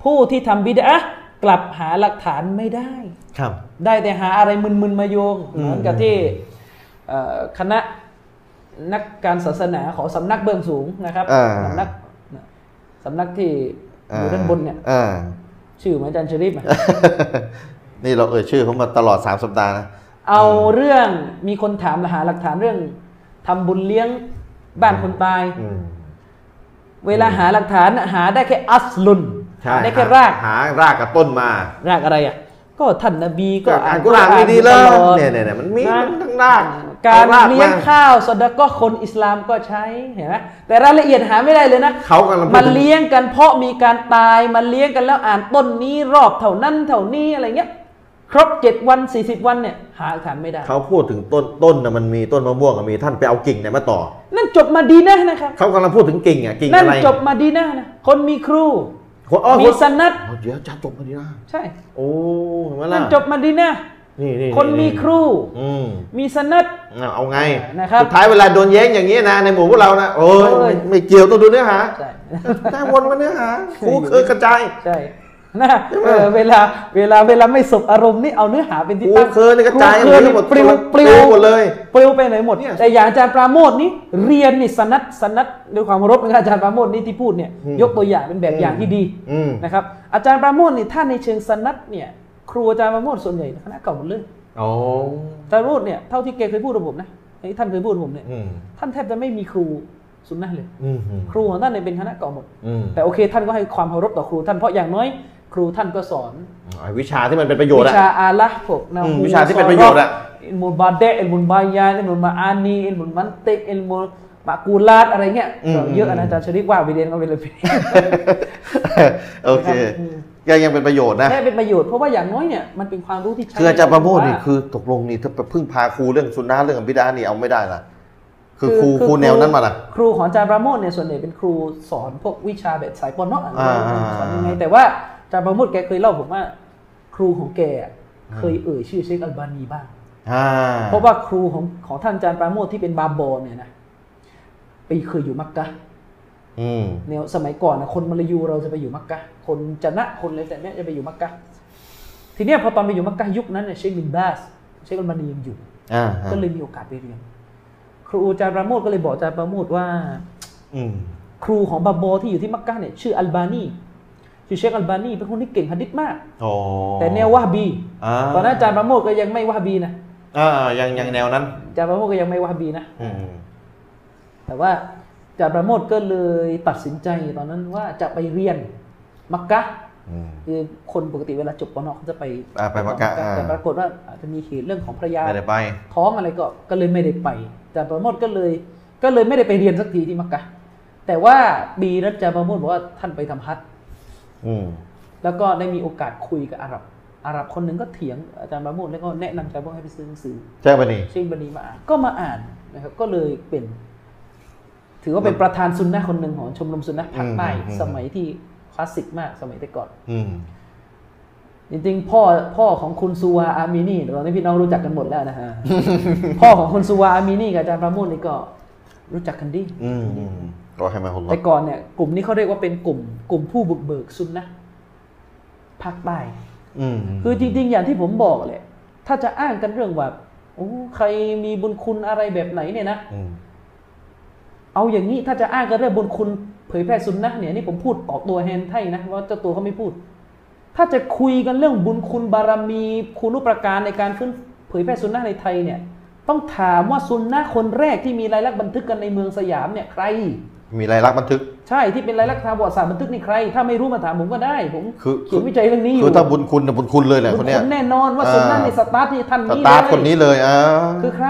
[SPEAKER 3] ผู้ที่ทำบิดอะห์กลับหาหลักฐานไม่ได้
[SPEAKER 1] ครับ
[SPEAKER 3] ได้แต่หาอะไรมึนๆมาโยง
[SPEAKER 1] อืม
[SPEAKER 3] เหมือนกับที่เอ่อคณะ นักการศาสนาของสำนักเบื้องสูงนะครับ
[SPEAKER 1] อ่า
[SPEAKER 3] สำนักสำนักที่อยู่ด้านบนเนี่ย
[SPEAKER 1] อ่า
[SPEAKER 3] ชื่อเหมือนอาจารย์ชริปอะ
[SPEAKER 1] นี่เราเอ่ยชื่อเขามาตลอดสามสัปดาห์นะ
[SPEAKER 3] เอาเรื่องมีคนถามหาหลักฐานเรื่องทำบุญเลี้ยงบ้านคนตาย
[SPEAKER 1] อืม
[SPEAKER 3] เวลาหาหลักฐานน่ะหาได้แค่อัสลุน
[SPEAKER 1] ใช่
[SPEAKER 3] หาได้แค่ราก
[SPEAKER 1] หารากกับต้นมา
[SPEAKER 3] รากอะไรอะ ก็ท่านนบีก็
[SPEAKER 1] ก็อ่านกุรอานไม่ดีเลยเนี่ยเนี่ยเนี่ยมันมีะมันทั้งราก
[SPEAKER 3] การ
[SPEAKER 1] เอาราก
[SPEAKER 3] เลี้ยง
[SPEAKER 1] มา
[SPEAKER 3] ข้าวสดก็คนอิสลามก็ใช้เห็นไหมแต่รายละเอียดหาไม่ได้เลยนะ
[SPEAKER 1] เขากำลังพูด
[SPEAKER 3] มัน
[SPEAKER 1] ถึง
[SPEAKER 3] เลี้ยงกันเพราะมีการตายมันเลี้ยงกันแล้วอ่านต้นนี้รอบเท่านั้นเท่านี้อะไรเงี้ยครบเจ็ดวันสี่สิบวันเนี่ยหาหลักฐานไม่ได้
[SPEAKER 1] เขาพูดถึงต้นต้นนะมันมีต้นมะม่วงอะมีท่านไปเอากิ่งไหนมาต่อ
[SPEAKER 3] นั่นจบมาดีนะนะครับ
[SPEAKER 1] เขากำลังพูดถึงกิ่งอะกิ่ง
[SPEAKER 3] นั่น
[SPEAKER 1] อะไร
[SPEAKER 3] จบมาดีนะนะคนมีครู
[SPEAKER 1] คนอ๋อ
[SPEAKER 3] มี
[SPEAKER 1] คน
[SPEAKER 3] สนัด
[SPEAKER 1] อ๋อเดี๋ยวจะจบมาดีนะ
[SPEAKER 3] ใช่
[SPEAKER 1] โอ้เห็นไหมล่ะ
[SPEAKER 3] นั่นจบมาดีนะ
[SPEAKER 1] นี่นี่
[SPEAKER 3] คนมีครู
[SPEAKER 1] อืม
[SPEAKER 3] มีสนัด
[SPEAKER 1] เอาเอาไง
[SPEAKER 3] นะครับ
[SPEAKER 1] สุดท้ายเวลาโดนแย้งอย่างนี้นะในหมู่พวกเรานะโอ้ย
[SPEAKER 3] โอ้ย
[SPEAKER 1] ไม่ไม่เกี่ยวต้องดูเนื้อหา
[SPEAKER 3] ใช่
[SPEAKER 1] แต่วนมาเนื้อหาครูเคยกระจาย
[SPEAKER 3] ใช่ นะเออเวลาเวลาเวลาไม่สบอารมณ์นี่เอาเนื้อหาเป็นที่
[SPEAKER 1] ครู
[SPEAKER 3] ตั้ง
[SPEAKER 1] เคยนี่กระจาย
[SPEAKER 3] ครูเคย
[SPEAKER 1] หม
[SPEAKER 3] นี่
[SPEAKER 1] ด
[SPEAKER 3] ปลิวปลิว
[SPEAKER 1] หมดเลย
[SPEAKER 3] ปลิวไปไหนหมด
[SPEAKER 1] เนี่ย
[SPEAKER 3] แต่อย่างอาจารย์ปราโมทนี่เรียนนี่สนัดสนัดด้วยความเคารพนะครับอาจารย์ปราโมทนี่ที่พูดเนี่ย
[SPEAKER 1] อืม
[SPEAKER 3] ยกตัวอย่างเป็นแบบอย่างที่ดี
[SPEAKER 1] อืม
[SPEAKER 3] นะครับอาจารย์ปราโมทนี่ถ้าในเชิงสนัดเนี่ยครูอาจารย์ปราโมทส่วนใหญ่คณะเก่าหมดเลย
[SPEAKER 1] อ๋อ
[SPEAKER 3] อาจารย์ปราโมทเนี่ยเท่าที่แกเคยพูดกับผมนะไอ้ท่านเคยพูดกับผมเนี่ย
[SPEAKER 1] อืม
[SPEAKER 3] ท่านแทบจะไม่มีครูสุนนะห์เลย
[SPEAKER 1] อืมอืม
[SPEAKER 3] ครูของท่านเนี่ยเป็นคณะเก่าหมด
[SPEAKER 1] อืม
[SPEAKER 3] แต่โอเค ท่านก็ให้ความเคารพต่อครูท่านเพราะอย่างน้อย ครูท่านก็สอน
[SPEAKER 1] ไอ้วิชาที่มันเป็นประโยชน์
[SPEAKER 3] วิ
[SPEAKER 1] อะ
[SPEAKER 3] ชาอาละห์พวกนะ
[SPEAKER 1] อืม
[SPEAKER 3] ฮู
[SPEAKER 1] วิชาที่เป็นประโยชน์อะ
[SPEAKER 3] อิลมุลบาเดะอิลมุลบายานอิลมุลมาอานีอิลมุลมันติกอิลมุลมากูลาดอะไรเงี้ยก็เยอะนะอาจารย์ชริกว่าไปเรียนก็ไปเลยไป
[SPEAKER 1] โอเค
[SPEAKER 3] อืม
[SPEAKER 1] ยังยังเป็นประโยชน์นะ
[SPEAKER 3] ได้เป็นประโยชน์เพราะว่าอย่างน้อยเนี่ยมันเป็นความรู้ที่ใช้
[SPEAKER 1] คืออาจารย์ประโมทนี่
[SPEAKER 3] ว่า
[SPEAKER 1] คือตกลงนี่ถ้าพึ่งพาครูเรื่องสุนนะเรื่องบิดานี่เอาไม่ได้ละคือ
[SPEAKER 3] คือ
[SPEAKER 1] ครู
[SPEAKER 3] คือ
[SPEAKER 1] ครูแนวนั้นมาละ
[SPEAKER 3] ครูของอาจารย์ประโมทเนี่ยส่วนใหญ่เป็นครูสอนพวกวิชาแบบสายปอนเนาะ
[SPEAKER 1] อ่า
[SPEAKER 3] สอนยังไงแต่ว่าอา จารย์ประโมทแกเคยเล่าผมว่า ครูของแกอะเคยเอ่ยชื่อเชคอัลบานีบ้าง
[SPEAKER 1] อ่า
[SPEAKER 3] เพราะว่าครูของของท่านอาจารย์ปราโมทที่เป็นบาบอเนี่ยนะไปเคยอยู่มักกะ
[SPEAKER 1] อืม
[SPEAKER 3] แนวสมัยก่อนนะคนมาลายูเราจะไปอยู่มักกะคนจะนะคนอะไรแต่เนี้ยจะไปอยู่มักกะทีเนี้ยพอตอนไปอยู่มักกะยุคนั้นเนี่ยเชคบินบาสเชคอัลบานียังอยู่
[SPEAKER 1] อ่า
[SPEAKER 3] ก็เลยมีโอกาสไปเรียนครูอาจารย์ปราโมทก็เลยบอกอาจารย์ปราโมทว่า
[SPEAKER 1] อืม
[SPEAKER 3] ครูของบาบอที่อยู่ที่มักกะเนี่ยชื่ออัลบานี ชื่อเชคอัลบานีเป็นคนที่เก่งหะดิษมาก
[SPEAKER 1] โอ้
[SPEAKER 3] แต่แนววะฮ์บี
[SPEAKER 1] อ่า
[SPEAKER 3] ตอนนั้นอาจารย์ปราโมทก็ยังไม่วะฮ์บีนะ
[SPEAKER 1] อ่ายังยังแนวนั้น
[SPEAKER 3] อาจารย์ปราโมทก็ยังไม่วะฮ์บีนะ
[SPEAKER 1] อืม
[SPEAKER 3] แต่ว่าอาจารย์ประโมทก็เลยตัดสินใจตอนนั้นว่าจะไปเรียนมักกะ
[SPEAKER 1] อืม
[SPEAKER 3] คือคนปกติเวลาจบปนเขาจะไป
[SPEAKER 1] อ่าไปมักกะอ่า
[SPEAKER 3] แต่ปรากฏว่าอาจจะมีเหตุเรื่องของภรรยา
[SPEAKER 1] ไม่ได้ไป
[SPEAKER 3] ท้องอะไรก็ก็เลยไม่ได้ไปอาจารย์ประโมทก็เลยก็เลยไม่ได้ไปเรียนสักทีที่มักกะแต่ว่าบีรัชอาจารย์ประโมทบอกว่าท่านไปทำฮัจญ์
[SPEAKER 1] อืม
[SPEAKER 3] แล้วก็ได้มีโอกาสคุยกับอาหรับอาหรับคนหนึ่งก็เถียงอาจารย์ประโมทแล้วก็แนะนำอาจารย์ประโมทให้ไปซื้อหนังสือ
[SPEAKER 1] แจ้งไปนี่
[SPEAKER 3] เชคบันีมาอ่านก็มาอ่านนะครับก็เลยเป็น ถือว่าเป็นประธานซุนนะห์คนหนึ่งของชมรมซุนนะห์ภาคใต้
[SPEAKER 1] อืมอืม
[SPEAKER 3] สมัยที่คลาสสิกมากสมัยแต่ก่อน
[SPEAKER 1] อืม
[SPEAKER 3] จริงๆพ่อพ่อของคุณซูวาอามีนี่ตอนนี้พี่น้องรู้จักกันหมดแล้วนะฮะพ่อของคุณซูวาอามีนี่กับอาจารย์ปราโมทนี่ก็รู้จักกันดี
[SPEAKER 1] อืมอืมก็ให้มาคน
[SPEAKER 3] แต่
[SPEAKER 1] ละ
[SPEAKER 3] ก่อนเนี่ยกลุ่มนี้เขาเรียกว่าเป็นกลุ่ม กลุ่มผู้บุกเบิกซุนนะห์ภาคใต้
[SPEAKER 1] อืม
[SPEAKER 3] คือจริง ๆ อย่างที่ผมบอกแหละถ้าจะอ้างกันเรื่องว่าโอ้ใครมีบุญคุณอะไรแบบไหนเนี่ยนะ
[SPEAKER 1] อืม
[SPEAKER 3] เอาอย่างนี้ถ้าจะอ้างกันเรื่องบุญคุณเผยแพร่ซุนนะห์เนี่ยนี่ผมพูดออกตัวแทนไทยนะว่าเจ้าตัวเขาไม่พูด ถ้าจะคุยกันเรื่องบุญคุณบารมีคุณุปการในการฟื้นเผยแพร่ซุนนะห์ในไทยเนี่ย ต้องถามว่าซุนนะห์คนแรกที่มีรายลักษณ์บันทึกกันในเมืองสยามเนี่ยใคร
[SPEAKER 1] มีรายลักษณ์บันทึก
[SPEAKER 3] ใช่ที่เป็นรายลักษณ์ทางประวัติศาสตร์บันทึกนี่ใคร ถ้าไม่รู้มาถามผมก็ได้ ผม
[SPEAKER 1] คือ
[SPEAKER 3] เขียนวิจัยเรื่องนี้อยู่
[SPEAKER 1] คือถ้าบุญคุณนะบุญคุณเลยแหละ
[SPEAKER 3] บุ
[SPEAKER 1] คน
[SPEAKER 3] ญ
[SPEAKER 1] เนี้ย
[SPEAKER 3] คุณแน่นอนว่าซุนนะห์ในสตาร์ทที่ท่าน
[SPEAKER 1] ส
[SPEAKER 3] นี้
[SPEAKER 1] ตาร์ท
[SPEAKER 3] เลย
[SPEAKER 1] คนนี้เลยอ่า
[SPEAKER 3] คือใคร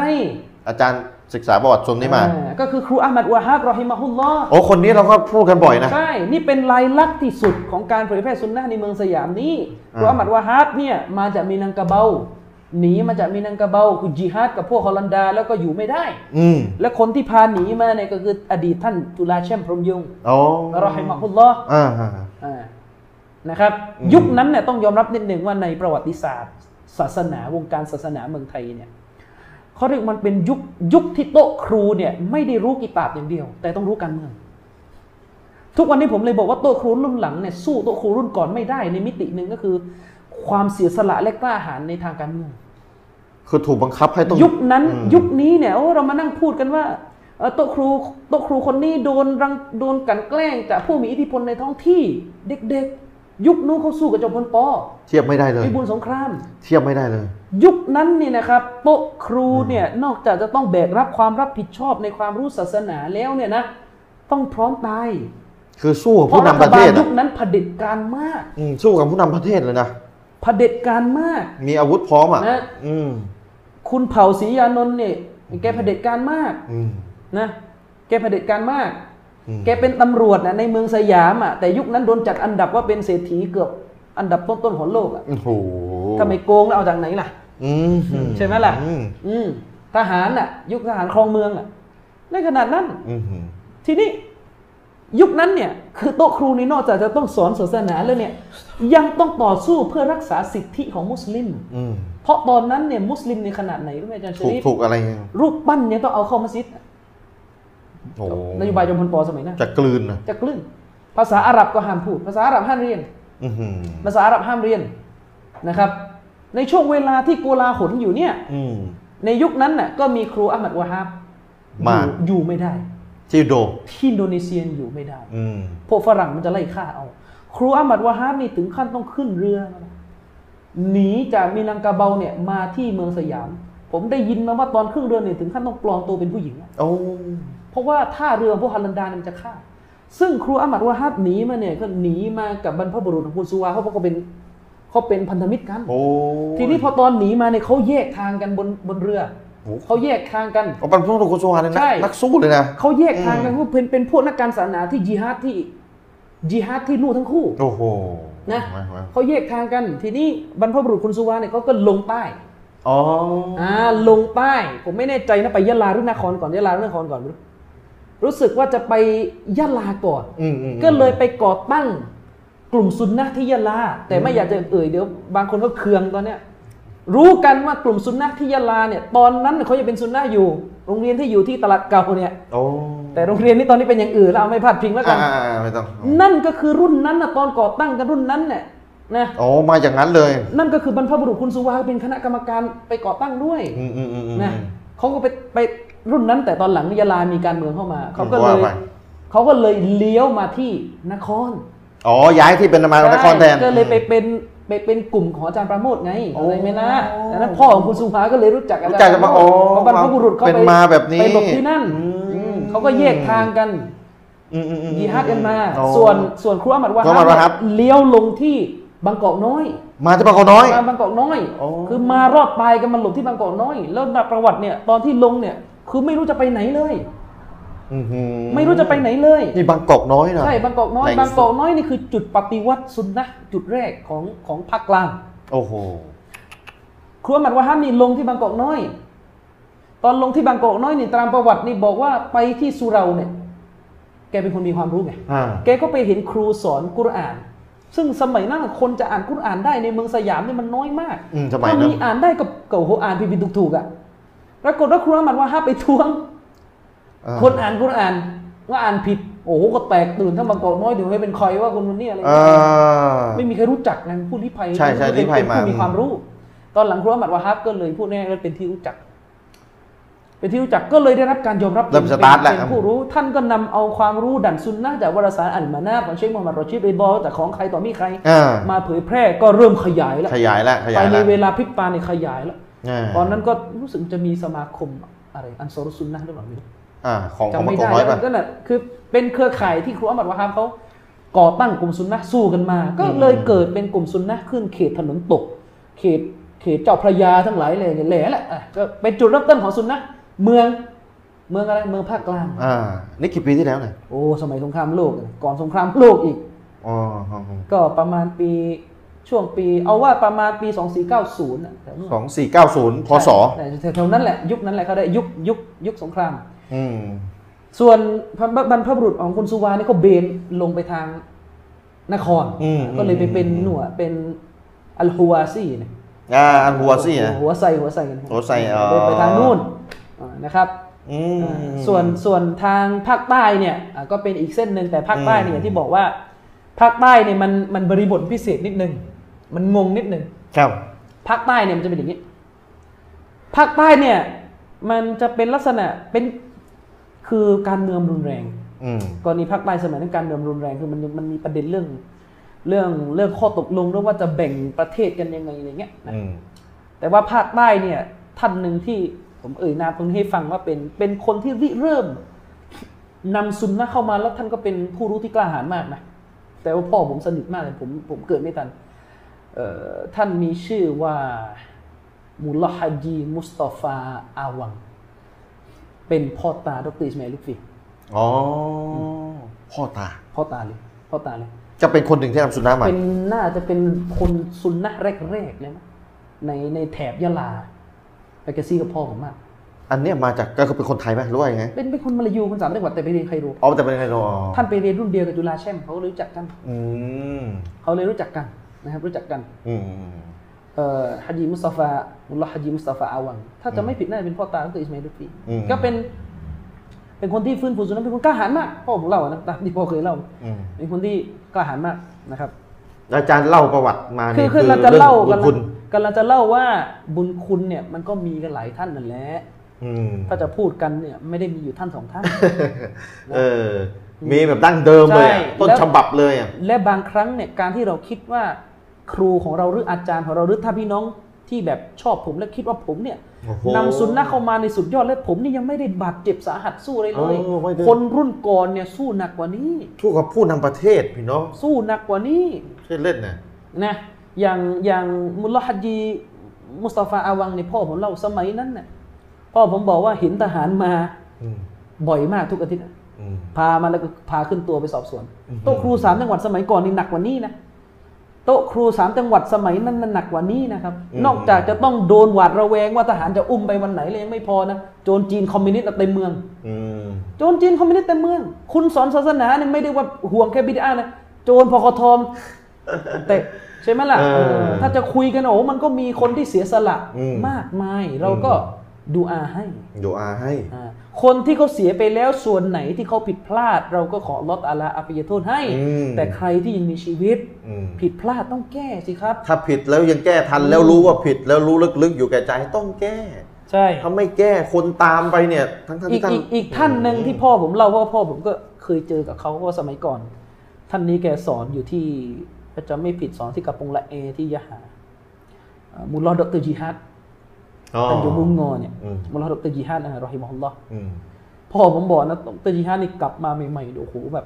[SPEAKER 1] อาจารย์ศึกษาประวัติชมนี้มา
[SPEAKER 3] อ่าก็คือครูอามัดวะฮับรอฮิมะฮุลลอฮ์
[SPEAKER 1] โอ้คนนี้เราก็พูดกันบ่อยนะ
[SPEAKER 3] ใช่ นี่เป็นลายลักษณ์ที่สุดของการเผยแพร่ซุนนะห์ในเมืองสยามนี้
[SPEAKER 1] อ่า
[SPEAKER 3] ครูอามัดวะฮับเนี่ยมาจากมินังกะเบา หนีมาจากมินังกะเบาคือจิฮาดกับพวกฮอลันดา แล้วก็อยู่ไม่ได้
[SPEAKER 1] อืม
[SPEAKER 3] และคนที่พาหนีมาเนี่ยก็คืออดีตท่านจุลาแช่มพรหมยงค์
[SPEAKER 1] โอ้
[SPEAKER 3] รอฮิมะฮุลลอฮ์
[SPEAKER 1] อ่าอ่า
[SPEAKER 3] อ่านะครับ
[SPEAKER 1] อืม
[SPEAKER 3] ยุคนั้นเนี่ยต้องยอมรับนิดหนึ่งว่าในประวัติศาสตร์ ศาสนาวงการศาสนาเมืองไทยเนี่ยเขาเรียกมันเป็นยุคยุคที่โต๊ะครูเนี่ยไม่ได้รู้กีตาบอย่างเดียว แต่ต้องรู้การเมือง ทุกวันนี้ผมเลยบอกว่าโต๊ะครูรุ่นหลังเนี่ยสู้โต๊ะครูรุ่นก่อนไม่ได้ในมิติหนึ่งก็คือ ความเสียสละและกล้าหาญในทางการเมือง
[SPEAKER 1] คือถูกบังคับให้ต้อง
[SPEAKER 3] ยุคนั้น
[SPEAKER 1] อืม
[SPEAKER 3] ยุคนี้เนี่ยโอ้เรามานั่งพูดกันว่าเอ่อโต๊ะครูโต๊ะครูคนนี้โดนรังโดนกลันแกล้งจากผู้มีอิทธิพลในท้องที่เด็กๆ ยุคนู้นเขาสู้กับจอมพลปอ
[SPEAKER 1] เทียบไม่ได้เลย
[SPEAKER 3] วิบูลย์สงคราม
[SPEAKER 1] เทียบไม่ได้เลย
[SPEAKER 3] ยุคนั้นนี่นะครับโต๊ะครูเนี่ยนอกจากจะต้องแบกรับความรับผิดชอบในความรู้ศาสนาแล้วเนี่ยนะต้องพร้อมตาย
[SPEAKER 1] คือสู้กับ
[SPEAKER 3] เพราะ
[SPEAKER 1] ผู้
[SPEAKER 3] รั
[SPEAKER 1] นำ
[SPEAKER 3] ฐ
[SPEAKER 1] ประเท
[SPEAKER 3] บาล
[SPEAKER 1] ศ
[SPEAKER 3] ยุ
[SPEAKER 1] อะ
[SPEAKER 3] คนั้นเผด็จการมาก
[SPEAKER 1] อืมสู้กับผู้นำประเทศเลยนะ
[SPEAKER 3] เผด็จการมาก
[SPEAKER 1] มีอาวุธพร้อมอะ
[SPEAKER 3] นะ
[SPEAKER 1] อืม
[SPEAKER 3] คุณเผ่าศรียานนท์เนี่ยแกเผด็จการมาก
[SPEAKER 1] อืม
[SPEAKER 3] นะแกเผด็จการมาก
[SPEAKER 1] อืม
[SPEAKER 3] แกเป็นตำรวจนะในเมืองสยามอะแต่ยุคนั้นโดนจัดอันดับว่าเป็นเศรษฐีเกือบอันดับต้นๆของโลกอะ
[SPEAKER 1] โอ้โห
[SPEAKER 3] ถ้าไม่โกงแล้วเอาจากไหนล่ะ
[SPEAKER 1] อืม
[SPEAKER 3] ใช่ไหมล่ะ
[SPEAKER 1] อืม
[SPEAKER 3] อืมทหารน่ะ ยุคทหารครองเมืองอะในขนาดนั้น
[SPEAKER 1] อืม
[SPEAKER 3] ทีนี้ ยุคนั้นเนี่ยคือโต๊ะครูนี่นอกจากจะต้องสอนศาสนาแล้วเนี่ยยังต้องต่อสู้เพื่อรักษาสิทธิของมุสลิม
[SPEAKER 1] อืม
[SPEAKER 3] เพราะตอนนั้นเนี่ยมุสลิมในขนาดไหนรู้ไหมอาจารย์ช
[SPEAKER 1] ถูก
[SPEAKER 3] ริฟ
[SPEAKER 1] ถูกอะไรเนี่ย
[SPEAKER 3] รูปปั้นเนี่ยต้องเอาเข้ามัสยิด
[SPEAKER 1] โอ้
[SPEAKER 3] นโยบายจอมพลปสมัยนั้น
[SPEAKER 1] จะกลืนนะ
[SPEAKER 3] จะกลืน ภาษาอาหรับก็ห้ามพูด ภาษาอาหรับห้ามเรียน
[SPEAKER 1] อือหือ
[SPEAKER 3] ภาษาอาหรับห้ามเรียนนะครับ ในช่วงเวลาที่โกลาหลอยู่เนี่ย
[SPEAKER 1] อืม
[SPEAKER 3] ในยุคนั้นน่ะก็มีครูอัมมัดวะฮับ
[SPEAKER 1] มา
[SPEAKER 3] อยู่อยู่ไม่ได้
[SPEAKER 1] ที่โด
[SPEAKER 3] ที่อินโดนีเซียอยู่ไม่ได้
[SPEAKER 1] อืม
[SPEAKER 3] พวกฝรั่งมันจะไล่ฆ่าเอา ครูอัมมัดวะฮับนี่ถึงขั้นต้องขึ้นเรือนะหนีจากมินังกาเบาเนี่ยมาที่เมืองสยาม ผมได้ยินมาว่าตอนขึ้นเรือเนี่ยถึงขั้นต้องปลอมตัวเป็นผู้หญิงอะ
[SPEAKER 1] โอ้
[SPEAKER 3] เพราะว่าท่าเรือพวกฮาลันดาเนี่ยมันจะฆ่า ซึ่งครูอัมมัดวะฮับหนีมาเนี่ยก็หนีมากับบรรพบุรุษของคุณซูวาเขาบอกเขาเป็นเขาเป็นพันธมิตรกัน
[SPEAKER 1] โอ้
[SPEAKER 3] ทีนี้พอตอนหนีมาเนี่ยเขาแยกทางกันบนบนเรือ
[SPEAKER 1] โอ้
[SPEAKER 3] เขาแยกทางกัน
[SPEAKER 1] เอาเป็นพวกกุศลเนี่ยนะ
[SPEAKER 3] ใช่
[SPEAKER 1] นักสู้เลยนะ
[SPEAKER 3] เขาแยกทางกัน
[SPEAKER 1] อืม
[SPEAKER 3] เพราะเป็นเป็นพวกนักการศาสนาที่จิฮาดที่จิฮาดที่ลู่ทั้งคู่
[SPEAKER 1] โอ้โห
[SPEAKER 3] นะ
[SPEAKER 1] มามา
[SPEAKER 3] เขาแยกทางกัน ทีนี้บรรพบุรุษคุณสุวาเนี่ยเขาก็ลงใต้
[SPEAKER 1] อ๋อ
[SPEAKER 3] อ่าลงใต้ผมไม่แน่ใจนะไปยะลาหรือนครก่อนยะลาหรือนครก่อนไม่รู้รู้สึกว่าจะไปยะลาก่อน
[SPEAKER 1] อืมอืม
[SPEAKER 3] ก็เลยไปก่อตั้งกลุ่มซุนนะห์ที่ยะลาแต่ไม่อยากจะเอ่ยเดี๋ยว บางคนก็เคืองตอนเนี้ย รู้กันว่ากลุ่มซุนนะห์ที่ยะลาเนี่ยตอนนั้นเขาจะเป็นซุนนะห์อยู่ โรงเรียนที่อยู่ที่ตลาดเก่าเนี่ย
[SPEAKER 1] โอ้
[SPEAKER 3] แต่โรงเรียนนี้ตอนนี้เป็นอย่างอื่นแล้วเอาไม่พลาดพิงแล้วกั
[SPEAKER 1] อ่านอ่าอ่าไม่ต้อง
[SPEAKER 3] นั่นก็คือรุ่นนั้นนะตอนก่อตั้งกันรุ่นนั้นเนี่ยนะ
[SPEAKER 1] โอ้มาอย่างนั้นเลย
[SPEAKER 3] นั่นก็คือบรรพบุรุษคุณสุวาเป็นคณะกรรมการไปก่อตั้งด้วย
[SPEAKER 1] อืมอืมอืมอืม
[SPEAKER 3] นะเขาก็ไปไปรุ่นนั้น แต่ตอนหลังยะลามีการเมืองเข้ามาเขาก็เล
[SPEAKER 1] ว่ายไป
[SPEAKER 3] เขาก็เลยเลี้ยวมาที่นคร
[SPEAKER 1] อ๋อย้ายที่เป็นมานครแทน
[SPEAKER 3] ก็เลยไปเป็นไป เป็นกลุ่มของอาจารย์ประโมทไง
[SPEAKER 1] โอ้
[SPEAKER 3] อะไรไหมนะดังนั้นพ่อของคุณสุภาก็เลยรู้จักอา
[SPEAKER 1] รู้
[SPEAKER 3] จาร
[SPEAKER 1] จัก
[SPEAKER 3] ย์
[SPEAKER 1] กัน
[SPEAKER 3] ประ
[SPEAKER 1] มา
[SPEAKER 3] โม
[SPEAKER 1] อ๋อ
[SPEAKER 3] ทเพราะบรรพบุรุษเขา
[SPEAKER 1] เป็น
[SPEAKER 3] ไป
[SPEAKER 1] มาแบบนี้
[SPEAKER 3] ไปหลบที่นั่น
[SPEAKER 1] อืม
[SPEAKER 3] อืมเขาก็แยกทางกัน
[SPEAKER 1] อืมอืมอืม
[SPEAKER 3] ยีฮัดกันมา
[SPEAKER 1] อ๋อ
[SPEAKER 3] ส่วนส่วนครูอามัดวะ
[SPEAKER 1] ครูอามัดวะฮั
[SPEAKER 3] ฮั
[SPEAKER 1] บ
[SPEAKER 3] บเลี้ยวลงที่บางกอกน้อย
[SPEAKER 1] มาที่บางกอกน้อย
[SPEAKER 3] มาบางกอกน้อย
[SPEAKER 1] อ๋อ
[SPEAKER 3] คือมารอดตายกันมาหลบที่บางกอกน้อย แล้วประวัติเนี่ยตอนที่ลงเนี่ย คือไม่รู้จะไปไหนเลย
[SPEAKER 1] อื้อหือ
[SPEAKER 3] ไม่รู้จะไปไหนเลย
[SPEAKER 1] นี่บางกอกน้อยนะ
[SPEAKER 3] ใช่บางกอกน้อย
[SPEAKER 1] แหล่ง
[SPEAKER 3] บางกอกน้อยนี่คือจุดปฏิวัติสุนนะจุดแรกของของภาคกลาง
[SPEAKER 1] โอ้โห
[SPEAKER 3] ครูอามัดวะฮับนี่ลงที่บางกอกน้อย ตอนลงที่บางกอกน้อยนี่ตามประวัตินี่บอกว่าไปที่สุเหราเนี่ย แกเป็นคนมีความรู้ไง
[SPEAKER 1] อ่า
[SPEAKER 3] แกก็ไปเห็นครูสอนกุรอาน ซึ่งสมัยนั้นคนจะอ่านกุรอานได้ในเมืองสยามเนี่ยมันน้อยมาก
[SPEAKER 1] อืมสมัย
[SPEAKER 3] ถ้า
[SPEAKER 1] นั้น
[SPEAKER 3] มีอ่านได้ก็เก่าโหอ่านผิดๆถูกๆอะปรากฏว่าครูอามัดว่าห้าไปทวง
[SPEAKER 1] อ่า
[SPEAKER 3] คนอ่านกุรอานว่าอ่านผิด โอ้โหก็แตกตื่นทั้งบางกอกน้อยถึงไม่เป็นใครว่าคนคนนี้อะไร
[SPEAKER 1] อ่
[SPEAKER 3] เงี้ยาไม่มีใครรู้จักไงผู้ลี้ภัย
[SPEAKER 1] ใช่ใช่
[SPEAKER 3] เป็น
[SPEAKER 1] ลี้ภัยมา
[SPEAKER 3] ผู้มีความรู้ ตอนหลังครูอามัดวาฮับก็เลยพูดง่ายๆว่าเป็นที่รู้จัก เป็นที่รู้จักก็เลยได้รับการยอมรับ
[SPEAKER 1] เริ่ม
[SPEAKER 3] ป็น
[SPEAKER 1] สตาร์ทแล้ว
[SPEAKER 3] เป็นผู้รู้ ท่านก็นำเอาความรู้ดันซุนนะห์จากวารสารอัลมานาของเชคมูฮัมหมัดรอชิดริบอจากของใครต่อมีใคร
[SPEAKER 1] อ่า
[SPEAKER 3] มาเผยแพร่ก็เริ่มขยายแล้ว
[SPEAKER 1] ขยายแล้วข
[SPEAKER 3] ไป
[SPEAKER 1] ยาย
[SPEAKER 3] ใน
[SPEAKER 1] แล้ว
[SPEAKER 3] เวลาพริบตาในยขยายแล้ว
[SPEAKER 1] อ่า
[SPEAKER 3] ตอนนั้นก็รู้สึกจะมีสมาคมอะไรอันซอรุซุนนะห์หรือเปล่าไม่รู้
[SPEAKER 1] อ่าของของ
[SPEAKER 3] จำ
[SPEAKER 1] บาง
[SPEAKER 3] ไม่
[SPEAKER 1] กอ
[SPEAKER 3] ได้
[SPEAKER 1] กน้อย
[SPEAKER 3] แล้ว
[SPEAKER 1] ป่ะ
[SPEAKER 3] ก็น่ะคือเป็นเครือข่ายที่ครูอัมมัดวะฮามเขาก่อตั้งกลุ่มซุนนะห์สู้กันมา ก็เลยเกิดเป็นกลุ่มซุนนะห์ขึ้นเขตถนนตก เขตเขตเจ้าพระยาทั้งหลายเลยเนี่ยแหละแหละอะก็เป็นจุดเริ่มต้นของซุนนะห์เมืองเมืองอะไรเมืองภาคกลาง
[SPEAKER 1] อ่า นี่กี่ปีที่แล้วเนี่ย
[SPEAKER 3] โอ้สมัยสงครามโลกก่อนสงครามโลกอีก
[SPEAKER 1] อ๋ออ๋ออ๋อ
[SPEAKER 3] ก็ประมาณปีช่วงปี เอาว่าประมาณปี 2490น่ะแถวนู้น
[SPEAKER 1] สองสี่เก้าศูนย์พศ
[SPEAKER 3] ใช่แถวๆนั้นแหละยุคนั้นแหละเขาได้ยุคยุคยุคสงคราม
[SPEAKER 1] อืม
[SPEAKER 3] ส่วนบรรพบุรุษของคุณสุวานี่เขาเบนลงไปทางนคร
[SPEAKER 1] อืม
[SPEAKER 3] ก็เลยไปเป็นหน่วยเป็นอัลฮุวาซีเนี่ย
[SPEAKER 1] อ่าอันหัวซี่นะ
[SPEAKER 3] หัวไซหัวไซกัน
[SPEAKER 1] หัวไซอ๋อ
[SPEAKER 3] เดินไปทางนู่นอ่านะครับ
[SPEAKER 1] อืม
[SPEAKER 3] อ่าส่วนส่วนทางภาคใต้เนี่ยอ่าก็เป็นอีกเส้นหนึ่งแต่ภาคใต้เนี่ยอย่างที่บอกว่า ภาคใต้เนี่ยมันมันบริบทพิเศษนิดนึง มันงงนิดนึง
[SPEAKER 1] ครับ
[SPEAKER 3] ภาคใต้เนี่ยมันจะเป็นอย่างนี้ ภาคใต้เนี่ย มันจะเป็นลักษณะเป็น คือการเมืองรุนแรง
[SPEAKER 1] อืม
[SPEAKER 3] กรณีภาคใต้สมัยนั้นการเมืองรุนแรงคือมันมันมีประเด็นเรื่อง เรื่องเรื่องข้อตกลงเรื่องว่าจะแบ่งประเทศกันยังไงอะไรเงี้ยนะ
[SPEAKER 1] อืม
[SPEAKER 3] แต่ว่าภาคใต้เนี่ยท่านหนึ่งที่ผมเอ่ยนามตรงนี้ให้ฟังว่าเป็นเป็นคนที่ริเริ่มนำซุนนะห์เข้ามาแล้วท่านก็เป็นผู้รู้ที่กล้าหาญมากนะแต่ว่าพ่อผมสนิทมากเลยผมผมเกิดไม่ทันเอ่อท่านมีชื่อว่ามุลลาฮัจจีมุสตาฟาอาวัง เป็นพ่อตาดรอิสมาอิลลุกฟี
[SPEAKER 1] อ๋อพ่อตา
[SPEAKER 3] พ่อตาเลยพ่อตาเลย
[SPEAKER 1] จะเป็นคนหนึ่งที่นำสุนัขมา
[SPEAKER 3] เป็นน่าจะเป็นคนซุนนะห์แรกๆเลยนะในในแถบยะลาไปกระซี่กับพ่อผมมาก
[SPEAKER 1] อันเนี้ยมาจากก็คือเป็นคนไทยไหมหรือว่ายังไง
[SPEAKER 3] เป็นเป็นคนมาลายูคนสามจังหวัดแต่ไปเรียนไคโร
[SPEAKER 1] อ๋อแต่เป็นใครรอ
[SPEAKER 3] ท่านไปเรียนรุ่นเดียวกับจุฬาแช่มเขาเลยรู้จักกัน
[SPEAKER 1] อืม
[SPEAKER 3] เขาเลยรู้จักกันนะครับรู้จักกัน
[SPEAKER 1] อืม
[SPEAKER 3] เอ่อฮัจญีมุสตาฟา มุลลอฮ์ฮัจญีมุสตาฟาอาวัง ถ้าจะไม่ผิดน่าจะเป็นพ่อตาของตัวอิสมาอิลลุฟี
[SPEAKER 1] อืม
[SPEAKER 3] ก็เป็น เป็นคนที่ฟื้นฟูสุนนะเป็นคนกล้าหาญมากพ่อผมเล่านะตามที่พ่อเคยเล่า
[SPEAKER 1] อืม
[SPEAKER 3] เป็นคนที่กล้าหาญมากนะครับ
[SPEAKER 1] อาจารย์เล่าประวัติมา
[SPEAKER 3] คือ
[SPEAKER 1] นี่
[SPEAKER 3] คือเราจะ
[SPEAKER 1] อง
[SPEAKER 3] เล่า
[SPEAKER 1] บุ
[SPEAKER 3] กัน
[SPEAKER 1] ญคุณ
[SPEAKER 3] กำลังจะเล่าว่าบุญคุณเนี่ยมันก็มีกันหลายท่านนั่นแหละ
[SPEAKER 1] อืม
[SPEAKER 3] ถ้าจะพูดกันเนี่ยไม่ได้มีอยู่ท่านสองท่าน
[SPEAKER 1] เออ มีแบบดั้งเดิมเลยอะ
[SPEAKER 3] ใช่
[SPEAKER 1] ต้น
[SPEAKER 3] แล้ว
[SPEAKER 1] ฉบับเลยอะ
[SPEAKER 3] และบางครั้งเนี่ยการที่เราคิดว่าครูของเราหรืออาจารย์ของเราหรือถ้าพี่น้อง ที่แบบชอบผมและคิดว่าผมเนี่ย
[SPEAKER 1] โอ้โห
[SPEAKER 3] นำซุนนะห์เข้ามาในสุดยอดและผมนี่ยังไม่ได้บาดเจ็บสาหัสสู้อะไรเลย
[SPEAKER 1] เออไม่ได้
[SPEAKER 3] คนรุ่นก่อนเนี่ยสู้หนักกว่านี้
[SPEAKER 1] ทุกกับผู้นำประเทศพี่น้อง
[SPEAKER 3] สู้หนักกว่านี้
[SPEAKER 1] ใช่เล่นนะ
[SPEAKER 3] นะอย่างอย่างมุลลาฮัจญีมุสตาฟาอาวังในยพ่อผมเล่าสมัยนั้นเนี่ยพ่อผมบอกว่าเห็นทหารมา
[SPEAKER 1] อืม
[SPEAKER 3] บ่อยมากทุกอาทิตย์อะ
[SPEAKER 1] อืม
[SPEAKER 3] พามาแล้วก็พาขึ้นตัวไปสอบสวน
[SPEAKER 1] อืม
[SPEAKER 3] โต๊ะครูสามจังหวัดสมัยก่อนนี่หนักกว่านี้นะ โต๊ะครูสามจังหวัดสมัยนั้นมันหนักกว่านี้นะครับ นอกจากจะต้องโดนหวาดระแวงว่าทหารจะอุ้มไปวันไหนเลยยังไม่พอนะโจรจีนคอมมิวนิสต์เต็มเมือง
[SPEAKER 1] อืม
[SPEAKER 3] โจรจีนคอมมิวนิสต์เต็มเมือง คุณสอนศาสนาเนี่ยไม่ได้ว่าห่วงแค่บิดานะโจรพคทมแต่ใช่ไหมล่ะ
[SPEAKER 1] เออ
[SPEAKER 3] เออถ้าจะคุยกันโอ้มันก็มีคนที่เสียสละ
[SPEAKER 1] อืม
[SPEAKER 3] มากมายเราก็ ดูอาให้
[SPEAKER 1] ดูอาให้
[SPEAKER 3] อ่าคนที่เขาเสียไปแล้วส่วนไหนที่เขาผิดพลาด เราก็ขอลดอาลาอภัยโทษให้
[SPEAKER 1] อืม
[SPEAKER 3] แต่ใครที่ยังมีชีวิต
[SPEAKER 1] อืม
[SPEAKER 3] ผิดพลาดต้องแก้สิครับ
[SPEAKER 1] ถ้าผิดแล้วยังแก้ทันแล้วรู้ว่าผิดแล้วรู้ลึกๆอยู่แก่ใจต้องแก้
[SPEAKER 3] ใช่
[SPEAKER 1] ถ้าไม่แก้คนตามไปเนี่ยทั้งๆ
[SPEAKER 3] อี
[SPEAKER 1] ที่
[SPEAKER 3] ก
[SPEAKER 1] ท่าน
[SPEAKER 3] อีกอีกท่านหนึ่งที่พ่อผมเล่าเพราะว่าพ่อผมก็เคยเจอกับเขาเพราะว่าสมัยก่อน ท่านนี้แกสอนอยู่ที่ถ้าจะไม่ผิดสอนที่กระปงละเอที่ยะหาอ่ามุลลอฮ์ดรจิฮัด
[SPEAKER 1] อ๋อ
[SPEAKER 3] ท่าน อยู่มุงงอเนี่ย
[SPEAKER 1] อืม
[SPEAKER 3] มุลลอฮ์ดรจิฮัดนะรอฮิมะฮุลลอฮ์
[SPEAKER 1] อืม
[SPEAKER 3] พ่อผมบอกนะดรจิฮัดนี่กลับมาใหม่ๆโอ้โหแบบ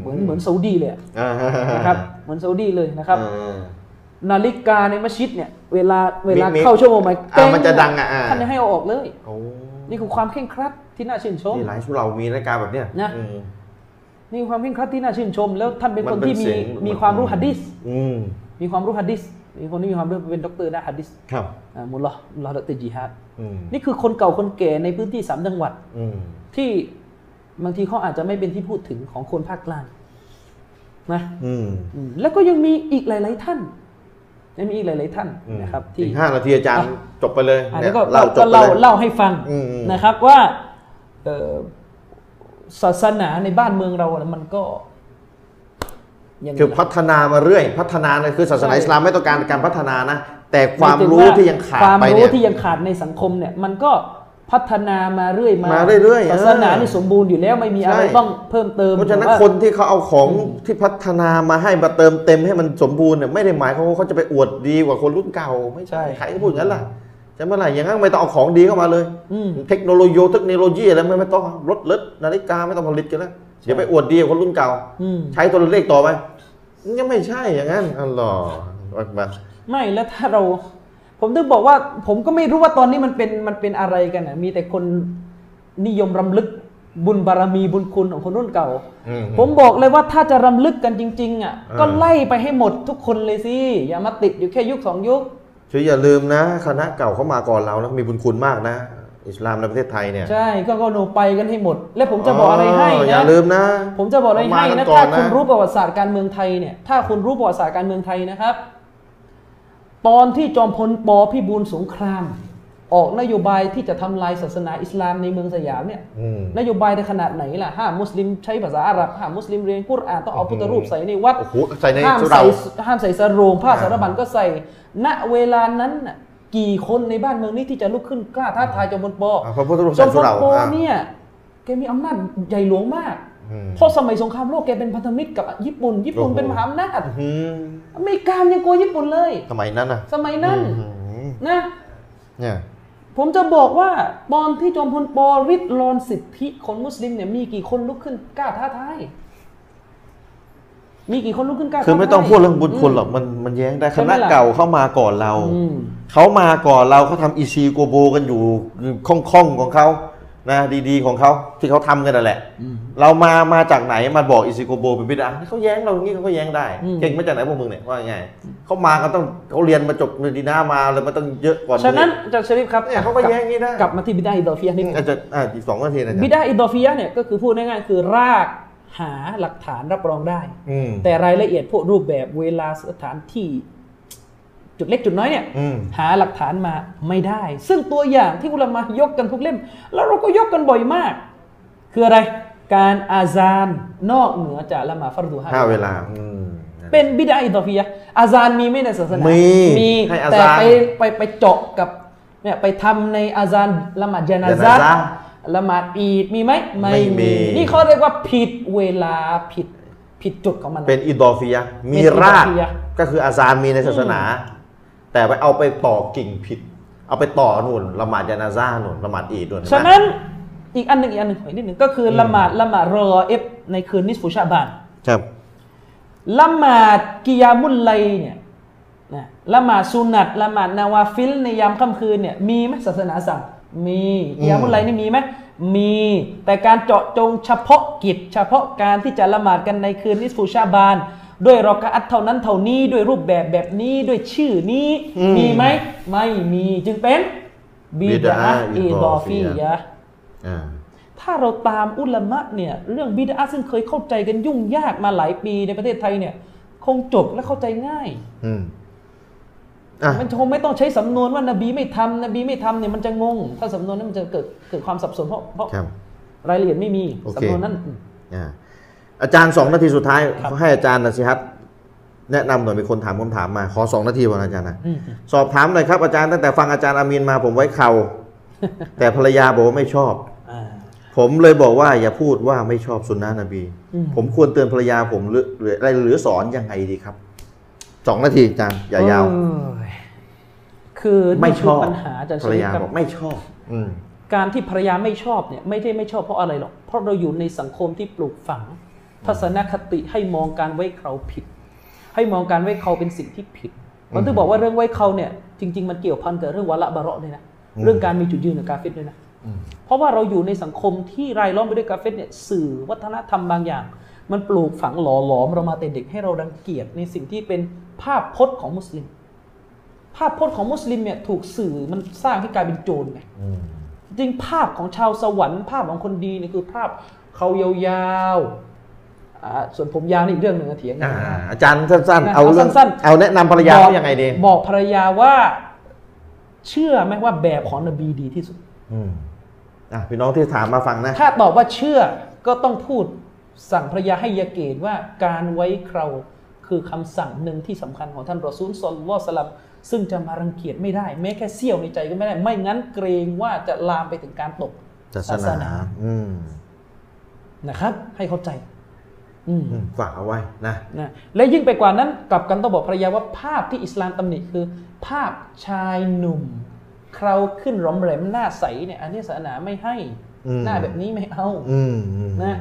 [SPEAKER 3] เหมือนเหมือนซาอุดีเลยอะ
[SPEAKER 1] อ่า
[SPEAKER 3] นะครับเหมือนซาอุดีเลยนะครับ
[SPEAKER 1] อ่า
[SPEAKER 3] นาฬิกาในมัสยิดเนี่ยเวลาเวลา
[SPEAKER 1] มี
[SPEAKER 3] เข้าชั่วโมงใหม่
[SPEAKER 1] อ่ามันจะดังอะอ่า
[SPEAKER 3] ท่านยังให้เอาออกเลย
[SPEAKER 1] โอ้
[SPEAKER 3] นี่คือความเคร่งครัดที่น่าชื่นชม
[SPEAKER 1] ที่หลายชุเรามีรายการแบบเนี้ย
[SPEAKER 3] นะ
[SPEAKER 1] อืม
[SPEAKER 3] นี่คือความเคร่งครัดที่น่าชื่นชม แล้วท่านเป็น
[SPEAKER 1] มัน
[SPEAKER 3] คน
[SPEAKER 1] เป็น
[SPEAKER 3] ที่มี
[SPEAKER 1] เสียง
[SPEAKER 3] มีความรู้ฮัดดิส
[SPEAKER 1] อืม
[SPEAKER 3] มีความรู้ฮัดดิส มีคนที่มีความรู้เป็นด็อกเตอร์ด้านฮัดดิส
[SPEAKER 1] ครับ
[SPEAKER 3] อ่ามุลลอฮ์มุลลอฮ์ดอกเตอร์จิฮัด
[SPEAKER 1] อืม
[SPEAKER 3] นี่คือคนเก่าคนแก่ในพื้นที่สามจังหวัด
[SPEAKER 1] อืม
[SPEAKER 3] ที่บางทีเขาอาจจะไม่เป็นที่พูดถึงของคนภาคกลางนะ
[SPEAKER 1] อืม
[SPEAKER 3] อืมแล้วก็ยังมีอีกหลาย ๆ ท่านยังมีอีกหลาย ๆ ท่าน
[SPEAKER 1] อืม
[SPEAKER 3] นะครับ ที่
[SPEAKER 1] อีกห้านาทีอาจารย์
[SPEAKER 3] อะ
[SPEAKER 1] จบไปเลย
[SPEAKER 3] อัน
[SPEAKER 1] เนี่
[SPEAKER 3] นี้
[SPEAKER 1] ย
[SPEAKER 3] ก็
[SPEAKER 1] เล่าจ
[SPEAKER 3] ก็
[SPEAKER 1] บไป
[SPEAKER 3] เล่า
[SPEAKER 1] เลย
[SPEAKER 3] เล่าให้ฟัง
[SPEAKER 1] อืมอืม
[SPEAKER 3] นะครับว่าเอ่อศาสนาในบ้านเมืองเราเนี่ยมันก็ยังไง
[SPEAKER 1] คือ
[SPEAKER 3] ล่ะ
[SPEAKER 1] พัฒนามาเรื่อย พัฒนาเนี่ยคือศาสนา
[SPEAKER 3] ใช่
[SPEAKER 1] อิสลามไม่ต้องการการพัฒนานะ แต่ความ
[SPEAKER 3] หยถึ
[SPEAKER 1] รู้ที่ยังขาด
[SPEAKER 3] ความ
[SPEAKER 1] ไป
[SPEAKER 3] รู้
[SPEAKER 1] เนี่ย
[SPEAKER 3] ที่ยังขาดในสังคมเนี่ยมันก็พัฒนามาเรื่อยมา
[SPEAKER 1] มาเรื่อยๆ
[SPEAKER 3] ศาสนานี่สมบูรณ์อยู่แล้วไม่มีอะไร
[SPEAKER 1] ใช่
[SPEAKER 3] ต้องเพิ่มเติม
[SPEAKER 1] เพราะฉะนั้น
[SPEAKER 3] แต่ว่า
[SPEAKER 1] คนที่เขาเอาของที่พัฒนามาให้มาเติมเต็มให้มันสมบูรณ์เนี่ยไม่ได้หมายความว่าเขาจะไปอวดดีกว่าคนรุ่นเก่าไม่ใช่ใครก็พูดอย่างนั้นล่ะใช่ไหมล่ะอย่างนั้นไม่ต้องเอาของดีเข้ามาเลย
[SPEAKER 3] อืม
[SPEAKER 1] เทคโนโลยีเทคโนโลยีอะไรไม่ไม่ต้องรถเลิศนาฬิกาไม่ต้องผลิตกันแล้ว อย่าไปอวดดีกว่าคนรุ่นเก่า
[SPEAKER 3] อืม
[SPEAKER 1] ใช้ตัวเลขต่อไปยังไม่ใช่อย่างนั้นอัลลอฮฺอักบัร
[SPEAKER 3] ไม่แล้วถ้าเรา ผมถึงบอกว่า ผมก็ไม่รู้ว่าตอนนี้มันเป็นมันเป็นอะไรกันนะมีแต่คนนิยมรำลึกบุญบารมีบุญคุณของคนรุ่นเก่า
[SPEAKER 1] อืม
[SPEAKER 3] ผมบอกเลยว่าถ้าจะรำลึกกันจริง ๆ อะ
[SPEAKER 1] อ่า
[SPEAKER 3] ก็ไล่ไปให้หมดทุกคนเลยสิ อย่ามาติดอยู่แค่ยุคสองยุค
[SPEAKER 1] คืออย่าลืมนะ คณะเก่าเขามาก่อนเรานะมีบุญคุณมากนะ อิสลามในประเทศไทยเนี่ย
[SPEAKER 3] ใช่ก็ก็โนไปกันให้หมด และผมจะบอกอะไรให้
[SPEAKER 1] อย่า
[SPEAKER 3] นะ
[SPEAKER 1] ลืมนะ
[SPEAKER 3] ผมจะบอกอะไรให้
[SPEAKER 1] เขม
[SPEAKER 3] นะ
[SPEAKER 1] กัก่
[SPEAKER 3] ถ้า
[SPEAKER 1] อ
[SPEAKER 3] คุณรู้ประวัติศาสตร์การเมืองไทยเนี่ยถ้าคุณรู้ประวัติศาสตร์การเมืองไทยนะครับ ตอนที่จอมพลปพิบูลสงคราม ออกนโยบายที่จะทำลายศาสนาอิสลามในเมืองสยามเนี่ย
[SPEAKER 1] อืม
[SPEAKER 3] นโยบายในขนาดไหนล่ะห้ามมุสลิมใช้ภาษาอาหรับห้ามมุสลิมเรียนกุรอานต้องเอาพุทธรูปใส่ในวัด
[SPEAKER 1] โอ้โหใส่ใน
[SPEAKER 3] ห้าม
[SPEAKER 1] สุ
[SPEAKER 3] ใส่
[SPEAKER 1] เรา
[SPEAKER 3] ห้ามใส่สโรงผ้า
[SPEAKER 1] อ่า
[SPEAKER 3] สารบัญก็ใส่ณเวลานั้นน่ะ กี่คนในบ้านเมืองนี้ที่จะลุกขึ้นกล้าท้าทายจอมพลป
[SPEAKER 1] อ่าพระพุทธรูป
[SPEAKER 3] จอ
[SPEAKER 1] ใส่
[SPEAKER 3] มพ
[SPEAKER 1] สุ
[SPEAKER 3] ล
[SPEAKER 1] เรา
[SPEAKER 3] ป
[SPEAKER 1] อะ
[SPEAKER 3] เนี่ยแกมีอำนาจใหญ่หลวงมาก
[SPEAKER 1] อืม
[SPEAKER 3] เพราะสมัยสงครามโลกแกเป็นพันธมิตรกับญี่ปุ่น ญี่ปุ่น
[SPEAKER 1] โอ้โห
[SPEAKER 3] เป็นมหาอำนาจ
[SPEAKER 1] อืม
[SPEAKER 3] อเมริกายังกลัวญี่ปุ่นเลย
[SPEAKER 1] สมัยนั้นน่ะ
[SPEAKER 3] สมัยนั้น
[SPEAKER 1] อืม
[SPEAKER 3] นะ
[SPEAKER 1] เนี่ย
[SPEAKER 3] ผมจะบอกว่าตอนที่จอมพลปริดรอนสิทธิคนมุสลิมเนี่ยมีกี่คนลุกขึ้นกล้าท้าทาย มีกี่คนลุกขึ้นกล้าท้าทาย
[SPEAKER 1] คือไม่ต้องพูดเรื่องบุญคุณหรอกมันมันแย้งได้
[SPEAKER 3] ใช่ไหม
[SPEAKER 1] ล่ะ
[SPEAKER 3] คณะ
[SPEAKER 1] เก่าเขามาก่อนเรา
[SPEAKER 3] อืม
[SPEAKER 1] เขามาก่อนเราเขาทำอีซีกูโบร์กันอยู่คล่องๆของเขานะดีๆของเขาที่เขาทำกันนั่นแหละเรามามาจากไหนมาบอกอิซิโกโบเป็นบิดาเขาแย้งเราอย่างนี้เขาก็แย้งได้
[SPEAKER 3] อืม
[SPEAKER 1] เก่งมาจากไหนพวกมึงเนี่ยว่าไงเขามากันต้องเขาเรียนมาจบเนดีนามาเลยมันต้องเยอะกว่า
[SPEAKER 3] ฉะนั้นอาจารย์ชริฟครับ
[SPEAKER 1] เนี่ยเขาก็แย้งอย่างนี้ได้
[SPEAKER 3] กลับมาที่บิดาอิดอฟียะห์นิดนึง
[SPEAKER 1] อาจจะอ่าอีกสองนาทีนะจ๊ะ
[SPEAKER 3] บิดาอิดอฟียะห์เนี่ยก็คือพูดง่ายๆคือราก หาหลักฐานรับรองได้
[SPEAKER 1] อืม
[SPEAKER 3] แต่รายละเอียดพวกรูปแบบเวลาสถานที่จุดเล็กจุดน้อยเนี่ย
[SPEAKER 1] อืม
[SPEAKER 3] หาหลักฐานมาไม่ได้ ซึ่งตัวอย่างที่อุลามะยกกันทุกเล่ม แล้วเราก็ยกกันบ่อยมาก คืออะไรการอาซานนอกเหนือจากละหมาดฟัรดูฮา
[SPEAKER 1] ห้าเวลาอืม
[SPEAKER 3] เป็นบิดาอิดอฟียะห์อาซานมีไหมในศาสนา
[SPEAKER 1] มี
[SPEAKER 3] มี
[SPEAKER 1] ให้อา
[SPEAKER 3] แต่
[SPEAKER 1] ซาน
[SPEAKER 3] ไปไปไปเจาะกับเนี่ยไปทำในอาซานละหมาดยานา
[SPEAKER 1] จา
[SPEAKER 3] ซะ
[SPEAKER 1] นาซะ
[SPEAKER 3] ละหมาดอีดมีไหม
[SPEAKER 1] ไม่มี
[SPEAKER 3] นี่เขาเรียกว่าผิดเวลาผิดผิดจุดของมัน
[SPEAKER 1] เป็นอิดอฟียะห์มี
[SPEAKER 3] เป็นอิดอ
[SPEAKER 1] ราก
[SPEAKER 3] ฟียะห์
[SPEAKER 1] ก็คืออาซานมีในศาสนา แต่ไปเอาไปต่อกิ่งผิด เอาไปต่อนู่นละหมาดยานาซานู่นละหมาดอีดนู่นเห็นไหม
[SPEAKER 3] ฉะนั้นอีกอันหนึ่งอีกอันหนึ่งขออีกนิดหนึ่งก็คืออละหมาดละหมาดรอฆออิบในคืนนิสฟุชาบาน
[SPEAKER 1] ครับ
[SPEAKER 3] ละหมาดกิยามุลไลเนี่ยนะละหมาดสุนัตละหมาดนาวาฟิลในยามค่ำคืนเนี่ยมีไหมศาสนาสั่ง มีกิยามุลไลนี่มีไหมมี แต่การเจาะจงเฉพาะกิจ เฉพาะการที่จะละหมาดกันในคืนนิสฟุชาบาน ด้วยรอกะอัตเท่านั้นเท่านี้ด้วยรูปแบบแบบนี้ด้วยชื่อนี้
[SPEAKER 1] อืม
[SPEAKER 3] มีไหมไม่มีจึงเป็นบิดาอิดอฟียะห์
[SPEAKER 1] อ่า
[SPEAKER 3] ถ้าเราตามอุลามะเนี่ยเรื่องบิดาซึ่งเคยเข้าใจกันยุ่งยากมาหลายปีในประเทศไทยเนี่ย คงจบและเข้าใจง่าย
[SPEAKER 1] อื มอะ
[SPEAKER 3] มันคงไม่ต้องใช้สำนวนว่านบีไม่ทำนบีไม่ทำเนี่ยมันจะงง ถ้าสำนวนนั้นมันจะเกิดเกิดความสับสนเพราะเพราะ
[SPEAKER 1] ครับ
[SPEAKER 3] รายละเอียดไม่มี
[SPEAKER 1] โอเค
[SPEAKER 3] สำนวนนั้นอืม
[SPEAKER 1] อ่าอาจารย์สองนาทีสุดท้าย
[SPEAKER 3] ครับ
[SPEAKER 1] ให้อาจารย์นสิฮัตแนะนำหน่อยมีคนถามคำถามมา ขอสองนาทีวันอาจารย์นะ
[SPEAKER 3] อืม
[SPEAKER 1] สอบถามหน่อยครับอาจารย์ตั้งแต่ฟังอาจารย์อามีนมาผมไว้เข่าแต่ภรรยาบอกว่าไม่ชอบ
[SPEAKER 3] อ่า
[SPEAKER 1] ผมเลยบอกว่าอย่าพูดว่าไม่ชอบสุนนะนบี
[SPEAKER 3] อืม
[SPEAKER 1] ผมควรเตือนภรรยาผมหรือหรืออะไรหรือสอนยังไงดีครับ สองนาทีอาจารย์อย่ายาว
[SPEAKER 3] เอ้ยคือ
[SPEAKER 1] ไม่
[SPEAKER 3] นี่
[SPEAKER 1] ช
[SPEAKER 3] คือ
[SPEAKER 1] อบ
[SPEAKER 3] ปัญหาอาจารย์
[SPEAKER 1] ภรรยา
[SPEAKER 3] ชริฟครับ
[SPEAKER 1] บอกไม่ชอบ อืม
[SPEAKER 3] การที่ภรรยาไม่ชอบเนี่ยไม่ได้ไม่ชอบเพราะอะไรหรอก เพราะเราอยู่ในสังคมที่ปลูกฝัง ทัศนคติให้มองการไว้เคราผิด ให้มองการไว้เคราเป็นสิ่งที่ผิดผมถึงบอกว่าเรื่องไว้เคราเนี่ยจริง ๆ มันเกี่ยวพันกับเรื่องวะละบะเราะห์ด้วยนะ
[SPEAKER 1] อืม
[SPEAKER 3] เรื่องการมีจุดยืนกับกาเฟตด้วยนะเพราะว่าเราอยู่ในสังคมที่รายล้อมไปด้วยกาเฟตเนี่ยสื่อวัฒนธรรมบางอย่าง มันปลูกฝังหล่อหลอมเรามาแต่เด็กให้เรารังเกียจในสิ่งที่เป็นภาพพจน์ของมุสลิม ภาพพจน์ของมุสลิมเนี่ยถูกสื่อมันสร้างให้กลายเป็นโจรไง
[SPEAKER 1] อืม
[SPEAKER 3] จริงภาพของชาวสวรรค์ภาพของคนดีเนี่ยคือภาพเขายาวๆอ่าส่วนผมยาวนี่อีกเรื่องหนึ่งนะเถียงกัน
[SPEAKER 1] อ่าอาจารย์สั้น
[SPEAKER 3] นะ
[SPEAKER 1] ๆเอาเรื่อง
[SPEAKER 3] เอาสั้นๆ
[SPEAKER 1] เอาแนะนำภรรยาเขายังไงดี
[SPEAKER 3] บอกภรรยาว่า เชื่อไหมว่าแบบของนบีดีที่สุด
[SPEAKER 1] อืมอะพี่น้องที่ถามมาฟังนะ
[SPEAKER 3] ถ้าตอบว่าเชื่อก็ต้องพูด สั่งภรรยาให้ยาเกตว่าการไว้เคราคือคำสั่งหนึ่งที่สำคัญของท่านรอซูลสอลลัลลอฮุสลัมซึ่งจะมารังเกียจไม่ได้ แม้แค่เสี้ยวในใจก็ไม่ได้ ไม่งั้นเกรงว่าจะลามไปถึงการตก
[SPEAKER 1] ศาสนาอืม
[SPEAKER 3] นะครับ ให้เข้าใจอืม
[SPEAKER 1] อืมฝากเอาไว้นะ
[SPEAKER 3] นะและยิ่งไปกว่านั้นกลับกันต้องบอกภรรยาว่าภาพที่อิสลามตำหนิคือ ภาพชายหนุ่ม เคราขึ้นหรอมแหลมหน้าใสเนี่ย อันนี้ศาสนาไม่ให้
[SPEAKER 1] อืม
[SPEAKER 3] หน้าแบบนี้ไม่เอา
[SPEAKER 1] อืมอืม
[SPEAKER 3] นะ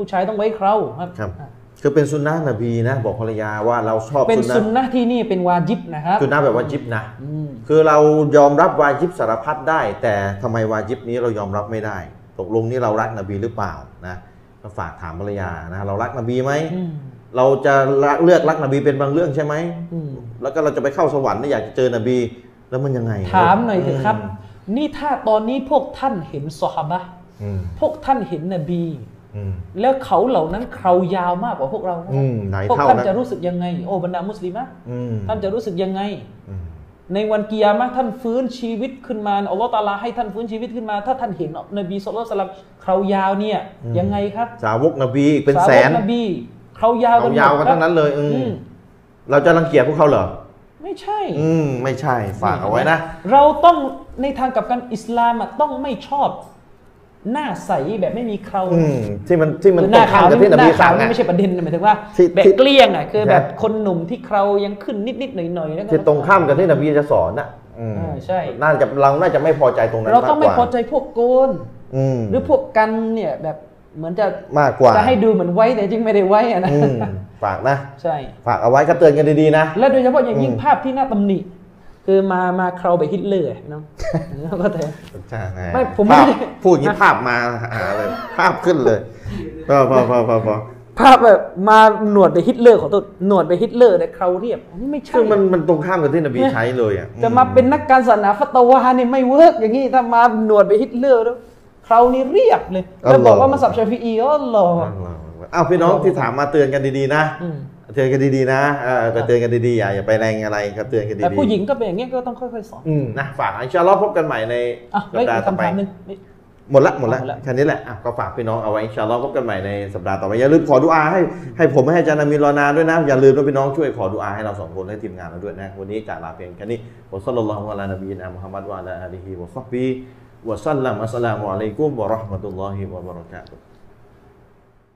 [SPEAKER 3] ผู้ชายต้องไว้เคราครับ
[SPEAKER 1] ครับ
[SPEAKER 3] อะ
[SPEAKER 1] คือเป็นสุนนะนบีนะ บอกภรรยาว่าเราชอบ
[SPEAKER 3] เป็น
[SPEAKER 1] สุนนะ
[SPEAKER 3] สุนนะที่นี่เป็นวาจิบนะครับ
[SPEAKER 1] สุนนะแบบว่าจิบนะ
[SPEAKER 3] อืม
[SPEAKER 1] คือเรายอมรับวาจิบสารพัดได้ แต่ทำไมวาจิบนี้เรายอมรับไม่ได้ ตกลงนี่เรารักนบีหรือเปล่านะก็ฝากถามภรรยานะเรารักนบีไหม
[SPEAKER 3] อืม
[SPEAKER 1] เราจะละเลือกรักนบีเป็นบางเรื่องใช่ไหม
[SPEAKER 3] อืม
[SPEAKER 1] แล้วก็เราจะไปเข้าสวรรค์เนี่ยอยากจะเจอนบีแล้วมันยังไง
[SPEAKER 3] ถามหน่อยเถอะครับ นี่ถ้าตอนนี้พวกท่านเห็นซอฮาบะห์
[SPEAKER 1] อืม
[SPEAKER 3] พวกท่านเห็นนบี
[SPEAKER 1] อืม
[SPEAKER 3] แล้วเขาเหล่านั้นเครายาวมากกว่าพวกเรานะ
[SPEAKER 1] อืมไหน
[SPEAKER 3] พวก
[SPEAKER 1] เท่า
[SPEAKER 3] ท่าน
[SPEAKER 1] นะ
[SPEAKER 3] จะรู้สึกยังไง โอ้บรรดามุสลิมะ
[SPEAKER 1] อืม
[SPEAKER 3] ท่านจะรู้สึกยังไง
[SPEAKER 1] อืม
[SPEAKER 3] ในวันกิยามะห์ท่านฟื้นชีวิตขึ้นมาอัลลอฮฺตะอาลาให้ท่านฟื้นชีวิตขึ้นมา ถ้าท่านเห็นนบีสุลต่านสลัมเครายาวเนี่ยยังไงครับ
[SPEAKER 1] สาวกนบีอีกเป็นแส
[SPEAKER 3] สาว
[SPEAKER 1] น
[SPEAKER 3] กนบีเครายาวกันหมด
[SPEAKER 1] ยาวกัน
[SPEAKER 3] ครับ
[SPEAKER 1] ทั้งนั้นเลยอืม
[SPEAKER 3] อืม
[SPEAKER 1] เราจะรังเกียจพวกเขาเหรอ
[SPEAKER 3] ไม่ใช่
[SPEAKER 1] อืมไม่ใช่ฝากเอาไว้นะ
[SPEAKER 3] เราต้องในทางกลับกันอิสลามอะต้องไม่ชอบ หน้าใสแบบไม่มีเครา
[SPEAKER 1] อืมที่มันที่มัน
[SPEAKER 3] คือ
[SPEAKER 1] ต
[SPEAKER 3] ห
[SPEAKER 1] ร
[SPEAKER 3] น้าง
[SPEAKER 1] ข้า
[SPEAKER 3] ขามว
[SPEAKER 1] กับ
[SPEAKER 3] นี่
[SPEAKER 1] ที่น
[SPEAKER 3] ห
[SPEAKER 1] บี
[SPEAKER 3] น้าขา
[SPEAKER 1] สั่
[SPEAKER 3] ว
[SPEAKER 1] ง
[SPEAKER 3] นี่
[SPEAKER 1] อะ
[SPEAKER 3] ไม่ใช่ประเด็นนะหมายถึงว่า
[SPEAKER 1] ที่
[SPEAKER 3] แบบ
[SPEAKER 1] ที่
[SPEAKER 3] เกลี้ยงอะคือแบบ
[SPEAKER 1] ใช่
[SPEAKER 3] คนหนุ่มที่เครายังขึ้นนิดๆหน่อยๆแล้วก็
[SPEAKER 1] ที่ตรงข้ามกับที่นบีจะสอนน่ะอืม
[SPEAKER 3] อ่าใช่
[SPEAKER 1] น่าจะเราน่าจะไม่พอใจตรงนั้น
[SPEAKER 3] เราต้องไม่
[SPEAKER 1] กกว่
[SPEAKER 3] พอใจพวกโกน
[SPEAKER 1] อืม
[SPEAKER 3] หรือพวกกันเนี่ยแบบเหมือนจะ
[SPEAKER 1] มากกว่า
[SPEAKER 3] จะให้ดูเหมือนไว้แต่จริงไม่ได้ไว้อะนะ
[SPEAKER 1] อืมฝากนะ
[SPEAKER 3] ใช่
[SPEAKER 1] ฝากเอาไว้ก็เตือนกันดีๆนะ
[SPEAKER 3] และโดยเฉพาะอย่างยิ่ง
[SPEAKER 1] อืม
[SPEAKER 3] ภาพที่น่าตำหนิ คือมามาเคราแบบฮิตเลอร์เนาะแล้วก็แต่
[SPEAKER 1] ใช่
[SPEAKER 3] ไม่ผมไม่
[SPEAKER 1] ภาพ
[SPEAKER 3] ได้
[SPEAKER 1] พูดอย่างนี้ภาพมาหาเลย ภาพขึ้นเลยพอพอพอพอพอ
[SPEAKER 3] ภาพแบบมาหนวดไปฮิตเลอร์ขอโทษหนวดไปฮิตเลอร์แต่เคราเรียบอันนี้ไม่ใช่
[SPEAKER 1] คือมันมันตรงข้ามกับที่นบีใช้เลยอะ
[SPEAKER 3] จะมาเป็นนักการศาสนาฟัตวาเนี่ยไม่ work อย่างนี้ถ้ามาหนวดไปฮิตเลอร์แล้วเครานี่เรียบเลยแล้วบอกว่ามาสับชาฟีอีอ๋อเหรอ
[SPEAKER 1] อ้าวพี่น้องที่ถามมาเตือนกันดีๆนะ
[SPEAKER 3] อืม
[SPEAKER 1] เตือนกันดีๆนะเออก็เตือนกันดีๆอย่าอย่าไปแรงอะไรก็เตือนกันดีๆ
[SPEAKER 3] แต่ผู้หญิงก็เป็นอย่างเงี้ยก็ต้องค่อยๆสอน
[SPEAKER 1] อืมนะฝากอินชาอัลลอฮ์พบกันใหม่ใน
[SPEAKER 3] อะ
[SPEAKER 1] สั
[SPEAKER 3] ไม่
[SPEAKER 1] ปดาห์ต่อ
[SPEAKER 3] คำ
[SPEAKER 1] ไป
[SPEAKER 3] ถามหนึ่งไม่
[SPEAKER 1] หมดละหมดละ
[SPEAKER 3] หมดละ
[SPEAKER 1] แค่นี้แหละอะก็ฝากพี่น้องเอาไว้อินชาอัลลอฮ์พบกันใหม่ในสัปดาห์ต่อไปอย่าลืมขอดุอาให้ให้ผมให้อาจารย์นามินรอนาด้วยนะอย่าลืมว่าพี่น้องช่วยขอดุอาให้เราสองคนให้ทีมงานเราด้วยนะวันนี้จากลาเพียงแค่นี้วะซัลลัลลอฮุอะลานบีนะมุฮัมมัดวะอะลาอาลีฮิวะซัฮบิวะซัลลัมอัสสลามุอะลัยกุมวะเราะห์มะตุลลอฮิวะบะเราะกาตุฮ์